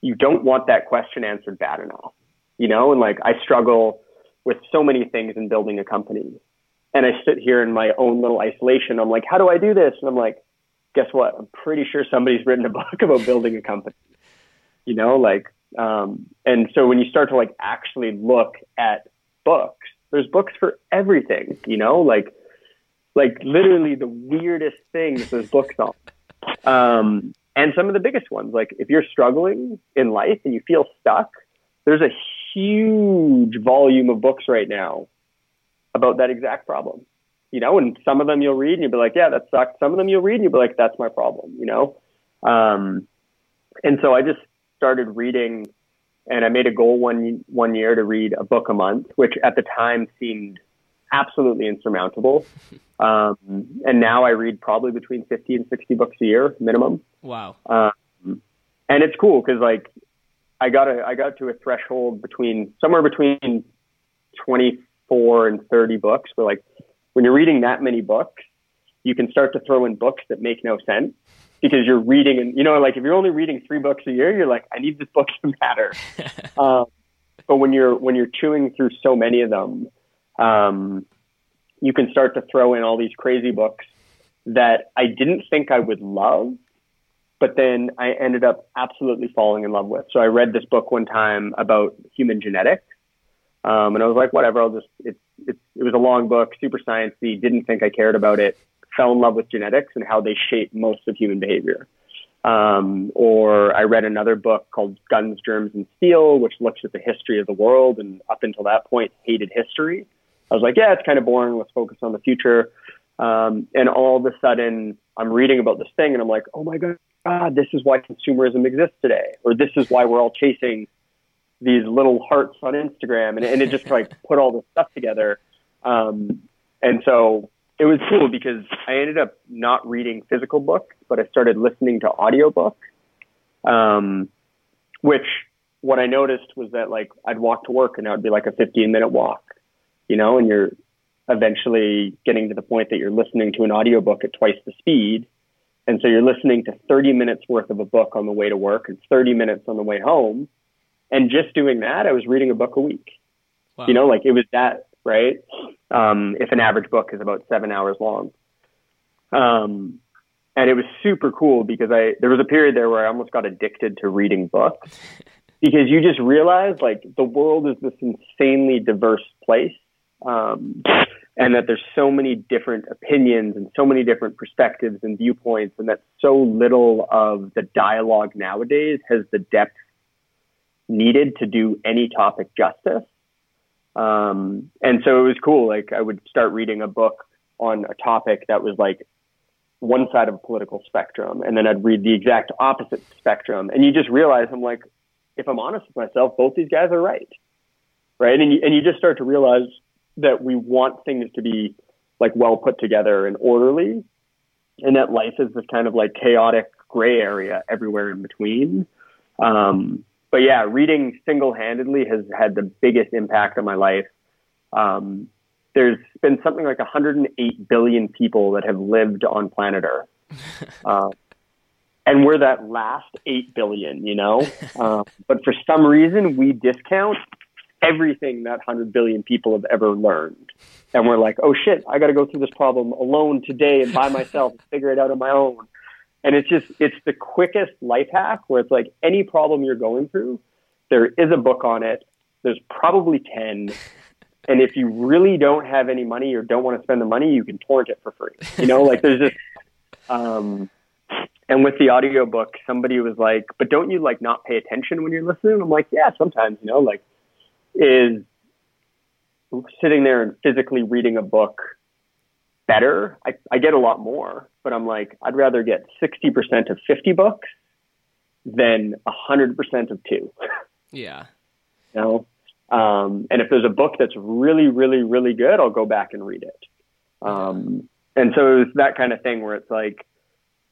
you don't want that question answered bad enough. You know, and like I struggle with so many things in building a company. And I sit here in my own little isolation. I'm like, how do I do this? And I'm like, guess what? I'm pretty sure somebody's written a book [LAUGHS] about building a company. You know, like, um, and so when you start to like actually look at books, there's books for everything, you know, like, like literally the weirdest things there's books on. Um, and some of the biggest ones, like if you're struggling in life and you feel stuck, there's a huge volume of books right now about that exact problem. You know, and some of them you'll read and you'll be like, yeah, that sucks. Some of them you'll read and you'll be like, that's my problem, you know? Um, and so I just started reading and I made a goal one, one year to read a book a month, which at the time seemed absolutely insurmountable. [LAUGHS] Um, and now I read probably between 50 and 60 books a year minimum. Wow. Um, and it's cool because like I got a I got to a threshold between somewhere between 24 and 30 books. Where like when you're reading that many books, you can start to throw in books that make no sense because you're reading and you know like if you're only reading three books a year, you're like I need this book to matter. [LAUGHS] um, but when you're when you're chewing through so many of them, um, you can start to throw in all these crazy books that I didn't think I would love, but then I ended up absolutely falling in love with. So I read this book one time about human genetics, um, and I was like, whatever, I'll just. It's it's it was a long book, super sciencey. Didn't think I cared about it. Fell in love with genetics and how they shape most of human behavior. Um, or I read another book called Guns, Germs, and Steel, which looks at the history of the world, and up until that point, hated history. I was like, yeah, it's kind of boring. Let's focus on the future. Um, and all of a sudden, I'm reading about this thing, and I'm like, oh my god, this is why consumerism exists today, or this is why we're all chasing these little hearts on Instagram, and, and it just like put all this stuff together. Um, and so it was cool because I ended up not reading physical books, but I started listening to audiobooks. Um, which what I noticed was that like I'd walk to work and that would be like a 15 minute walk, you know, and you're eventually getting to the point that you're listening to an audiobook at twice the speed. And so you're listening to 30 minutes worth of a book on the way to work and 30 minutes on the way home. And just doing that, I was reading a book a week. Wow. You know, like it was that, right? Um, if an average book is about seven hours long. Um, and it was super cool because I, there was a period there where I almost got addicted to reading books [LAUGHS] because you just realize like the world is this insanely diverse place. Um, and that there's so many different opinions and so many different perspectives and viewpoints and that so little of the dialogue nowadays has the depth needed to do any topic justice. Um, and so it was cool. Like I would start reading a book on a topic that was like one side of a political spectrum, and then I'd read the exact opposite spectrum, and you just realize I'm like, if I'm honest with myself, both these guys are right, right? And you, and you just start to realize that we want things to be like well put together and orderly, and that life is this kind of like chaotic gray area everywhere in between. Um, but yeah, reading single handedly has had the biggest impact on my life. Um, there's been something like 108 billion people that have lived on planet Earth. [LAUGHS] Uh, and we're that last 8 billion, you know? [LAUGHS] Uh, but for some reason, we discount everything that 100 billion people have ever learned. And we're like, oh shit, I got to go through this problem alone today and by myself and figure it out on my own. And it's just, it's the quickest life hack where it's like any problem you're going through, there is a book on it. There's probably 10. And if you really don't have any money or don't want to spend the money, you can torrent it for free. You know, like there's just, um, and with the audiobook, somebody was like, but don't you like not pay attention when you're listening? I'm like, yeah, sometimes, you know, like is sitting there and physically reading a book better? I, I get a lot more, but I'm like, I'd rather get 60% of 50 books than 100% of two. [LAUGHS] Yeah. You know? Um, and if there's a book that's really, really, really good, I'll go back and read it. Um, and so it was that kind of thing where it's like,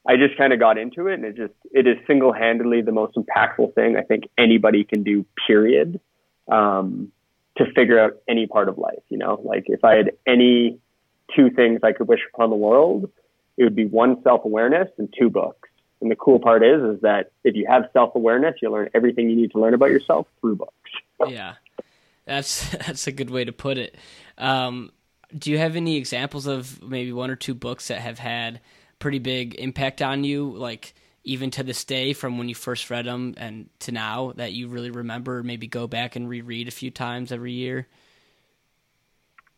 I just kind of got into it and it just, it is single handedly the most impactful thing I think anybody can do, period. Um, to figure out any part of life, you know, like if I had any two things I could wish upon the world, it would be one self awareness and two books. And the cool part is, is that if you have self awareness, you learn everything you need to learn about yourself through books. Yeah, that's [LAUGHS] that's a good way to put it. Um, do you have any examples of maybe one or two books that have had pretty big impact on you, like even to this day, from when you first read them and to now, that you really remember? Maybe go back and reread a few times every year.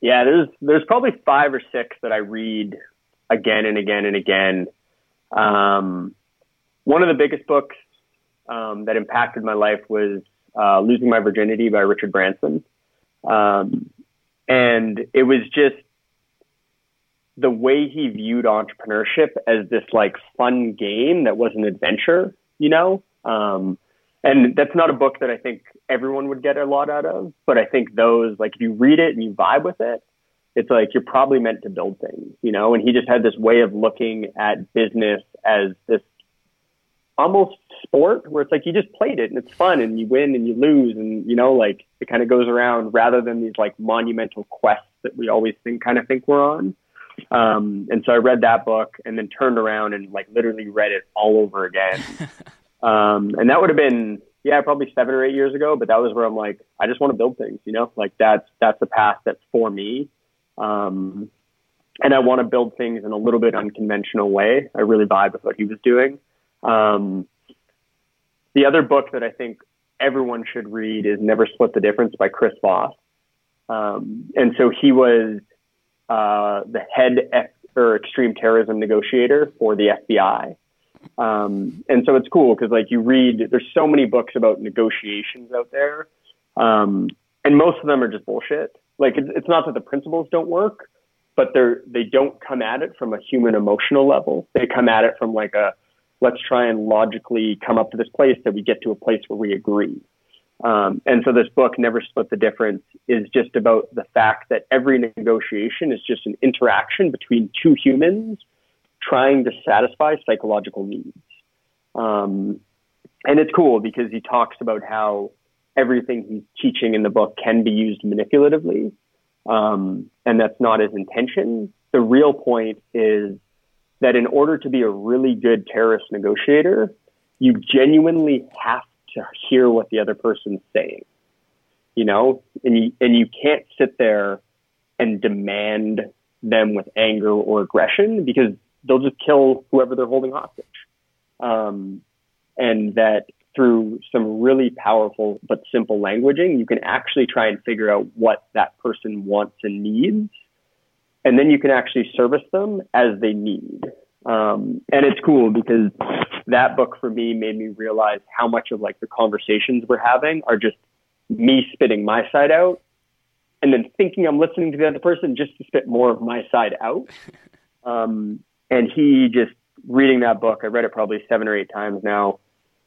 Yeah, there's there's probably five or six that I read again and again and again. Um, one of the biggest books um, that impacted my life was uh, Losing My Virginity by Richard Branson. Um, and it was just the way he viewed entrepreneurship as this like fun game that was an adventure, you know? Um, and that's not a book that I think everyone would get a lot out of, but I think those, like, if you read it and you vibe with it, it's like you're probably meant to build things, you know? And he just had this way of looking at business as this almost sport where it's like you just played it and it's fun and you win and you lose and you know like it kind of goes around rather than these like monumental quests that we always think kind of think we're on um and so i read that book and then turned around and like literally read it all over again. [LAUGHS] Um and that would have been yeah probably seven or eight years ago but that was where i'm like i just want to build things you know? Like that's that's the path that's for me. Um and i want to build things in a little bit unconventional way. I really vibe with what he was doing. Um, the other book that I think everyone should read is Never Split the Difference by Chris Voss. Um, and so he was uh, the head F- or extreme terrorism negotiator for the FBI. Um, and so it's cool because like you read, there's so many books about negotiations out there, um, and most of them are just bullshit. Like it's, it's not that the principles don't work, but they're they don't come at it from a human emotional level. They come at it from like a let's try and logically come up to this place that we get to a place where we agree. Um, and so this book, Never Split the Difference, is just about the fact that every negotiation is just an interaction between two humans trying to satisfy psychological needs. Um, and it's cool because he talks about how everything he's teaching in the book can be used manipulatively. Um, and that's not his intention. The real point is that in order to be a really good terrorist negotiator, you genuinely have to hear what the other person's saying. You know, and you and you can't sit there and demand them with anger or aggression because they'll just kill whoever they're holding hostage. Um, and that through some really powerful but simple languaging, you can actually try and figure out what that person wants and needs and then you can actually service them as they need. Um, and it's cool because that book for me made me realize how much of like the conversations we're having are just me spitting my side out and then thinking I'm listening to the other person just to spit more of my side out. [LAUGHS] Um, and he just reading that book, I read it probably seven or eight times now.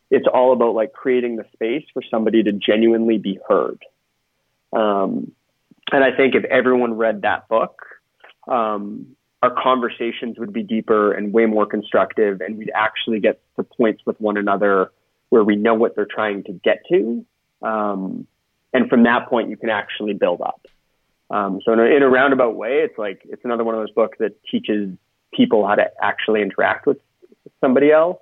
It's all about like creating the space for somebody to genuinely be heard. Um, and I think if everyone read that book, um, our conversations would be deeper and way more constructive, and we'd actually get to points with one another where we know what they're trying to get to. Um, and from that point, you can actually build up. Um, so in a, in a, roundabout way, it's like it's another one of those books that teaches people how to actually interact with somebody else.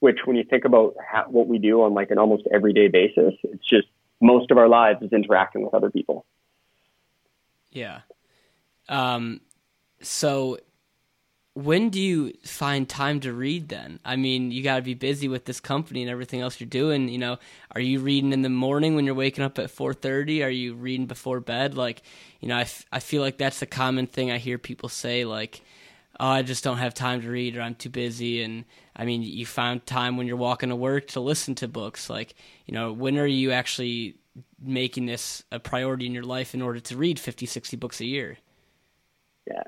Which, when you think about how, what we do on like an almost everyday basis, it's just most of our lives is interacting with other people. Yeah. Um, so when do you find time to read then? I mean, you got to be busy with this company and everything else you're doing, you know. Are you reading in the morning when you're waking up at 4:30? Are you reading before bed? Like, you know, I, f- I feel like that's a common thing I hear people say like, "Oh, I just don't have time to read or I'm too busy." And I mean, you found time when you're walking to work to listen to books. Like, you know, when are you actually making this a priority in your life in order to read 50, 60 books a year? Yeah.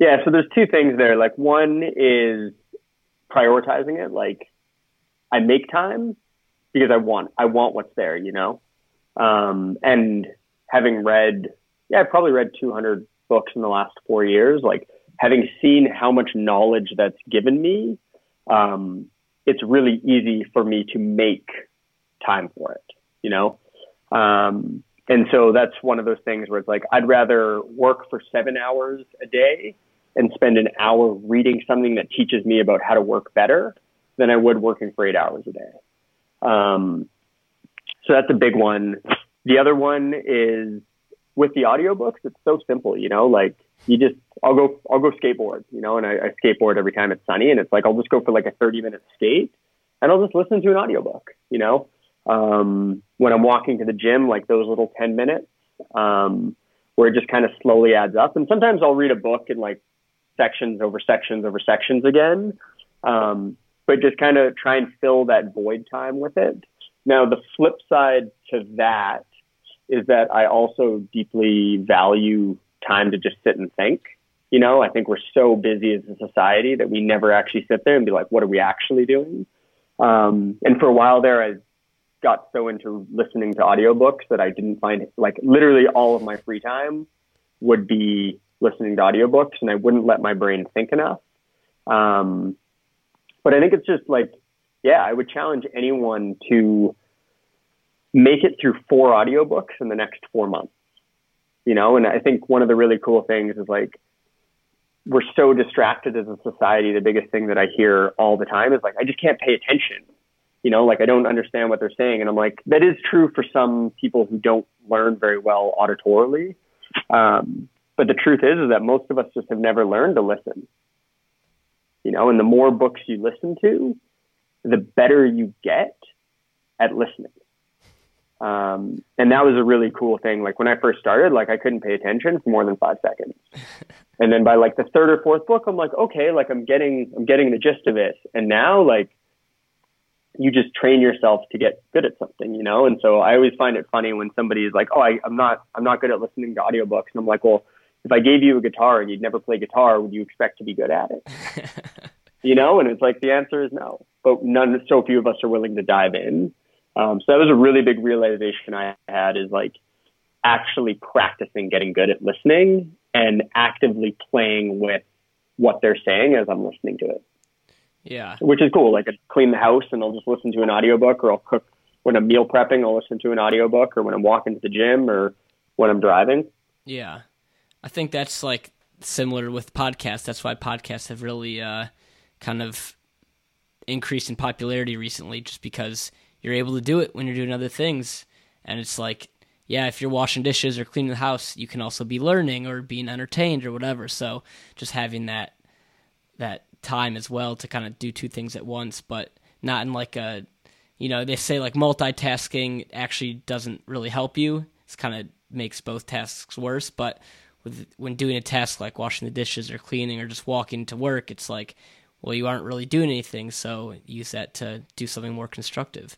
Yeah, so there's two things there. Like one is prioritizing it. Like I make time because I want I want what's there, you know. Um, and having read, yeah, I probably read 200 books in the last four years. Like having seen how much knowledge that's given me, um, it's really easy for me to make time for it, you know. Um, and so that's one of those things where it's like I'd rather work for seven hours a day and spend an hour reading something that teaches me about how to work better than I would working for eight hours a day. Um, so that's a big one. The other one is with the audiobooks, it's so simple, you know, like you just, I'll go, I'll go skateboard, you know, and I, I skateboard every time it's sunny and it's like, I'll just go for like a 30 minute skate and I'll just listen to an audiobook, you know, um, when I'm walking to the gym, like those little 10 minutes, um, where it just kind of slowly adds up. And sometimes I'll read a book in like sections over sections over sections again. Um, but just kind of try and fill that void time with it. Now, the flip side to that is that I also deeply value time to just sit and think. You know, I think we're so busy as a society that we never actually sit there and be like, what are we actually doing? Um, and for a while there, I got so into listening to audiobooks that I didn't find like literally all of my free time would be listening to audiobooks and I wouldn't let my brain think enough. Um, but I think it's just like, yeah, I would challenge anyone to make it through four audiobooks in the next four months. You know, and I think one of the really cool things is like we're so distracted as a society. The biggest thing that I hear all the time is like, I just can't pay attention. You know, like I don't understand what they're saying. And I'm like, that is true for some people who don't learn very well auditorily. Um, but the truth is, is that most of us just have never learned to listen. You know, and the more books you listen to, the better you get at listening. Um, and that was a really cool thing. Like when I first started, like I couldn't pay attention for more than five seconds. [LAUGHS] and then by like the third or fourth book, I'm like, okay, like I'm getting, I'm getting the gist of it. And now like you just train yourself to get good at something, you know? And so I always find it funny when somebody is like, oh, I, I'm not, I'm not good at listening to audiobooks. And I'm like, well, if I gave you a guitar and you'd never play guitar, would you expect to be good at it? [LAUGHS] you know, and it's like the answer is no. But none, so few of us are willing to dive in. Um, so that was a really big realization I had is like actually practicing getting good at listening and actively playing with what they're saying as I'm listening to it. Yeah. Which is cool. Like I clean the house and I'll just listen to an audiobook or I'll cook when I'm meal prepping, I'll listen to an audiobook or when I'm walking to the gym or when I'm driving. Yeah. I think that's like similar with podcasts. That's why podcasts have really uh, kind of increased in popularity recently, just because you're able to do it when you're doing other things. And it's like, yeah, if you're washing dishes or cleaning the house, you can also be learning or being entertained or whatever. So just having that that time as well to kind of do two things at once, but not in like a, you know, they say like multitasking actually doesn't really help you. It's kind of makes both tasks worse, but with when doing a task like washing the dishes or cleaning or just walking to work, it's like, well, you aren't really doing anything, so use that to do something more constructive.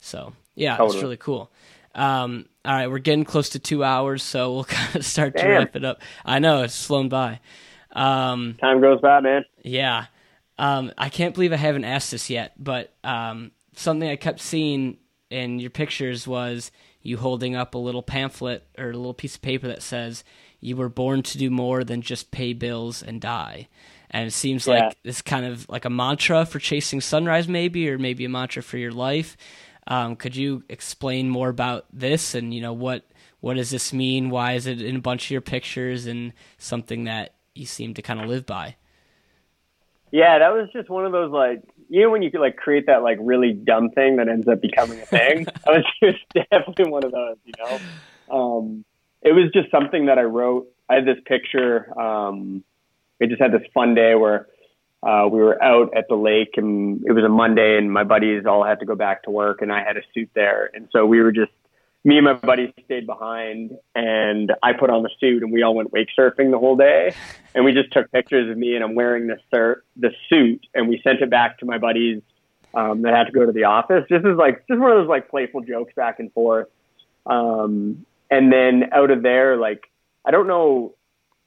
So yeah, totally. it's really cool. Um, all right, we're getting close to two hours, so we'll [LAUGHS] kind of start Damn. to wrap it up. I know it's flown by. Um, Time goes by, man. Yeah. Um, I can't believe I haven't asked this yet, but um, something I kept seeing in your pictures was you holding up a little pamphlet or a little piece of paper that says you were born to do more than just pay bills and die. And it seems yeah. like this kind of like a mantra for chasing sunrise, maybe, or maybe a mantra for your life. Um, could you explain more about this and you know what what does this mean? Why is it in a bunch of your pictures and something that you seem to kind of live by? Yeah, that was just one of those like you know when you could like create that like really dumb thing that ends up becoming a thing. [LAUGHS] I was just definitely one of those, you know. Um, it was just something that I wrote. I had this picture. Um, I just had this fun day where uh, we were out at the lake and it was a Monday and my buddies all had to go back to work and I had a suit there. And so we were just, me and my buddies stayed behind and I put on the suit and we all went wake surfing the whole day. And we just took pictures of me and I'm wearing the, sur- the suit and we sent it back to my buddies um, that had to go to the office. This is like, just one of those like playful jokes back and forth. Um, and then out of there, like, I don't know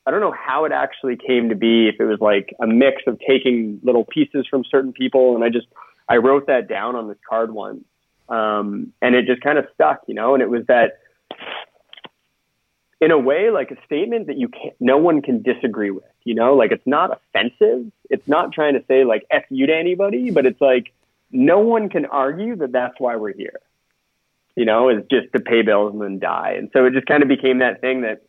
I don't know how it actually came to be, if it was like a mix of taking little pieces from certain people. And I just, I wrote that down on this card once. Um, and it just kind of stuck, you know, and it was that in a way, like a statement that you can't, no one can disagree with, you know, like it's not offensive. It's not trying to say like F you to anybody, but it's like no one can argue that that's why we're here, you know, is just to pay bills and then die. And so it just kind of became that thing that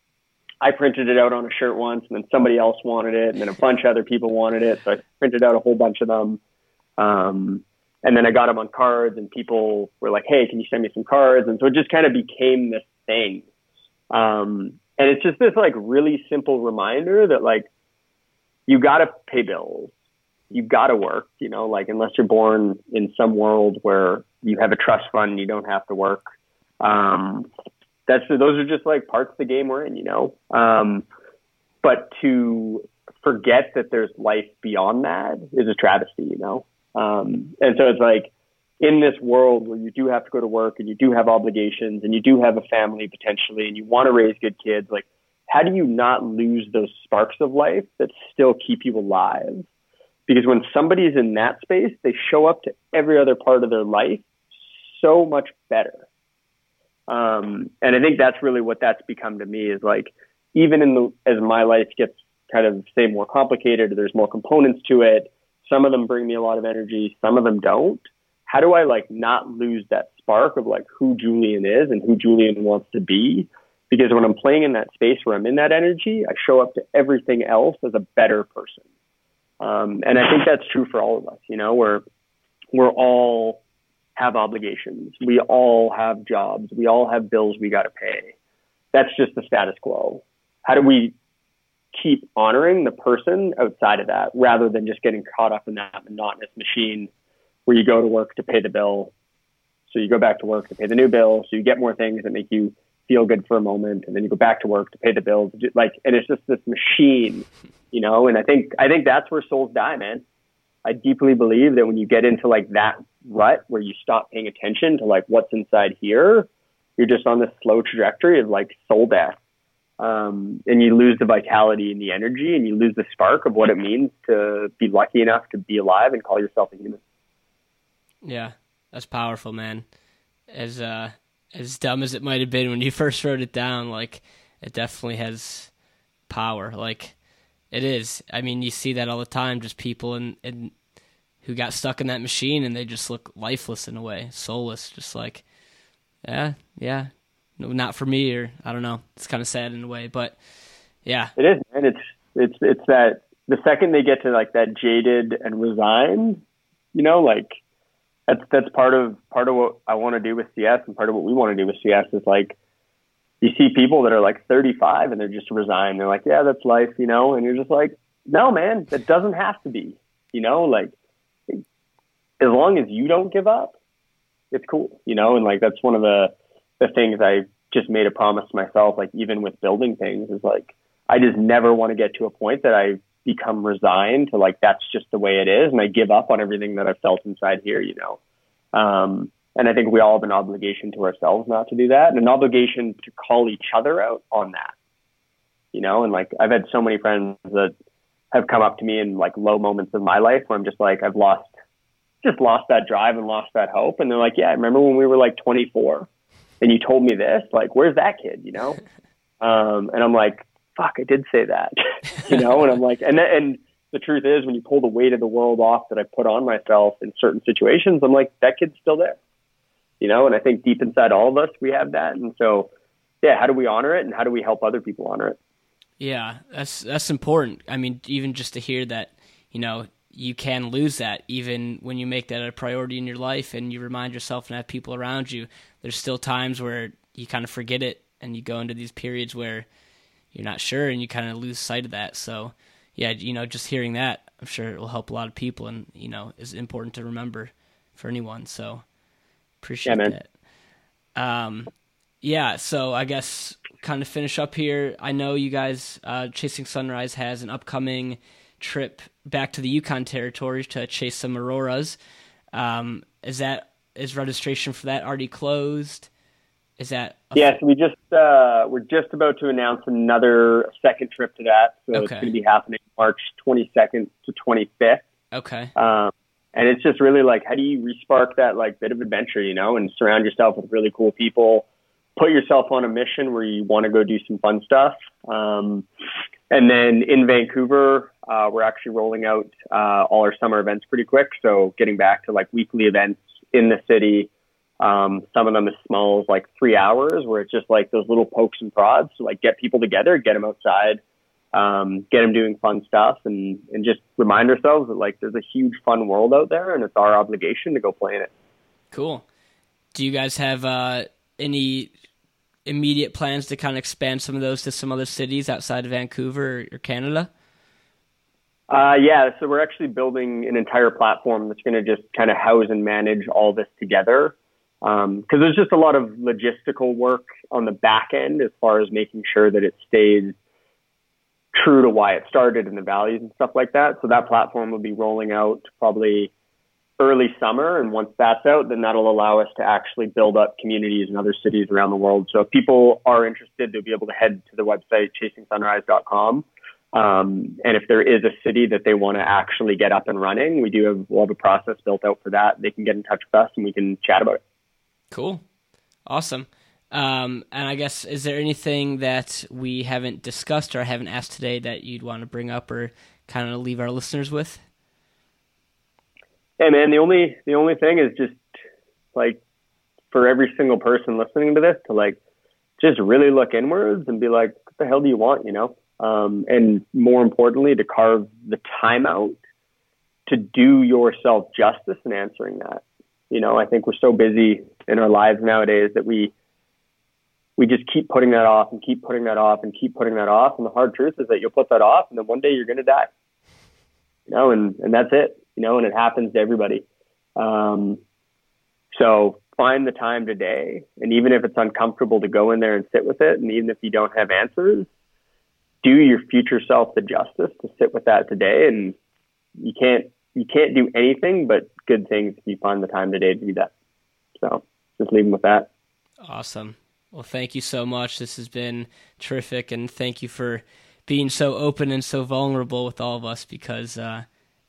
I printed it out on a shirt once, and then somebody else wanted it, and then a bunch of other people wanted it. So I printed out a whole bunch of them. Um, and then I got them on cards, and people were like, "Hey, can you send me some cards?" And so it just kind of became this thing. Um, and it's just this like really simple reminder that like you got to pay bills, you got to work. You know, like unless you're born in some world where you have a trust fund, you don't have to work. Um, that's those are just like parts of the game we're in, you know. Um, but to forget that there's life beyond that is a travesty, you know. Um, and so it's like in this world where you do have to go to work and you do have obligations and you do have a family potentially and you want to raise good kids, like how do you not lose those sparks of life that still keep you alive? Because when somebody is in that space, they show up to every other part of their life so much better. Um, and I think that's really what that's become to me is like, even in the, as my life gets kind of say more complicated, there's more components to it. Some of them bring me a lot of energy. Some of them don't. How do I like not lose that spark of like who Julian is and who Julian wants to be? Because when I'm playing in that space where I'm in that energy, I show up to everything else as a better person. Um, and I think that's true for all of us, you know, we're we're all have obligations. We all have jobs. We all have bills we got to pay. That's just the status quo. How do we keep honoring the person outside of that rather than just getting caught up in that monotonous machine where you go to work to pay the bill. So you go back to work to pay the new bill. So you get more things that make you feel good for a moment. And then you go back to work to pay the bills. Like, and it's just this machine, you know, and I think, I think that's where souls die, man. I deeply believe that when you get into like that rut where you stop paying attention to like what's inside here, you're just on this slow trajectory of like soul death. Um, and you lose the vitality and the energy and you lose the spark of what it means to be lucky enough to be alive and call yourself a human. Yeah, that's powerful, man. As uh, as dumb as it might have been when you [LAUGHS] first wrote it down, like it definitely has power. Like it is. I mean, you see that all the time. Just people and in who got stuck in that machine and they just look lifeless in a way, soulless. Just like, yeah, yeah, no, not for me. Or I don't know. It's kind of sad in a way, but yeah, it is. And it's it's it's that the second they get to like that jaded and resigned, you know, like that's that's part of part of what I want to do with CS and part of what we want to do with CS is like you see people that are like 35 and they're just resigned. They're like, yeah, that's life, you know, and you're just like, no, man, that doesn't have to be, you know, like as long as you don't give up, it's cool, you know, and like that's one of the the things I just made a promise to myself, like even with building things, is like I just never want to get to a point that I become resigned to like that's just the way it is, and I give up on everything that I've felt inside here, you know. Um, and I think we all have an obligation to ourselves not to do that and an obligation to call each other out on that. You know, and like I've had so many friends that have come up to me in like low moments of my life where I'm just like, I've lost, just lost that drive and lost that hope. And they're like, yeah, I remember when we were like 24 and you told me this, like, where's that kid, you know? [LAUGHS] Um, and I'm like, fuck, I did say that, you know? And I'm like, and, and the truth is when you pull the weight of the world off that I put on myself in certain situations, I'm like, that kid's still there you know, and I think deep inside all of us, we have that. And so, yeah, how do we honor it and how do we help other people honor it? Yeah, that's, that's important. I mean, even just to hear that, you know, you can lose that even when you make that a priority in your life and you remind yourself and have people around you. There's still times where you kind of forget it and you go into these periods where you're not sure and you kind of lose sight of that. So, yeah, you know, just hearing that, I'm sure it will help a lot of people, and you know, is important to remember for anyone. So appreciate Yeah, that. Um, yeah. So I guess kind of finish up here. I know you guys, uh, Chasing Sunrise has an upcoming trip back to the Yukon Territory to chase some auroras. Um, is that is registration for that already closed? Is that a- Yeah, so we just uh, we're just about to announce another second trip to that. So it's going to be happening March 22nd to 25th. okay? Um, and it's just really like, how do you respark that like bit of adventure, you know, and surround yourself with really cool people, put yourself on a mission where you want to go do some fun stuff. Um, and then in Vancouver, uh, we're actually rolling out uh, all our summer events pretty quick. So getting back to like weekly events in the city. Um, some of them as small as like three hours, where it's just like those little pokes and prods to like get people together, get them outside, um, get them doing fun stuff, and and just remind ourselves that like there's a huge fun world out there, and it's our obligation to go play in it. Cool. Do you guys have uh, any immediate plans to kind of expand some of those to some other cities outside of Vancouver or, Canada? Uh, yeah, so we're actually building an entire platform that's going to just kind of house and manage all this together. Because there's just a lot of logistical work on the back end as far as making sure that it stays true to why it started and the values and stuff like that. So that platform will be rolling out probably early summer. And once that's out, then that'll allow us to actually build up communities in other cities around the world. So if people are interested, they'll be able to head to the website chasingsunrise.com. Um, and if there is a city that they want to actually get up and running, we do have, we'll have a process built out for that. They can get in touch with us and we can chat about it. Cool. Awesome. Um, and I guess, is there anything that we haven't discussed or haven't asked today that you'd want to bring up or kind of leave our listeners with? Hey man, the only the only thing is just like for every single person listening to this to like just really look inwards and be like, what the hell do you want, you know? Um, and more importantly, to carve the time out to do yourself justice in answering that. You know, I think we're so busy in our lives nowadays that we we just keep putting that off and keep putting that off and keep putting that off. And the hard truth is that you'll put that off, and then one day you're going to die. You know, and and that's it. You know, and it happens to everybody. Um, so find the time today, and even if it's uncomfortable to go in there and sit with it, and even if you don't have answers, do your future self the justice to sit with that today. And you can't you can't do anything but good things if you find the time today to do that. So just leave them with that. Awesome. Well, thank you so much. This has been terrific, and thank you for being so open and so vulnerable with all of us because uh,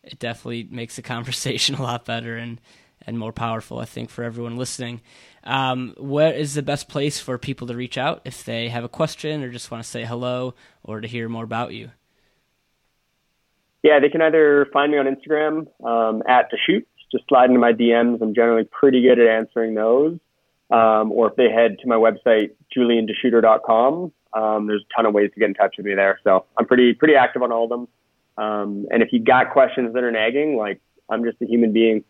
it definitely makes the [LAUGHS] conversation a lot better and, and more powerful, I think, for everyone listening. Um, where is the best place for people to reach out if they have a question or just want to say hello or to hear more about you? Yeah, they can either find me on Instagram um, at DeSchutter, just slide into my DMs. I'm generally pretty good at answering those. Um, or if they head to my website, juliandeschutter.com, um, there's a ton of ways to get in touch with me there. So I'm pretty pretty active on all of them. Um, and if you got questions that are nagging, like I'm just a human being,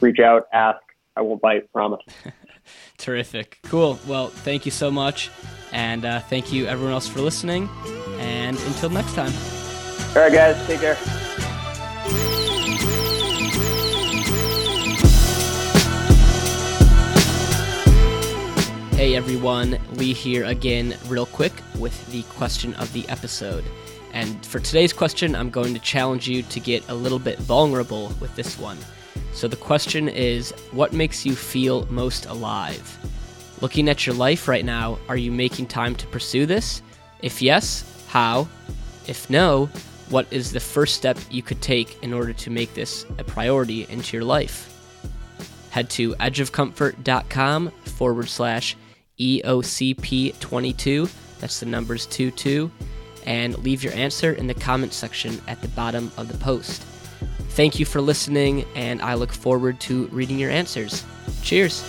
reach out, ask. I won't bite, promise. [LAUGHS] Terrific. Cool. Well, thank you so much. And uh, thank you, everyone else, for listening. And until next time. All right, guys, take care. Hey everyone, Lee here again, real quick, with the question of the episode. And for today's question, I'm going to challenge you to get a little bit vulnerable with this one. So the question is What makes you feel most alive? Looking at your life right now, are you making time to pursue this? If yes, how? If no, what is the first step you could take in order to make this a priority into your life? Head to edgeofcomfort.com forward slash EOCP22. That's the numbers 22. And leave your answer in the comment section at the bottom of the post. Thank you for listening, and I look forward to reading your answers. Cheers.